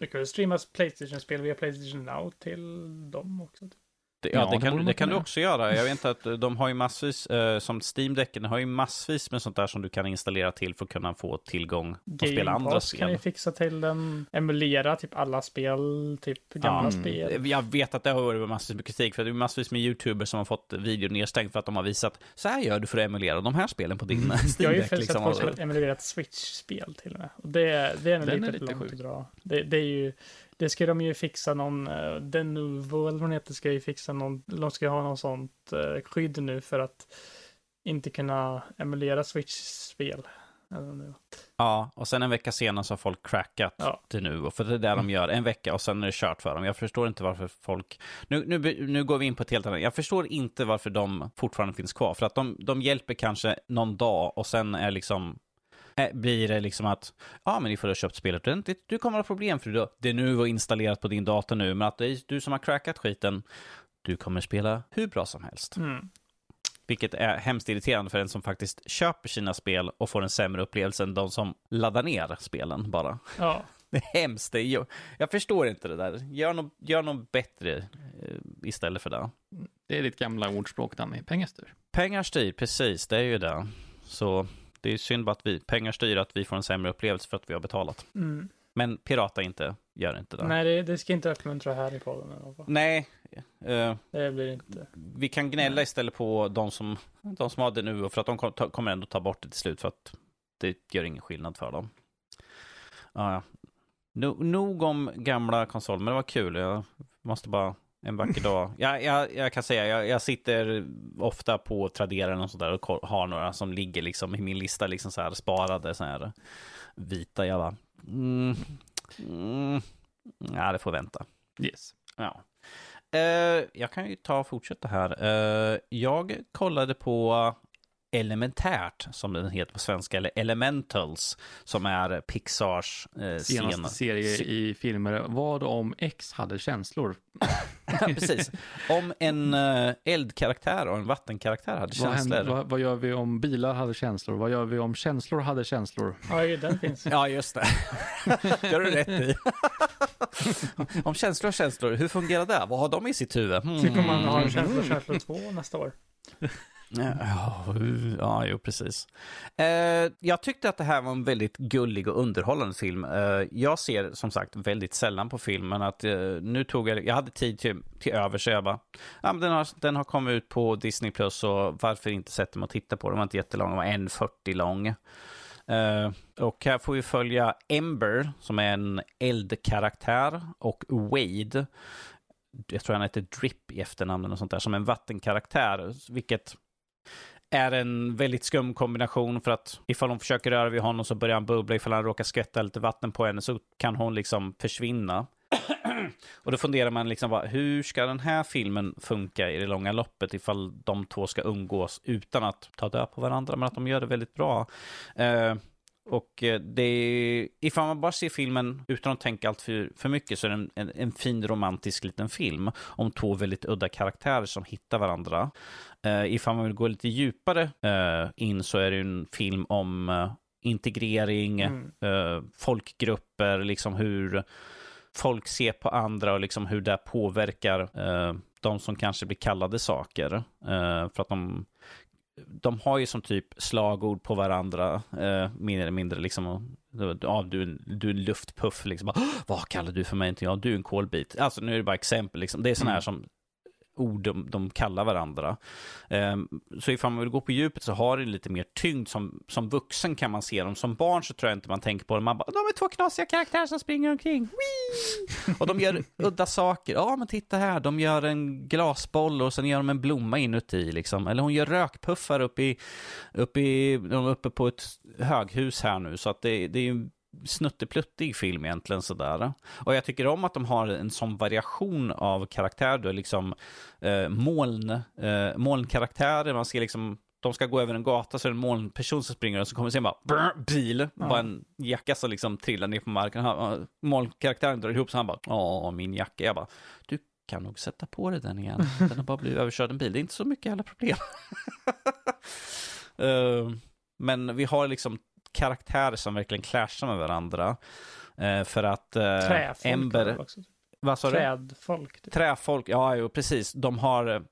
Det kan ju streamas Playstation-spel via Playstation Now till dem också. typ. Det, ja, Ja, det, kan, det kan du också göra. Jag vet inte att de har ju massvis, eh, som Steam-däcken har ju massvis med sånt där som du kan installera till för att kunna få tillgång och spela Game andra Pass kan ju spel. fixa till den. Emulera typ alla spel, typ gamla Ja, spel. Jag vet att det har varit massvis med kritik för det är massvis med YouTubers som har fått video nedstängt för att de har visat så här gör du för att emulera de här spelen på din (laughs) Jag har ju Steam-däck. sett Liksom. folk som har emulerat Switch-spel till och med. Och det, det är nog Den lite, är lite långt att dra. Det, det är ju, det ska de ju fixa någon, uh, Denuvo eller vad den heter, ska ju fixa någon, de ska ha någon sånt eh, skydd nu för att inte kunna emulera Switch-spel. Ja, och sen en vecka senare så har folk crackat Ja. det nu. Och för det är det de gör, en vecka och sen är det kört för dem. Jag förstår inte varför folk... Nu, nu, nu går vi in på ett helt annat... Jag förstår inte varför de fortfarande finns kvar. För att de, de hjälper kanske någon dag och sen är liksom... eh, Blir det liksom att, ja men ni får ha köpt spelet ordentligt, du kommer ha problem för det, det är nu var installerat på din dator nu, men att det är du som har crackat skiten, du kommer spela hur bra som helst. Mm. Vilket är hemskt irriterande för en som faktiskt köper sina spel och får en sämre upplevelse än de som laddar ner spelen bara. Ja, (laughs) Det är hemskt. Det är, jag förstår inte det där. Gör något, gör något bättre eh, istället för det. Det är ditt gamla ordspråk, Danny. Pengar styr. Pengar styr, precis. Det är ju det. Så det är synd bara att vi, pengar styr att vi får en sämre upplevelse för att vi har betalat. mm. Men pirata inte, gör inte det. nej det, det ska inte uppmuntra här i podden. Nej, eh, Det blir inte. vi kan gnälla istället på de som, de som har det nu, och för att de kommer ändå ta bort det till slut, för att det gör ingen skillnad för dem. Ja. No, nog om gamla konsoler, men det var kul. Jag måste bara en vacker dag. Jag, jag, jag kan säga, jag, jag sitter ofta på Tradera och sådär och har några som ligger liksom i min lista, liksom så här sparade, så här vita. Jag bara, mm, mm, ja, det får vänta. Yes. Ja. Eh, jag kan ju ta och fortsätta här. Eh, jag kollade på Elementärt, som den heter på svenska, eller Elementals, som är Pixars eh, Senaste sena- serie se- i filmer. Vad om X hade känslor? (laughs) Precis. Om en eh, eldkaraktär och en vattenkaraktär hade Vad, känslor. händer, vad, vad gör vi om bilar hade känslor? Vad gör vi om känslor hade känslor? Ja, den finns. (laughs) Ja, just det. (laughs) det har du rätt i. om känslor och känslor, hur fungerar det? Vad har de i sitt huvud? Hmm. Tycker man har en känsla känsla 2 nästa år. Ja, ja, jo, precis. Eh, jag tyckte att det här var en väldigt gullig och underhållande film. Eh, jag ser som sagt väldigt sällan på filmen att eh, nu tog jag, jag hade tid till, till över så jag bara, ja, men den, har, den har kommit ut på Disney Plus och varför inte sätta mig och titta på den? Den var inte jättelång, den var 1.40 lång. Eh, och här får vi följa Ember som är en eldkaraktär och Wade jag tror han heter Drip i efternamn och sånt där, som en vattenkaraktär, vilket är en väldigt skum kombination för att ifall hon försöker röra vid honom så börjar han bubbla, ifall han råkar skvätta lite vatten på henne så kan hon liksom försvinna. (clears throat) Och då funderar man liksom bara, hur ska den här filmen funka i det långa loppet ifall de två ska umgås utan att ta död på varandra, men att de gör det väldigt bra. Eh, och eh, det är, ifall man bara ser filmen utan att tänka allt för, för mycket så är det en, en, en fin romantisk liten film om två väldigt udda karaktärer som hittar varandra. Uh, ifall man vill gå lite djupare eh, in så är det en film om eh, integrering, Mm. eh, folkgrupper, liksom hur folk ser på andra och liksom hur det påverkar de som kanske blir kallade saker. För att de, de har ju som typ slagord på varandra, eh, mer eller mindre liksom. och- Ja, du, du är en luftpuff, liksom. Bara, (gasps) "Åh, Vad kallar du för mig? Inte jag, du är en kolbit. Alltså nu är det bara exempel, liksom. Det är sådana här Mm. som ord de, de kallar varandra. Ehm, så ifall man vill gå på djupet så har det lite mer tyngd. Som, som vuxen kan man se dem. Som barn så tror jag inte man tänker på dem. Man bara, de är två knasiga karaktärer som springer omkring. Whee! Och de gör udda saker. Ja, men titta här. De gör en glasboll och sen gör de en blomma inuti. Liksom. Eller hon gör rökpuffar uppe, i, uppe, i, uppe på ett höghus här nu. Så att det, det är ju snuttepluttig film egentligen sådär. Och jag tycker om att de har en sån variation av karaktär. Då, liksom eh, moln, eh, molnkaraktärer. Man ser liksom, de ska gå över en gata så är det en molnperson som springer och så kommer sen bara brr, bil. Bara en jacka som liksom trillar ner på marken. Han, molnkaraktären drar ihop så han bara, åh min jacka. Jag bara, du kan nog sätta på dig den igen. Den har bara blivit överkörd en bil. Det är inte så mycket jävla problem. (laughs) Eh, men vi har liksom karaktärer som verkligen clashar med varandra. Eh, för att eh, Träfolk Ember... också. Typ. Vad sa? Trädfolk. Typ. Träfolk, ja jo, precis. De har...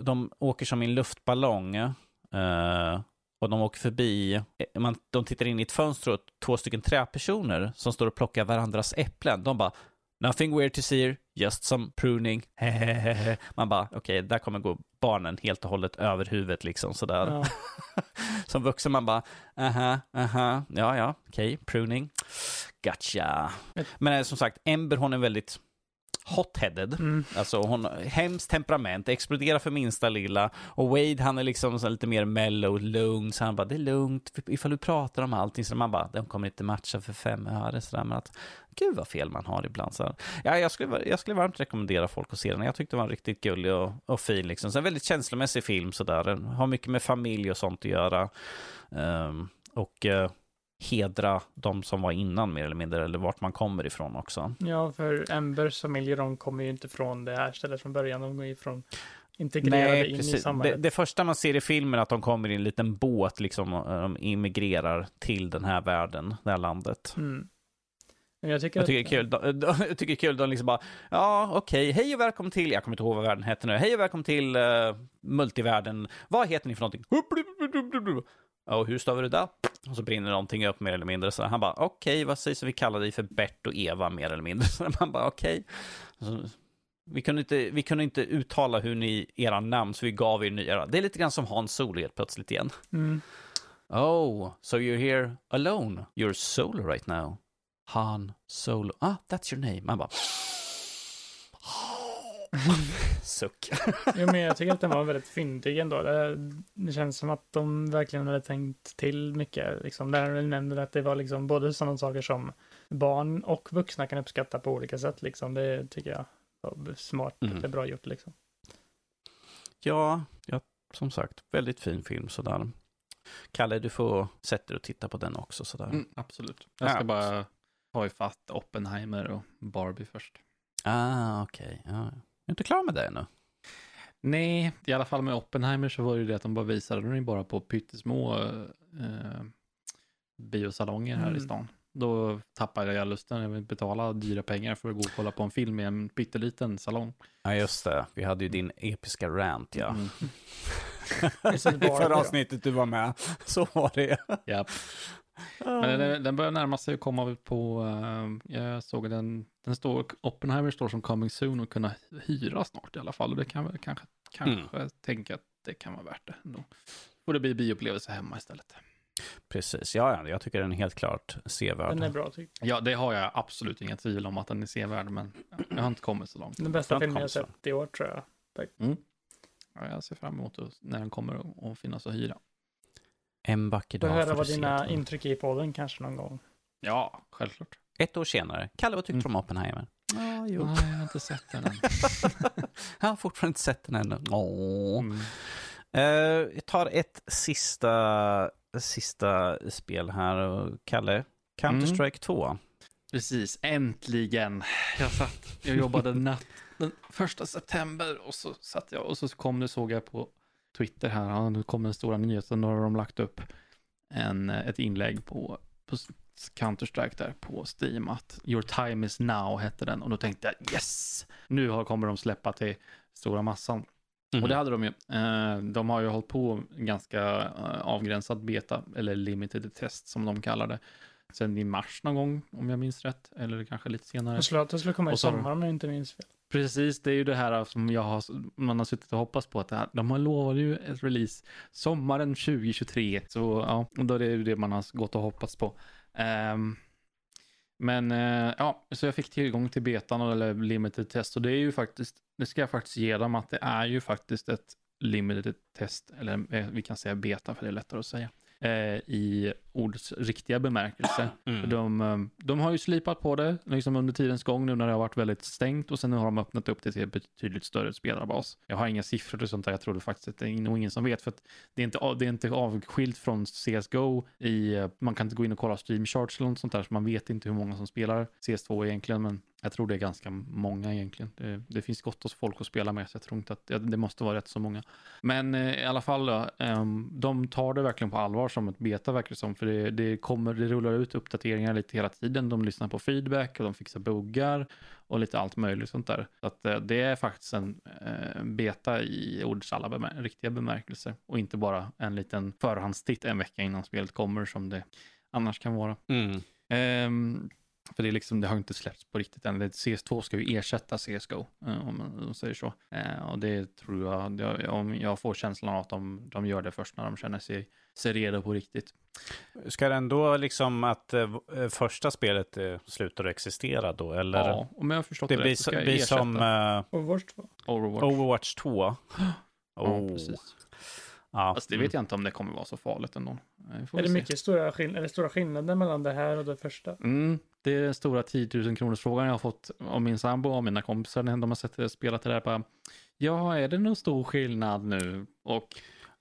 De åker som i en luftballong. Eh, och de åker förbi, eh, man, de tittar in i ett fönster och två stycken träpersoner som står och plockar varandras äpplen. De bara Nothing weird to see here, just some pruning. (laughs) Man bara, okej, okay, där kommer gå barnen helt och hållet över huvudet liksom sådär. Ja. (laughs) Som vuxen man bara, aha, aha, ja, ja, okej, okay, pruning. Gotcha. Men eh, som sagt, Ember hon är väldigt hot-headed. Mm. Alltså hon har hemskt temperament, exploderar för minsta lilla. Och Wade han är liksom så lite mer mellow, lugn. Så han bara, det är lugnt ifall du pratar om allting. Så man bara, de kommer inte matcha för fem öre. Sådär. Men att, gud vad fel man har ibland. Så ja, jag, skulle, jag skulle varmt rekommendera folk att se den. Jag tyckte den var riktigt gullig och, och fin. Liksom. Så en väldigt känslomässig film sådär. Den har mycket med familj och sånt att göra. Um, och uh, hedra de som var innan mer eller mindre, eller vart man kommer ifrån också. Ja, för Embers familj, de kommer ju inte från det här stället från början, de går ju från integrerade Nej, in precis. i samhället. Det, det, första man ser i filmen är att de kommer i en liten båt, liksom, de immigrerar till den här världen, det här landet. Mm. Jag tycker, jag tycker, att... kul. De, (laughs) jag tycker det är kul, de liksom bara, ja okej, okay. hej och välkommen till, jag kommer inte ihåg vad världen heter nu, hej och välkommen till uh, multivärlden, vad heter ni för någonting? Och hur stavar du det? Och så brinner någonting upp mer eller mindre. Så han bara, okej, okay, vad sägs om vi kallar dig för Bert och Eva mer eller mindre? (laughs) Så man bara, okej. Okay. Vi kunde, inte, vi kunde inte uttala hur ni, era namn, så vi gav er nya. Det är lite grann som Hans Solo helt plötsligt igen. Mm. Oh, so you're here alone? You're solo right now? Han Solo. Ah, that's your name. Man bara... (laughs) Suck. jo, men jag tycker att den var väldigt fyndig ändå. Det, det känns som att de verkligen hade tänkt till mycket. Liksom, där de nämnde att det var liksom både sådana saker som barn och vuxna kan uppskatta på olika sätt. Liksom. Det tycker jag var smart. Mm. Det är bra gjort liksom. Ja, ja, som sagt, väldigt fin film sådär. Kalle, du får sätta dig och titta på den också sådär. Mm, absolut. Jag ska ja, bara ha ifatt Oppenheimer och Barbie först. Ah, okej. Okay. Ja är inte klar med det ännu? Nej, i alla fall med Oppenheimer så var det ju det att de bara visade den bara på pyttesmå eh, biosalonger här mm. i stan. Då tappade jag lusten. Jag vill betala dyra pengar för att gå och kolla på en film i en pytteliten salong. Ja, just det. Vi hade ju din episka rant, ja. Mm. (laughs) I förra avsnittet du var med, så var det. Japp. Men den, den börjar närma sig att komma ut på, uh, jag såg den, den står, Oppenheimer står som coming soon och kunna hyra snart i alla fall. Och det kan väl kanske, kanske mm. tänka att det kan vara värt det ändå. Får det bli bioupplevelse hemma istället. Precis, ja, jag tycker den är helt klart sevärd. Den är bra tycker jag. Ja, det har jag absolut inga tvivel om att den är sevärd, men jag har inte kommit så långt. Den bästa filmen jag sett i år tror jag. Mm. Ja, jag ser fram emot när den kommer att finnas att hyra. En vacker dag. Du höra vad dina intryck är i podden kanske någon gång. Ja, självklart. Ett år senare. Kalle, vad tyckte du mm. om Oppenheimer? Ah, jo. Nej, jag har inte sett den än. (laughs) jag har fortfarande inte sett den ännu. Åh. Mm. Uh, jag tar ett sista, sista spel här. Kalle, Counter-Strike mm. 2. Precis, äntligen. Jag satt, jag jobbade natt den första september och så satt jag och så kom det såg jag på Twitter här, ja, nu kom den stora nyheten, då har de lagt upp en, ett inlägg på, på Counter-Strike där på Steam att Your time is now hette den och då tänkte jag yes, nu kommer de släppa till stora massan. Mm. Och det hade de ju. Eh, de har ju hållit på ganska eh, avgränsad beta, eller limited test som de kallar det. Sen i mars någon gång, om jag minst rätt. Eller kanske lite senare. Jag skulle, jag skulle komma i sommar om jag inte minns fel. Precis, det är ju det här som jag har, man har suttit och hoppats på. att De har lovat ju ett release sommaren 2023. Så ja, då är det ju det man har gått och hoppats på. Um, men uh, ja, så jag fick tillgång till betan eller limited test. Och det är ju faktiskt, det ska jag faktiskt ge dem att det är ju faktiskt ett limited test. Eller eh, vi kan säga beta för det är lättare att säga eh, i ordets riktiga bemärkelse. (clears throat) Mm. De, eh, de har ju slipat på det liksom under tidens gång nu när det har varit väldigt stängt och sen nu har de öppnat upp det till en betydligt större spelarbas. Jag har inga siffror och sånt där, jag tror faktiskt att det är nog ingen som vet för att det är inte, det är inte avskilt från CSGO i, eh, man kan inte gå in och kolla stream charts eller något sånt där så man vet inte hur många som spelar CS2 egentligen men Jag tror det är ganska många egentligen. Det, det finns gott hos folk att spela med, så jag tror inte att det, det måste vara rätt så många. Men eh, i alla fall, då, ehm, de tar det verkligen på allvar som ett beta verkar det som, för det, det, kommer, det rullar ut uppdateringar lite hela tiden. De lyssnar på feedback och de fixar buggar och lite allt möjligt sånt där. Så att eh, det är faktiskt en eh, beta i ordets alla bemär riktiga bemärkelser och inte bara en liten förhandstitt en vecka innan spelet kommer som det annars kan vara. Mm. Ehm, för det, är liksom, det har inte släppts på riktigt än. CS2 ska ju ersätta CSGO, eh, om man säger så. Och det tror jag, om jag får känslan av att de, de gör det först när de känner sig, sig redo på riktigt. Ska det ändå liksom att eh, första spelet eh, slutar att existera då? Eller? Ja, om jag har förstått det rätt så ska blir jag som ersätta eh, Overwatch 2. Overwatch. Overwatch 2. Ja, Oh. precis. Ja. Fast det vet jag inte om det kommer vara så farligt ändå. Eh, Är det se. mycket stora, skill- är det stora skillnader mellan det här och det första? Mm, det är den stora 10 000 kronors frågan jag har fått av min sambo och mina kompisar när de har sett det spelat det där. Bara, ja, är det någon stor skillnad nu? Och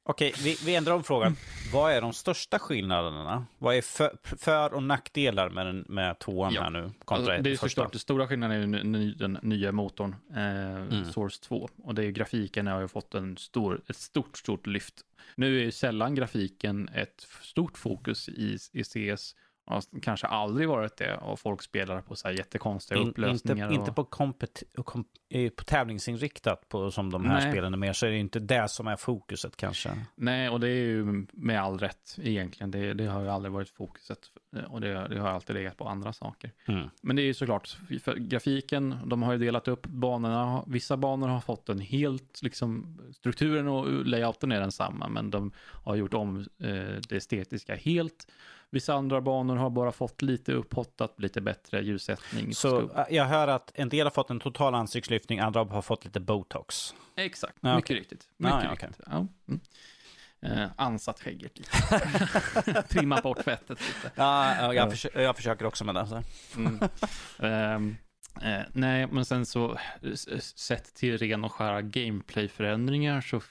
Okej, vi, vi ändrar om frågan. Vad är de största skillnaderna? Vad är för, för och nackdelar med, den, med tvåan Ja. här nu? Kontra Alltså, det är såklart, den stora skillnaden är ju ny- den nya motorn, eh, Source 2. Och det är ju grafiken har ju fått en stor, ett stort, stort lyft. Nu är ju sällan grafiken ett stort fokus i, i CS. Har kanske aldrig varit det och folk spelar på så här jättekonstiga In, inte, upplösningar. inte och... på, kompet, kom, eh, på tävlingsinriktat på, som de här Nej. spelen är mer, så är det inte det som är fokuset kanske. Nej, och det är ju med all rätt egentligen. Det, det har ju aldrig varit fokuset och det, det har alltid legat på andra saker. Mm. Men det är ju såklart, för grafiken, de har ju delat upp banorna. Vissa banor har fått en helt, liksom, strukturen och layouten är densamma, men de har gjort om eh, det estetiska helt. Vissa andra banor har bara fått lite upphottat, lite bättre ljussättning. Så eh, jag hör att en del har fått en total ansiktslyftning, andra har fått lite botox. Exakt, Ja, mycket okej. riktigt. Mycket Ja, ja, riktigt. Ja. Mm. Eh, ansatt skägget lite. (laughs) Trimma bort fettet lite. Ja, ja, jag, Ja. försö- jag försöker också med det. Så. Mm. Ehm, eh, nej, men sen så sett till ren och skära gameplay-förändringar så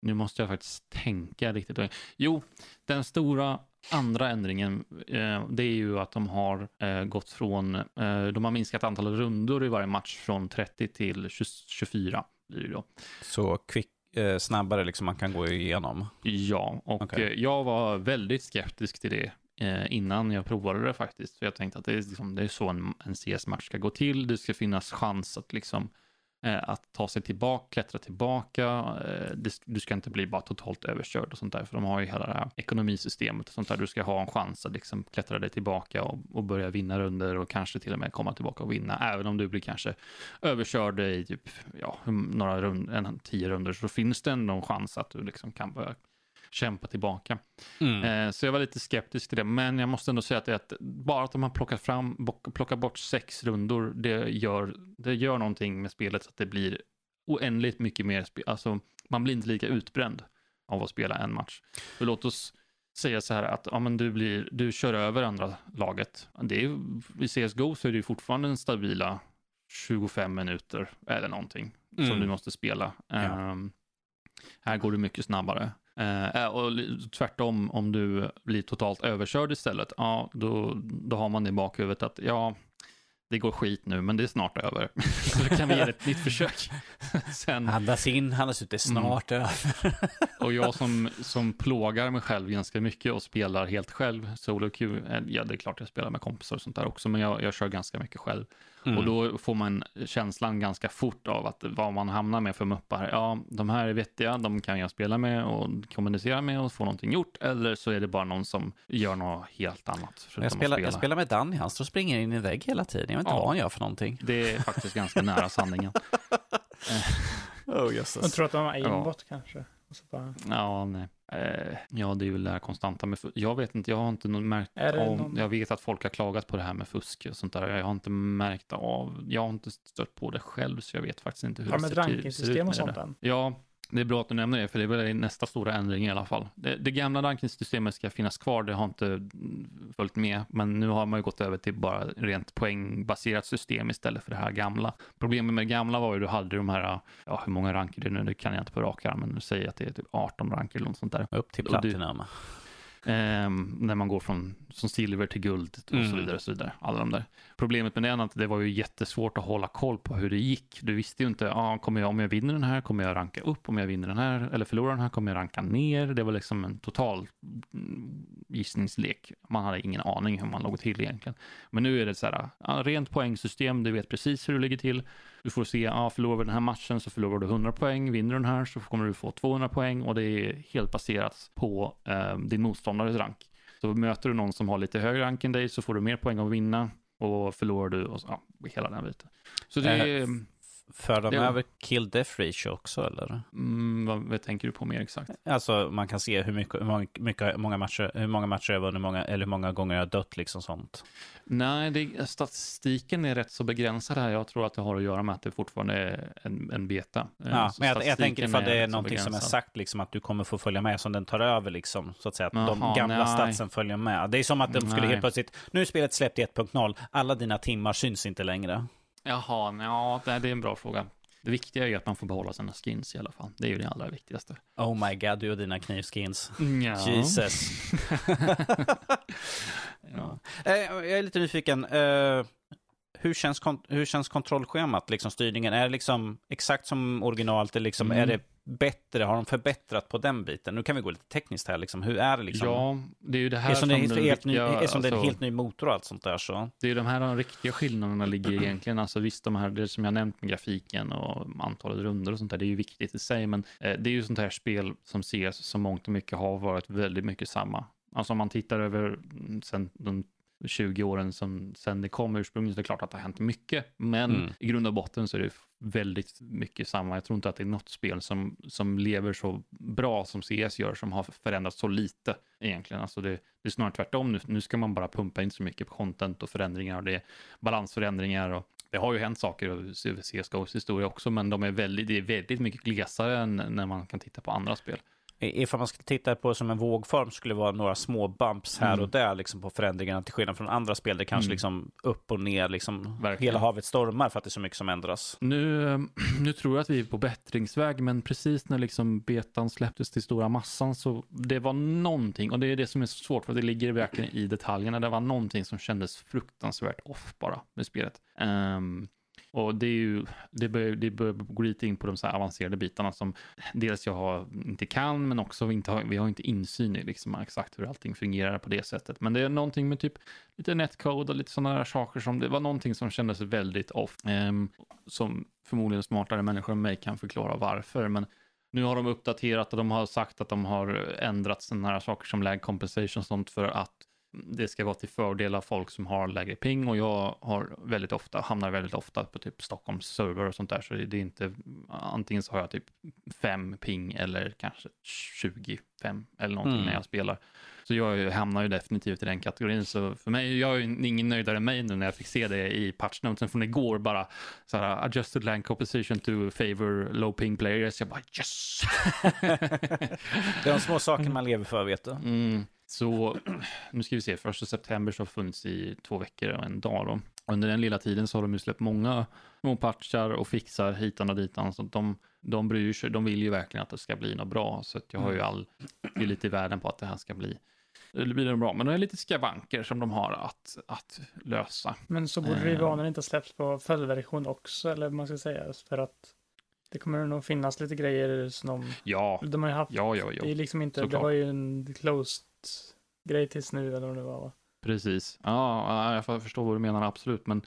nu måste jag faktiskt tänka riktigt. Jo, den stora andra ändringen, eh, det är ju att de har eh, gått från, eh, de har minskat antalet rundor i varje match från 30 till 20, 24 blir det då. Så quick, eh, snabbare liksom man kan gå igenom. Ja, och Okej. eh, jag var väldigt skeptisk till det eh, innan jag provade det faktiskt. För jag tänkte att det är, liksom, det är så en, en CS-match ska gå till. Det ska finnas chans att liksom Eh, att ta sig tillbaka, klättra tillbaka. Eh, du ska inte bli bara totalt överkörd och sånt där. För de har ju hela det här ekonomisystemet och sånt där. Du ska ha en chans att liksom klättra dig tillbaka och, och börja vinna runder och kanske till och med komma tillbaka och vinna. Även om du blir kanske överkörd i typ, ja, några rund, en, tio runder så finns det ändå en chans att du liksom kan börja kämpa tillbaka. Mm. Eh, så jag var lite skeptisk till det, men jag måste ändå säga att, att bara att de har plockat fram, plockat bort sex rundor, det gör, det gör någonting med spelet så att det blir oändligt mycket mer, spe- alltså man blir inte lika utbränd av att spela en match. För låt oss säga så här att ja, men du, blir, du kör över andra laget. Det är, I CSGO så är det ju fortfarande en stabila 25 minuter eller någonting som Mm. du måste spela. Ja. Ehm, här går det mycket snabbare. Eh, och li- tvärtom, om du blir totalt överkörd istället, ja, då, då har man det i bakhuvudet att ja, det går skit nu, men det är snart över. (laughs) Så då kan vi ge det ett nytt försök. (laughs) Sen, Andas in, andas ut, det är snart över. (laughs) och jag som, som plågar mig själv ganska mycket och spelar helt själv, solo queue, eh, ja det är klart jag spelar med kompisar och sånt där också, men jag, jag kör ganska mycket själv. Mm. Och då får man känslan ganska fort av att vad man hamnar med för muppar. Ja, de här är vettiga, de kan jag spela med och kommunicera med och få någonting gjort. Eller så är det bara någon som gör något helt annat. Jag spelar, spela. jag spelar med Danny, han står och springer in i en vägg hela tiden. Jag vet inte Ja. vad han gör för någonting. Det är faktiskt ganska nära sanningen. (laughs) Oh, (laughs) Jag tror att de har Ja. aimbot kanske. Och så bara, Ja, nej. Eh, ja, det är väl det här konstanta med fu- Jag vet inte, jag har inte märkt av, någon- jag vet att folk har klagat på det här med fusk och sånt där. Jag har inte märkt av, jag har inte stött på det själv så jag vet faktiskt inte hur har det ser, ut rankingsystem med och det sånt. Ja, det är bra att du nämner det, för det är väl nästa stora ändring i alla fall. Det, det gamla rankingsystemet ska finnas kvar, det har inte följt med, men nu har man ju gått över till bara rent poängbaserat system istället för det här gamla. Problemet med det gamla var ju, du hade de här, ja hur många ranker det är nu, det kan jag inte på rak arm, men säg att det är typ 18 ranker eller något sånt där. Upp till du- Platinum. Ehm, när man går från, från silver till guld och Mm. så vidare. Och så vidare. Alla de där. Problemet med det är att det var ju jättesvårt att hålla koll på hur det gick. Du visste ju inte, ah, kommer jag, om jag vinner den här kommer jag ranka upp, om jag vinner den här eller förlorar den här kommer jag ranka ner. Det var liksom en total mm, gissningslek. Man hade ingen aning hur man låg till egentligen. Men nu är det så här, rent poängsystem, du vet precis hur du ligger till. Du får se, ja, förlorar vi den här matchen så förlorar du 100 poäng, vinner du den här så kommer du få 200 poäng och det är helt baserat på eh, din motståndares rank. Så möter du någon som har lite högre rank än dig så får du mer poäng att vinna och förlorar du och så, ja, hela den biten. Så det är, Eh, För de över kill death ratio också eller? mm, vad, vad tänker du på mer exakt? Alltså man kan se hur mycket, hur många, mycket, många matcher, hur många matcher jag vunnit, många, eller hur många gånger jag dött, liksom sånt. Nej, det, statistiken är rätt så begränsad här. Jag tror att det har att göra med att det fortfarande är en, en beta. Eh, Ja, så men jag, jag tänker ifall det är så någonting som är sagt, liksom att du kommer få följa med som den tar över, liksom, så att säga. Att de Jaha, gamla nej. statsen följer med. Det är som att de skulle Nej. helt plötsligt, nu är spelet släppt i 1.0, alla dina timmar syns inte längre. Jaha, ja, det är en bra fråga. Det viktiga är ju att man får behålla sina skins i alla fall. Det är ju det allra viktigaste. Oh my god, du och dina knivskins. Ja. Jesus. (laughs) (laughs) ja. Eh, Jag är lite nyfiken. Hur känns, hur känns kontrollschemat, liksom styrningen? Är det liksom exakt som originalet? Liksom, Mm. Är det bättre? Har de förbättrat på den biten? Nu kan vi gå lite tekniskt här. Liksom. Hur är det? Liksom? ja, det är ju det här Eftersom det är, som helt, ny, eftersom det är en alltså- helt ny motor och allt sånt där så. Det är de här de riktiga skillnaderna ligger egentligen. Alltså visst, de här, det som jag nämnt med grafiken och antalet runder och sånt där, det är ju viktigt i sig, men eh, det är ju sånt här spel som ses som mångt och mycket har varit väldigt mycket samma. Alltså om man tittar över mm, sen de 20 åren som sen det kom ursprungligen, så är det klart att det har hänt mycket, men Mm. i grund och botten så är det väldigt mycket samma. Jag tror inte att det är något spel som, som lever så bra som CS gör, som har förändrats så lite egentligen. Alltså det, det är snarare tvärtom nu. Nu ska man bara pumpa in så mycket på content och förändringar och det är balansförändringar och det har ju hänt saker över CSGOs historia också, men de är väldigt, det är väldigt mycket glesare än när man kan titta på andra spel. Ifall man skulle titta på det som en vågform skulle det vara några små bumps här Mm. och där liksom på förändringarna till skillnad från andra spel. Det kanske Mm. liksom upp och ner, liksom Verkligen. hela havet stormar för att det är så mycket som ändras. Nu, (clears throat) nu tror jag att vi är på bättringsväg, men precis när liksom betan släpptes till stora massan så det var någonting, och det är det som är så svårt för det ligger verkligen i detaljerna, det var någonting som kändes fruktansvärt off bara med spelet. Ehm, och det är ju, det börjar, det börjar gå lite in på de så här avancerade bitarna som dels jag har, inte kan, men också inte har, vi har inte insyn i liksom exakt hur allting fungerar på det sättet. Men det är någonting med typ lite netcode och lite sådana där saker som, det var någonting som kändes väldigt off. Ehm, som förmodligen smartare människor än mig kan förklara varför, men nu har de uppdaterat och de har sagt att de har ändrat sådana här saker som lag compensation och sånt för att det ska vara till fördel av folk som har lägre ping och jag har väldigt ofta, hamnar väldigt ofta på typ Stockholms server och sånt där så det är inte, antingen så har jag typ fem ping eller kanske 25 eller någonting Mm. när jag spelar. Så jag hamnar ju definitivt i den kategorin. Så för mig, jag är ju ingen nöjdare än mig nu när jag fick se det i patchnotesen från igår bara. Så här, adjusted land composition to favor low ping players. Jag bara yes! (laughs) Det är de små saker man lever för, vet du. Mm. Så (clears throat) nu ska vi se, första september så har funnits i två veckor och en dag då. Under den lilla tiden så har de ju släppt många små patchar och fixar hitan och ditan. Så de, de bryr sig, de vill ju verkligen att det ska bli något bra. Så jag har ju all, det är lite i världen på att det här ska bli, det blir nog bra. Men det är lite skavanker som de har att, att lösa. Men så borde det ju Eh. när det inte släpps på följdversion också, eller man ska säga. För att det kommer nog finnas lite grejer som de, Ja, de har haft. ja, ja, Det är ja. liksom inte, det såklart. var ju en closed grej tills nu eller vad det var. va? Precis. Ja, jag förstår vad du menar, absolut. Men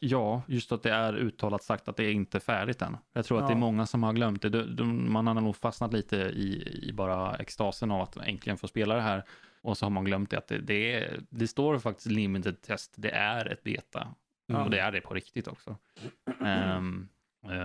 ja, just att det är uttalat sagt att det är inte färdigt än. Jag tror att det är Ja. många som har glömt det. De, de, man har nog fastnat lite i, i bara extasen av att äntligen få spela det här. Och så har man glömt det att det, det, är, det står faktiskt limited test. Det är ett beta. Ja. Och det är det på riktigt också. Eh,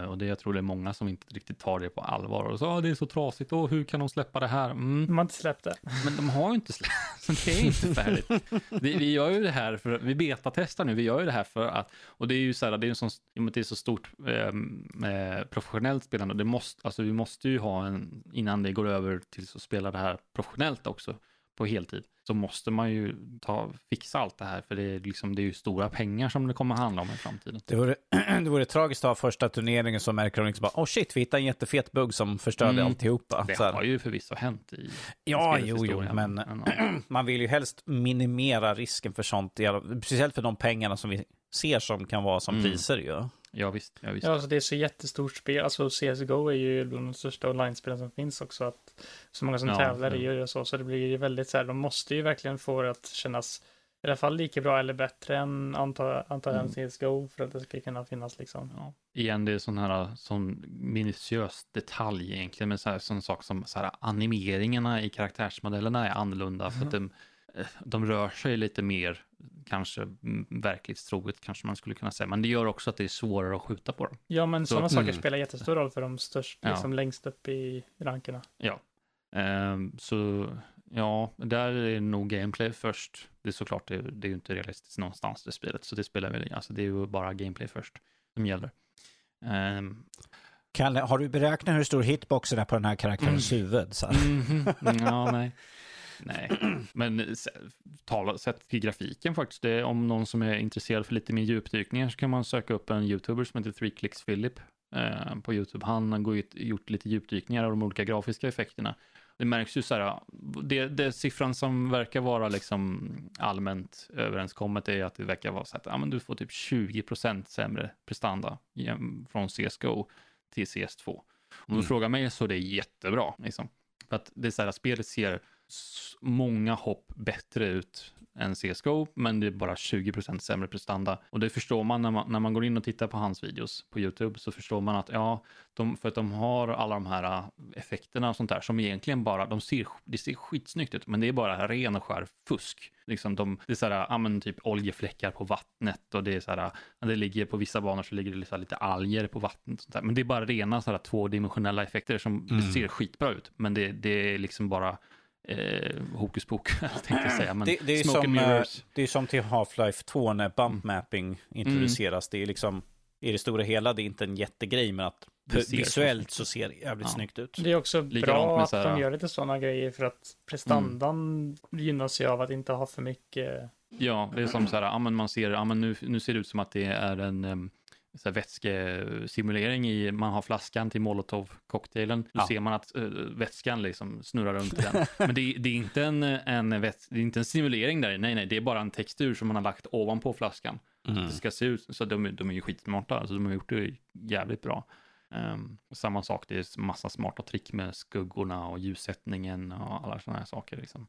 och det, jag tror det är många som inte riktigt tar det på allvar. Och så, ah, det är så trasigt, och hur kan de släppa det här? Mm. De har inte släppt det. Men de har ju inte släppt, (laughs) så det är inte färdigt. Vi, vi gör ju det här för, vi betatestar nu, vi gör ju det här för att, och det är ju så här, det är, sån, det är så stort eh, eh, professionellt spelande, det måste, alltså vi måste ju ha en, innan det går över till att spela det här professionellt också, på heltid så måste man ju ta, fixa allt det här för det är, liksom, det är ju stora pengar som det kommer handla om i framtiden. Det vore, (clears throat) det vore tragiskt att ha första turneringen så märker de liksom bara, oh shit, vi hittade en jättefet bugg som förstörde Mm. alltihopa. Det Så här. har ju förvisso hänt i Ja, jo, jo, men (clears throat) man vill ju helst minimera risken för sånt, speciellt för de pengarna som vi ser som kan vara som Mm. priser ju. Ja, visst. Ja, visst. Ja, alltså det är så jättestort spel. Alltså CSGO är ju bland de största online-spelen som finns också. Att så många som Ja, tävlar ja. i det och så. Så det blir ju väldigt så här, de måste ju verkligen få det att kännas i alla fall lika bra eller bättre än antar, jag, Mm. än CSGO för att det ska kunna finnas liksom. Ja. Igen, det är sån här sån minutiös detalj egentligen, men så här, sån sak som så här, animeringarna i karaktärsmodellerna är annorlunda för att de, de rör sig lite mer, kanske mm, verklighetstroget kanske man skulle kunna säga, men det gör också att det är svårare att skjuta på dem. Ja, men Så- sådana saker mm. spelar jättestor roll för de största, Ja. liksom längst upp i rankerna. Ehm, så ja, där är nog gameplay först. Det är såklart, det, det är ju inte realistiskt någonstans det spelet, så det spelar väl, alltså det är ju bara gameplay först som gäller. Ehm, Kalle, har du beräknat hur stor hitboxen är på den här karaktärens huvud? Så här? Mhm. Ja, nej. Nej, men se- tala, sett till grafiken faktiskt, det, om någon som är intresserad för lite mer djupdykningar så kan man söka upp en youtuber som heter 3clicks Philip eh, på YouTube. Han har gått- gjort lite djupdykningar av de olika grafiska effekterna. Det märks ju så här, det, det siffran som verkar vara liksom allmänt överenskommet är att det verkar vara så att ja, men du får typ 20% sämre prestanda från CSGO till CS2. Om du Mm. frågar mig så är det jättebra. Liksom. För att det är så här, spelet ser många hopp bättre ut än CSGO, men det är bara 20% sämre prestanda. Och det förstår man när, man när man går in och tittar på hans videos på YouTube, så förstår man att ja, de, för att de har alla de här äh, effekterna och sånt där som egentligen bara, de ser, det ser skitsnyggt ut, men det är bara ren och skär fusk. Liksom de, det är så här, ja men typ oljefläckar på vattnet och det är så här, det ligger på vissa banor så ligger det så lite alger på vattnet och sånt där. Men det är bara rena så här tvådimensionella effekter som Mm. ser skitbra ut, men det, det är liksom bara eh, hokus pokus, (laughs) tänkte jag säga. Men Det, det, är som, eh, det är som till Half-Life 2 när bump Mm. mapping introduceras. Det är liksom, i det stora hela, det är inte en jättegrej, men att visuellt så ser det jävligt Ja. snyggt ut. Det är också Likadant bra att de gör lite sådana grejer för att prestandan gynnas ju av att inte ha för mycket. Ja, det är som så här, ja, men man ser, ja, men nu, nu ser det ut som att det är en um, så vätskesimulering i, man har flaskan till molotov-cocktailen. Då Ja. ser man att eh, vätskan liksom snurrar runt i den. (laughs) Men det, är- det är inte en, en, väts, det är inte en simulering där, nej, nej, det är bara en textur som man har lagt ovanpå flaskan. Mm. Det ska se ut, så de, de är ju skitsmarta, alltså de har gjort det jävligt bra. Ehm, samma sak, det är massa smarta trick med skuggorna och ljussättningen och alla sådana här saker. Liksom.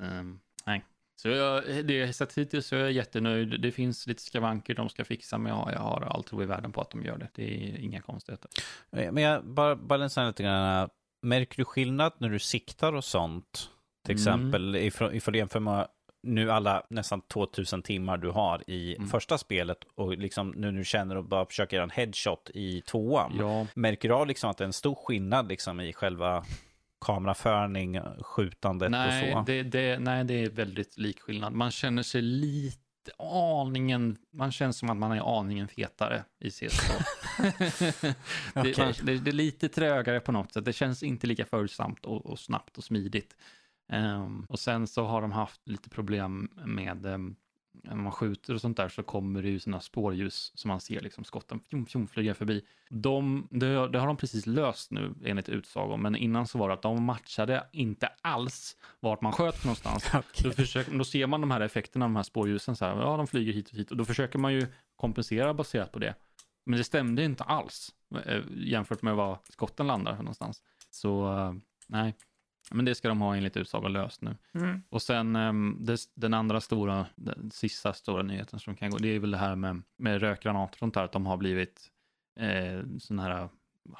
Ehm, nej. Så jag, det sett hittills så är jag jättenöjd. Det finns lite skavanker de ska fixa, men jag, har- jag har all tro i världen på att de gör det. Det är inga konstigheter. Men jag bara balanserar lite grann. Märker du skillnad när du siktar och sånt? Till Mm. exempel ifrån, ifrån det jämför med nu alla nästan 2000 timmar du har i Mm. första spelet och liksom nu när du känner att bara försöka göra en headshot i tvåan. Ja, Märker du av liksom att det är en stor skillnad liksom i själva kameraförning, skjutandet och nej så? det, det, nej, det är väldigt lik skillnad. Man känner sig lite aningen, man känns som att man är aningen fetare i CSGO. (laughs) det, Okej. man, det, det är lite trögare på något sätt. Det känns inte lika följsamt och, och snabbt och smidigt. Ehm, och sen så har de haft lite problem med um, när man skjuter och sånt där så kommer det ju sådana spårljus som man ser liksom skotten fjom, fjom, flyga förbi. De, det, det har de precis löst nu enligt utsago, men innan så var det att de matchade inte alls vart man sköt någonstans. (laughs) Då, försöker, då ser man de här effekterna, de här spårljusen, så här, ja de flyger hit och hit och då försöker man ju kompensera baserat på det. Men det stämde inte alls eh, jämfört med var skotten landar någonstans. Så eh, nej, men det ska de ha enligt utsago löst nu. Mm. Och sen ehm, det, den andra stora, den sista stora nyheten som kan gå, det är väl det här med, med rökgranater och sånt där, att de har blivit eh, sådana här,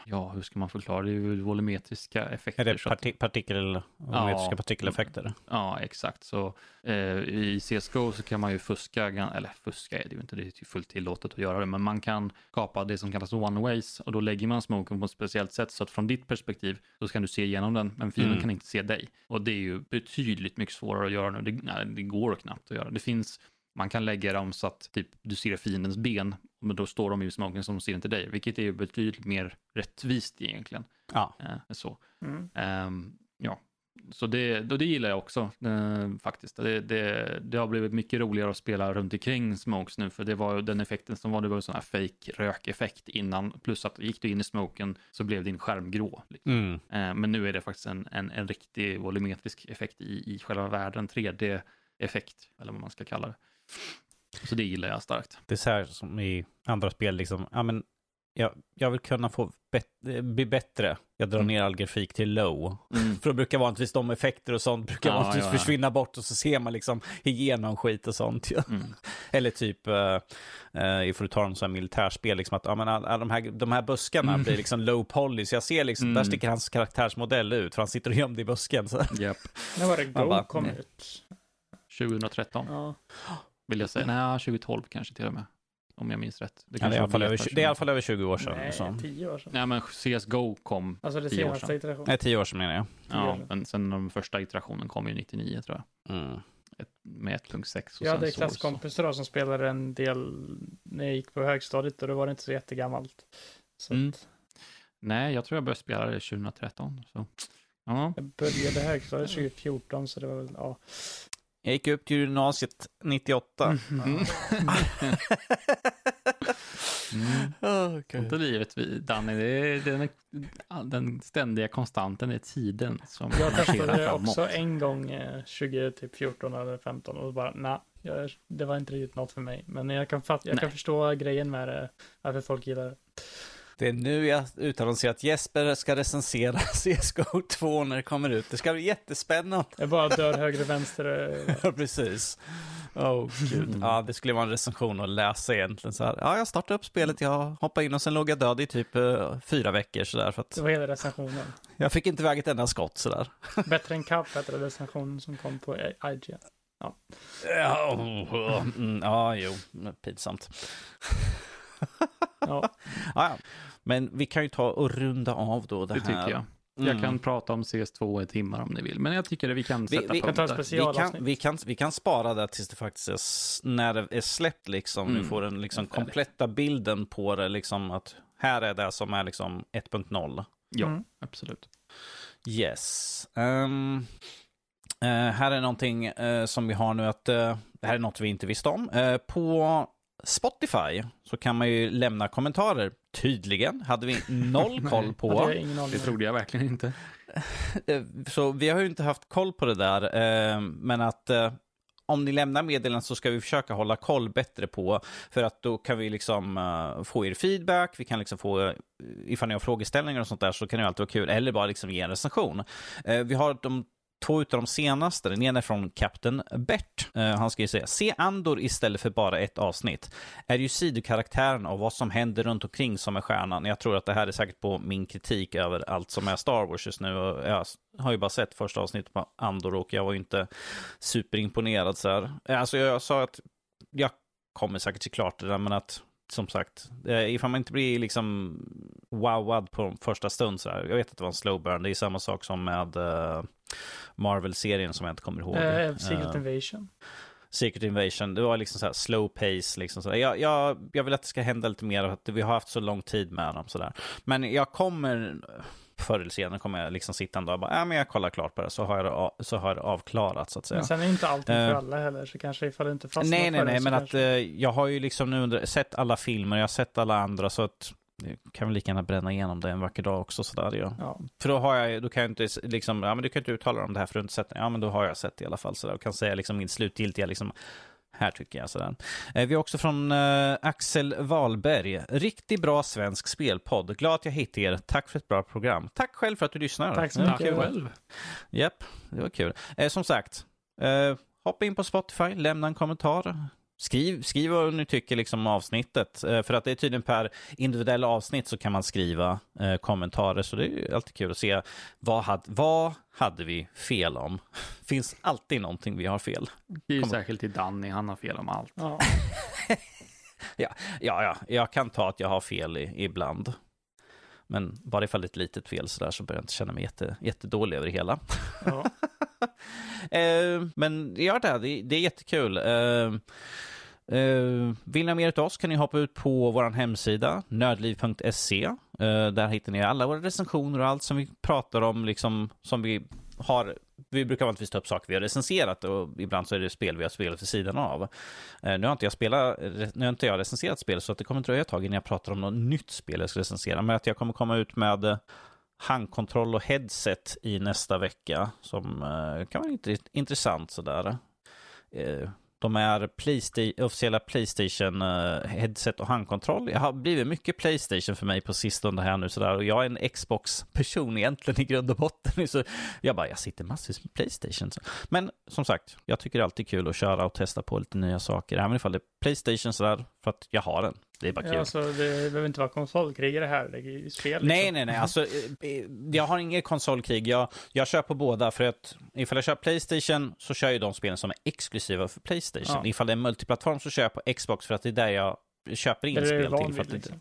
ja hur ska man förklara, det är ju volumetriska effekter. Är det parti partikel, ja. partikeleffekter? Ja, exakt. Så eh, i CSGO så kan man ju fuska, eller fuska är det ju inte, det är fullt tillåtet att göra det, men man kan kapa det som kallas one-ways och då lägger man smoken på ett speciellt sätt så att från ditt perspektiv så kan du se igenom den, men fienden Mm. kan inte se dig. Och det är ju betydligt mycket svårare att göra nu. Det, nej, det går knappt att göra. Det finns man kan lägga dem så att typ, du ser fiendens ben, men då står de ju i smoken som ser inte dig, vilket är ju betydligt mer rättvist egentligen. Ja. Eh, så. Mm. Ehm, ja, så det, då det gillar jag också eh, faktiskt. Det, det, det har blivit mycket roligare att spela runt omkring smokes nu, för det var ju den effekten som var, det var ju sån här fake rökeffekt innan, plus att gick du in i smoken så blev din skärm grå. Liksom. Mm. Eh, men nu är det faktiskt en, en, en riktig volumetrisk effekt i, i själva världen, 3D-effekt, eller vad man ska kalla det. Så det gillar jag starkt. Det är så här som i andra spel, liksom, ja men jag, jag vill kunna få bet- bli bättre. Jag drar Mm. ner all grafik till low. Mm. (laughs) För då brukar vanligtvis de effekter och sånt brukar Ja, vanligtvis ja, ja. försvinna bort och så ser man liksom igenom skit och sånt. Ja. Mm. (laughs) Eller typ, uh, uh, ifall du tar en sån här militärspel, liksom att ja, men, alla de, här, de här buskarna Mm. blir liksom low poly, så jag ser liksom, där Mm. sticker hans karaktärsmodell ut, för han sitter och gömd i busken. Så. Japp. När var det Go bara, kom nej. ut? 2013 Ja. Vill jag säga. Nej, 2012 kanske till och med. Om jag minns rätt. Det, Ja, det, är i alla över, det är i alla fall över 20 år sedan. Nej, så. tio år sedan. Nej, men CSGO kom, Alltså det tio år senaste sedan. iterationen. Nej, 10 år sedan menar jag. Ja, men sen den första iterationen kom ju 99 tror jag. Mm. Ett, med 1.6 och Jag hade klasskompisar då som spelade en del när jag gick på högstadiet och då var det inte så jättegammalt. Så Mm. att Nej, jag tror jag började spela det 2013. Så. Ja, jag började högstadiet 2014 så det var väl, ja. Jag gick upp till gymnasiet 98. Mm. Mm. Sånt är livet, Danny. Det är den, den ständiga konstanten är tiden som Jag testade framåt. också en gång eh, 2014 eller 15 och bara nej, jag- det var inte riktigt något för mig. Men jag kan, fatt, jag kan förstå grejen med det, varför folk gillar det. Det är nu jag utannonserar att Jesper ska recensera (laughs) CSGO 2 när det kommer ut. Det ska bli jättespännande. Jag bara dör höger och vänster. (laughs) Ja, precis. Oh, gud. Ja, det skulle vara en recension att läsa egentligen. Så här. Ja, jag startade upp spelet, jag hoppade in och sen låg jag död i typ eh, fyra veckor sådär. För att Det var hela recensionen. jag fick inte iväg ett enda skott sådär. (laughs) Bättre än Cup hette recensionen som kom på IGN. Ja, oh, mm, ja jo, pinsamt. Ja, (laughs) Ja, ja. Men vi kan ju ta och runda av då det, Det här. tycker jag. Mm. Jag kan prata om CS2 i timmar om ni vill, men jag tycker att vi kan Vi- sätta vi- en punkter. Vi kan, vi, kan, vi kan spara det tills det faktiskt är, när det är släppt liksom. Nu Mm. får den liksom kompletta bilden på det liksom att här är det som är liksom 1.0. Ja, Mm. absolut. Yes. Ehm, eh, här är någonting eh, som vi har nu att eh, det här är något vi inte visste om. På Spotify så kan man ju lämna kommentarer. Tydligen hade vi noll (laughs) koll hade på. jag ingen aning Det om. trodde jag verkligen inte. (laughs) Så vi har ju inte haft koll på det där, eh, men att eh, om ni lämnar meddelanden så ska vi försöka hålla koll bättre på, för att då kan vi liksom eh, få er feedback, vi kan liksom få, ifall ni har frågeställningar och sånt där så kan det alltid vara kul, eller bara liksom ge en recension. Vi har de två utav de senaste, den ena är från Captain Bert. Uh, han ska ju säga, se Andor istället för bara ett avsnitt. Är ju sidokaraktären och vad som händer runt omkring som är stjärnan. Jag tror att det här är säkert på min kritik över allt som är Star Wars just nu. Och Jag har ju bara sett första avsnittet på Andor och jag var ju inte superimponerad så här. Eh, alltså jag sa att jag kommer säkert se klart det där, men att som sagt, eh, ifall man inte blir liksom wowad på första stund så här. Jag vet att det var en slow burn, det är samma sak som med eh, Marvel-serien som jag inte kommer ihåg. Eh, Secret Eh, Invasion. Secret Invasion, det var liksom så här slow pace. Liksom så. Jag, jag, jag vill att det ska hända lite mer, att vi har haft så lång tid med dem. Så där. Men jag kommer, förr eller senare kommer jag liksom sitta en dag och bara, äh, men jag kollar klart på det, så har jag det, av, så har jag det avklarat så att säga. Men sen är inte allting för Eh, alla heller, så kanske ifall det inte fastnar Nej, nej, nej, men att kanske- eh, jag har ju liksom nu under, sett alla filmer, jag har sett alla andra, så att kan väl lika gärna bränna igenom det en vacker dag också. Så där, ja. Ja, För då har jag, då kan jag inte liksom, ja men du kan inte uttala om det här för du har inte sett det. Ja men då har jag sett det i alla fall sådär och kan säga liksom min slutgiltiga liksom, här tycker jag sådär. Eh, vi har också från eh, Axel Wahlberg. Riktigt bra svensk spelpodd. Glad att jag hittade er. Tack för ett bra program. Tack själv för att du lyssnar. Tack så mycket. kul. själv. Japp, det var kul. Eh, som sagt, hoppa in på Spotify, lämna en kommentar. Skriv, skriv vad ni tycker liksom om avsnittet. Eh, för att det är tydligen per individuella avsnitt så kan man skriva eh, kommentarer. Så det är ju alltid kul att se vad, had, vad hade vi fel om. (laughs) Finns alltid någonting vi har fel. Det är ju särskilt till Danny, han har fel om allt. (laughs) ja. Ja, ja, jag kan ta att jag har fel i, ibland. Men bara ifall det är ett litet fel så där så börjar jag inte känna mig jätte, jättedålig över det hela. ja. (laughs) Eh, men gör det, det, det är jättekul. Eh, eh, vill ni ha mer av oss kan ni hoppa ut på vår hemsida, nördliv.se. Eh, där hittar ni alla våra recensioner och allt som vi pratar om, liksom, som vi har, vi brukar vanligtvis ta upp saker vi har recenserat och ibland så är det spel vi har spelat vid sidan av. Eh, nu har inte jag spelat, nu har inte jag recenserat spel så att det kommer dröja ett tag innan jag pratar om något nytt spel jag ska recensera. Men att jag kommer komma ut med eh, handkontroll och headset i nästa vecka som eh, kan vara intressant sådär. De är Playsta officiella Playstation uh, headset och handkontroll. Jag har blivit mycket Playstation för mig på sistone här nu sådär och jag är en Xbox-person egentligen i grund och botten. Så jag bara, jag sitter massvis med Playstation. Men som sagt, jag tycker det är alltid kul att köra och testa på lite nya saker. Även ifall det är Playstation sådär, för att jag har den. Det är bara kul. Ja, alltså, det behöver inte vara konsolkrigare här, det är spel. Liksom. Nej, nej, nej. (laughs) Alltså, eh, jag har inget konsolkrig. Jag, jag kör på båda för att ifall jag kör Playstation så kör jag de spelen som är exklusiva för Playstation. Ja. Ifall det är multiplattform så kör jag på Xbox för att det är där jag köper in det spel till. För att liksom.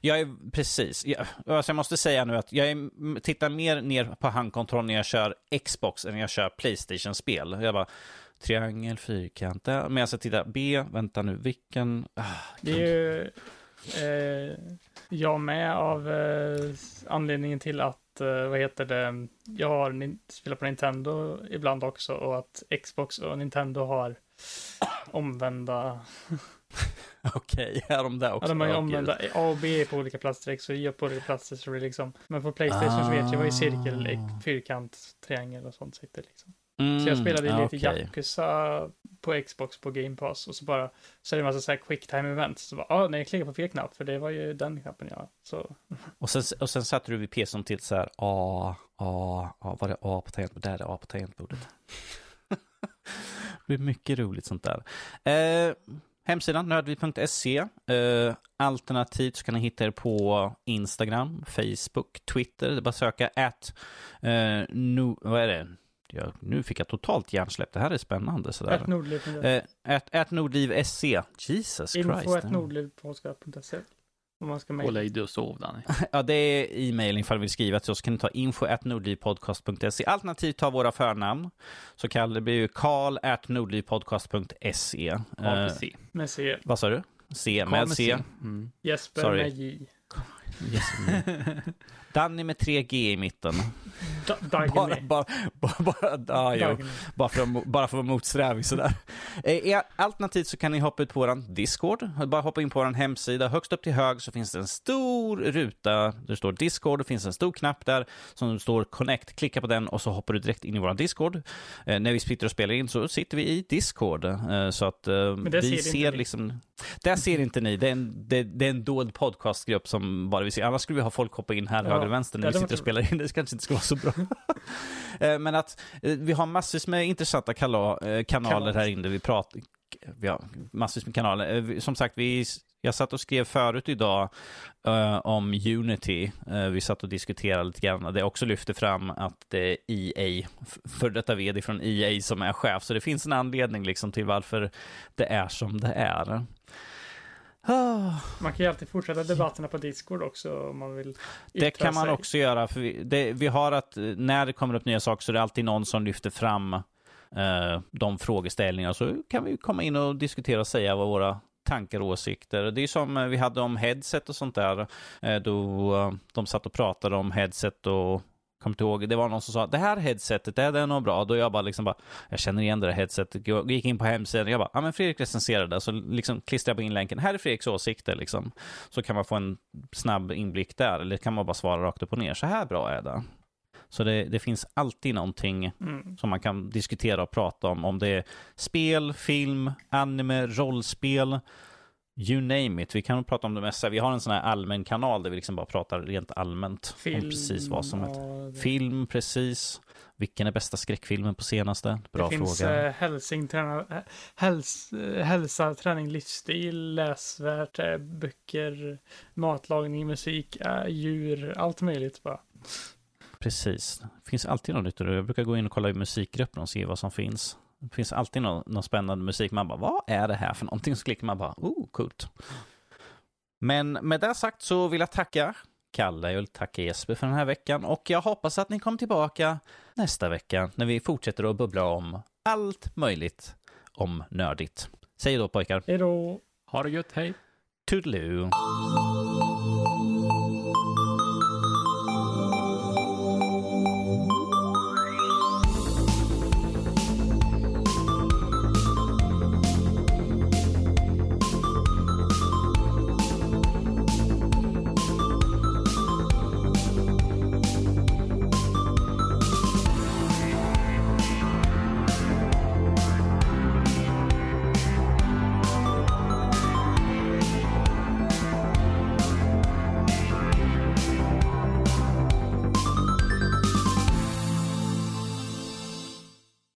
Jag är, precis. Jag, alltså jag måste säga nu att jag är, tittar mer ner på handkontroll när jag kör Xbox än när jag kör Playstation-spel. Jag bara, triangel, fyrkant. Men jag ska titta, B, vänta nu, vilken... Ah, det är ju eh, jag med av eh, anledningen till att, eh, vad heter det, jag har spelat på Nintendo ibland också och att Xbox och Nintendo har omvända (laughs) Okej, okay, är de där också? Ja, de har ju omvända A och B på olika platser, X och Y på olika platser. Så det liksom, men på Playstation ah. så vet jag vad är cirkel, fyrkant, triangel och sånt sitter liksom. Mm, så jag spelade lite okay. Yakuza på Xbox på Game Pass och så bara så är det en massa så här quick time events. Så bara, ah, nej, jag klickade på fel knapp för det var ju den knappen jag så. (laughs) Och sen, och sen satte du vid PCn till så här A, A, A, var det A på tangentbordet? Där är A på tangentbordet. (laughs) det blir mycket roligt sånt där. Eh, hemsidan nördliv.se. Eh, alternativt så kan ni hitta er på Instagram, Facebook, Twitter. Det är bara att söka at, eh, no, vad är det? Jag, nu fick jag totalt hjärnsläpp. Det här är spännande. Sådär. Ät Nordliv. Ät, Nordliv SC. Jesus Info Christ. Info nordlivpodcast.se. Om man ska mejla. Håll dig och sov, Danny. (laughs) ja, det är e-mail ifall du vill skriva till oss. kan ni ta info at nordlivpodcast.se. Alternativt ta våra förnamn. Så kallar det blir ju karl at nordlivpodcast.se. Med C. Med C. Vad sa du? C, med C. Mm. Jesper Sorry. med J. Jesper. (laughs) Danny med tre G i mitten. bara, bara, bara, bara, ja, bara, för att, bara för att vara motsträvig sådär. Eh, alternativt så kan ni hoppa ut på vår Discord. Bara hoppa in på vår hemsida. Högst upp till höger så finns det en stor ruta. Där det står Discord. Det finns en stor knapp där som står Connect. Klicka på den och så hoppar du direkt in i vår Discord. Eh, när vi sitter och spelar in så sitter vi i Discord. Eh, så att eh, vi ser, ser liksom... Där ser inte ni. Det är en, det, det är en dold podcastgrupp som bara vi ser. Annars skulle vi ha folk hoppa in här ja. höger och vänster när vi sitter och spelar in. Det kanske inte skulle vara så bra. (laughs) Eh, men att eh, vi har massvis med intressanta kanaler Kanal. här inne. Vi pratar, vi har massvis med kanaler. Som sagt, vi, jag satt och skrev förut idag uh, om Unity. Uh, vi satt och diskuterade lite grann. Det också lyfter fram att det är EA, för detta vd från EA som är chef. Så det finns en anledning liksom till varför det är som det är. Man kan ju alltid fortsätta debatterna på Discord också om man vill Det kan man sig. också göra. För vi, det, vi, har att när det kommer upp nya saker så är det alltid någon som lyfter fram eh, de frågeställningarna. Så kan vi komma in och diskutera och säga vad våra tankar och åsikter. Det är som vi hade om headset och sånt där. Eh, då eh, de satt och pratade om headset och kommer inte ihåg, det var någon som sa det här headsetet, är det nog bra? Då jag bara liksom bara, jag känner igen det där headsetet, jag gick in på hemsidan, jag bara, ja men Fredrik recenserade, så liksom klistrade jag på in länken, här är Fredriks åsikter liksom. Så kan man få en snabb inblick där, eller kan man bara svara rakt upp och ner, så här bra är det. Så det, det finns alltid någonting mm. som man kan diskutera och prata om, om det är spel, film, anime, rollspel, You name it. Vi kan prata om det mesta. Vi har en sån här allmän kanal där vi liksom bara pratar rent allmänt Film, om precis vad som helst. Film, precis. Vilken är bästa skräckfilmen på senaste? Bra det fråga. Det finns eh, hälsing, träna, häls, hälsa, träning, livsstil, läsvärt, eh, böcker, matlagning, musik, eh, djur, allt möjligt bara. Precis. Det finns alltid något nytt. Jag brukar gå in och kolla i musikgruppen och se vad som finns. Det finns alltid någon, någon spännande musik. Man bara, vad är det här för någonting? Så klickar man bara, oh, coolt. Men med det sagt så vill jag tacka Kalle, jag vill tacka Jesper för den här veckan och jag hoppas att ni kommer tillbaka nästa vecka när vi fortsätter att bubbla om allt möjligt om nördigt. Säg då pojkar. Hej då. Ha det gött, hej. Toodaloo.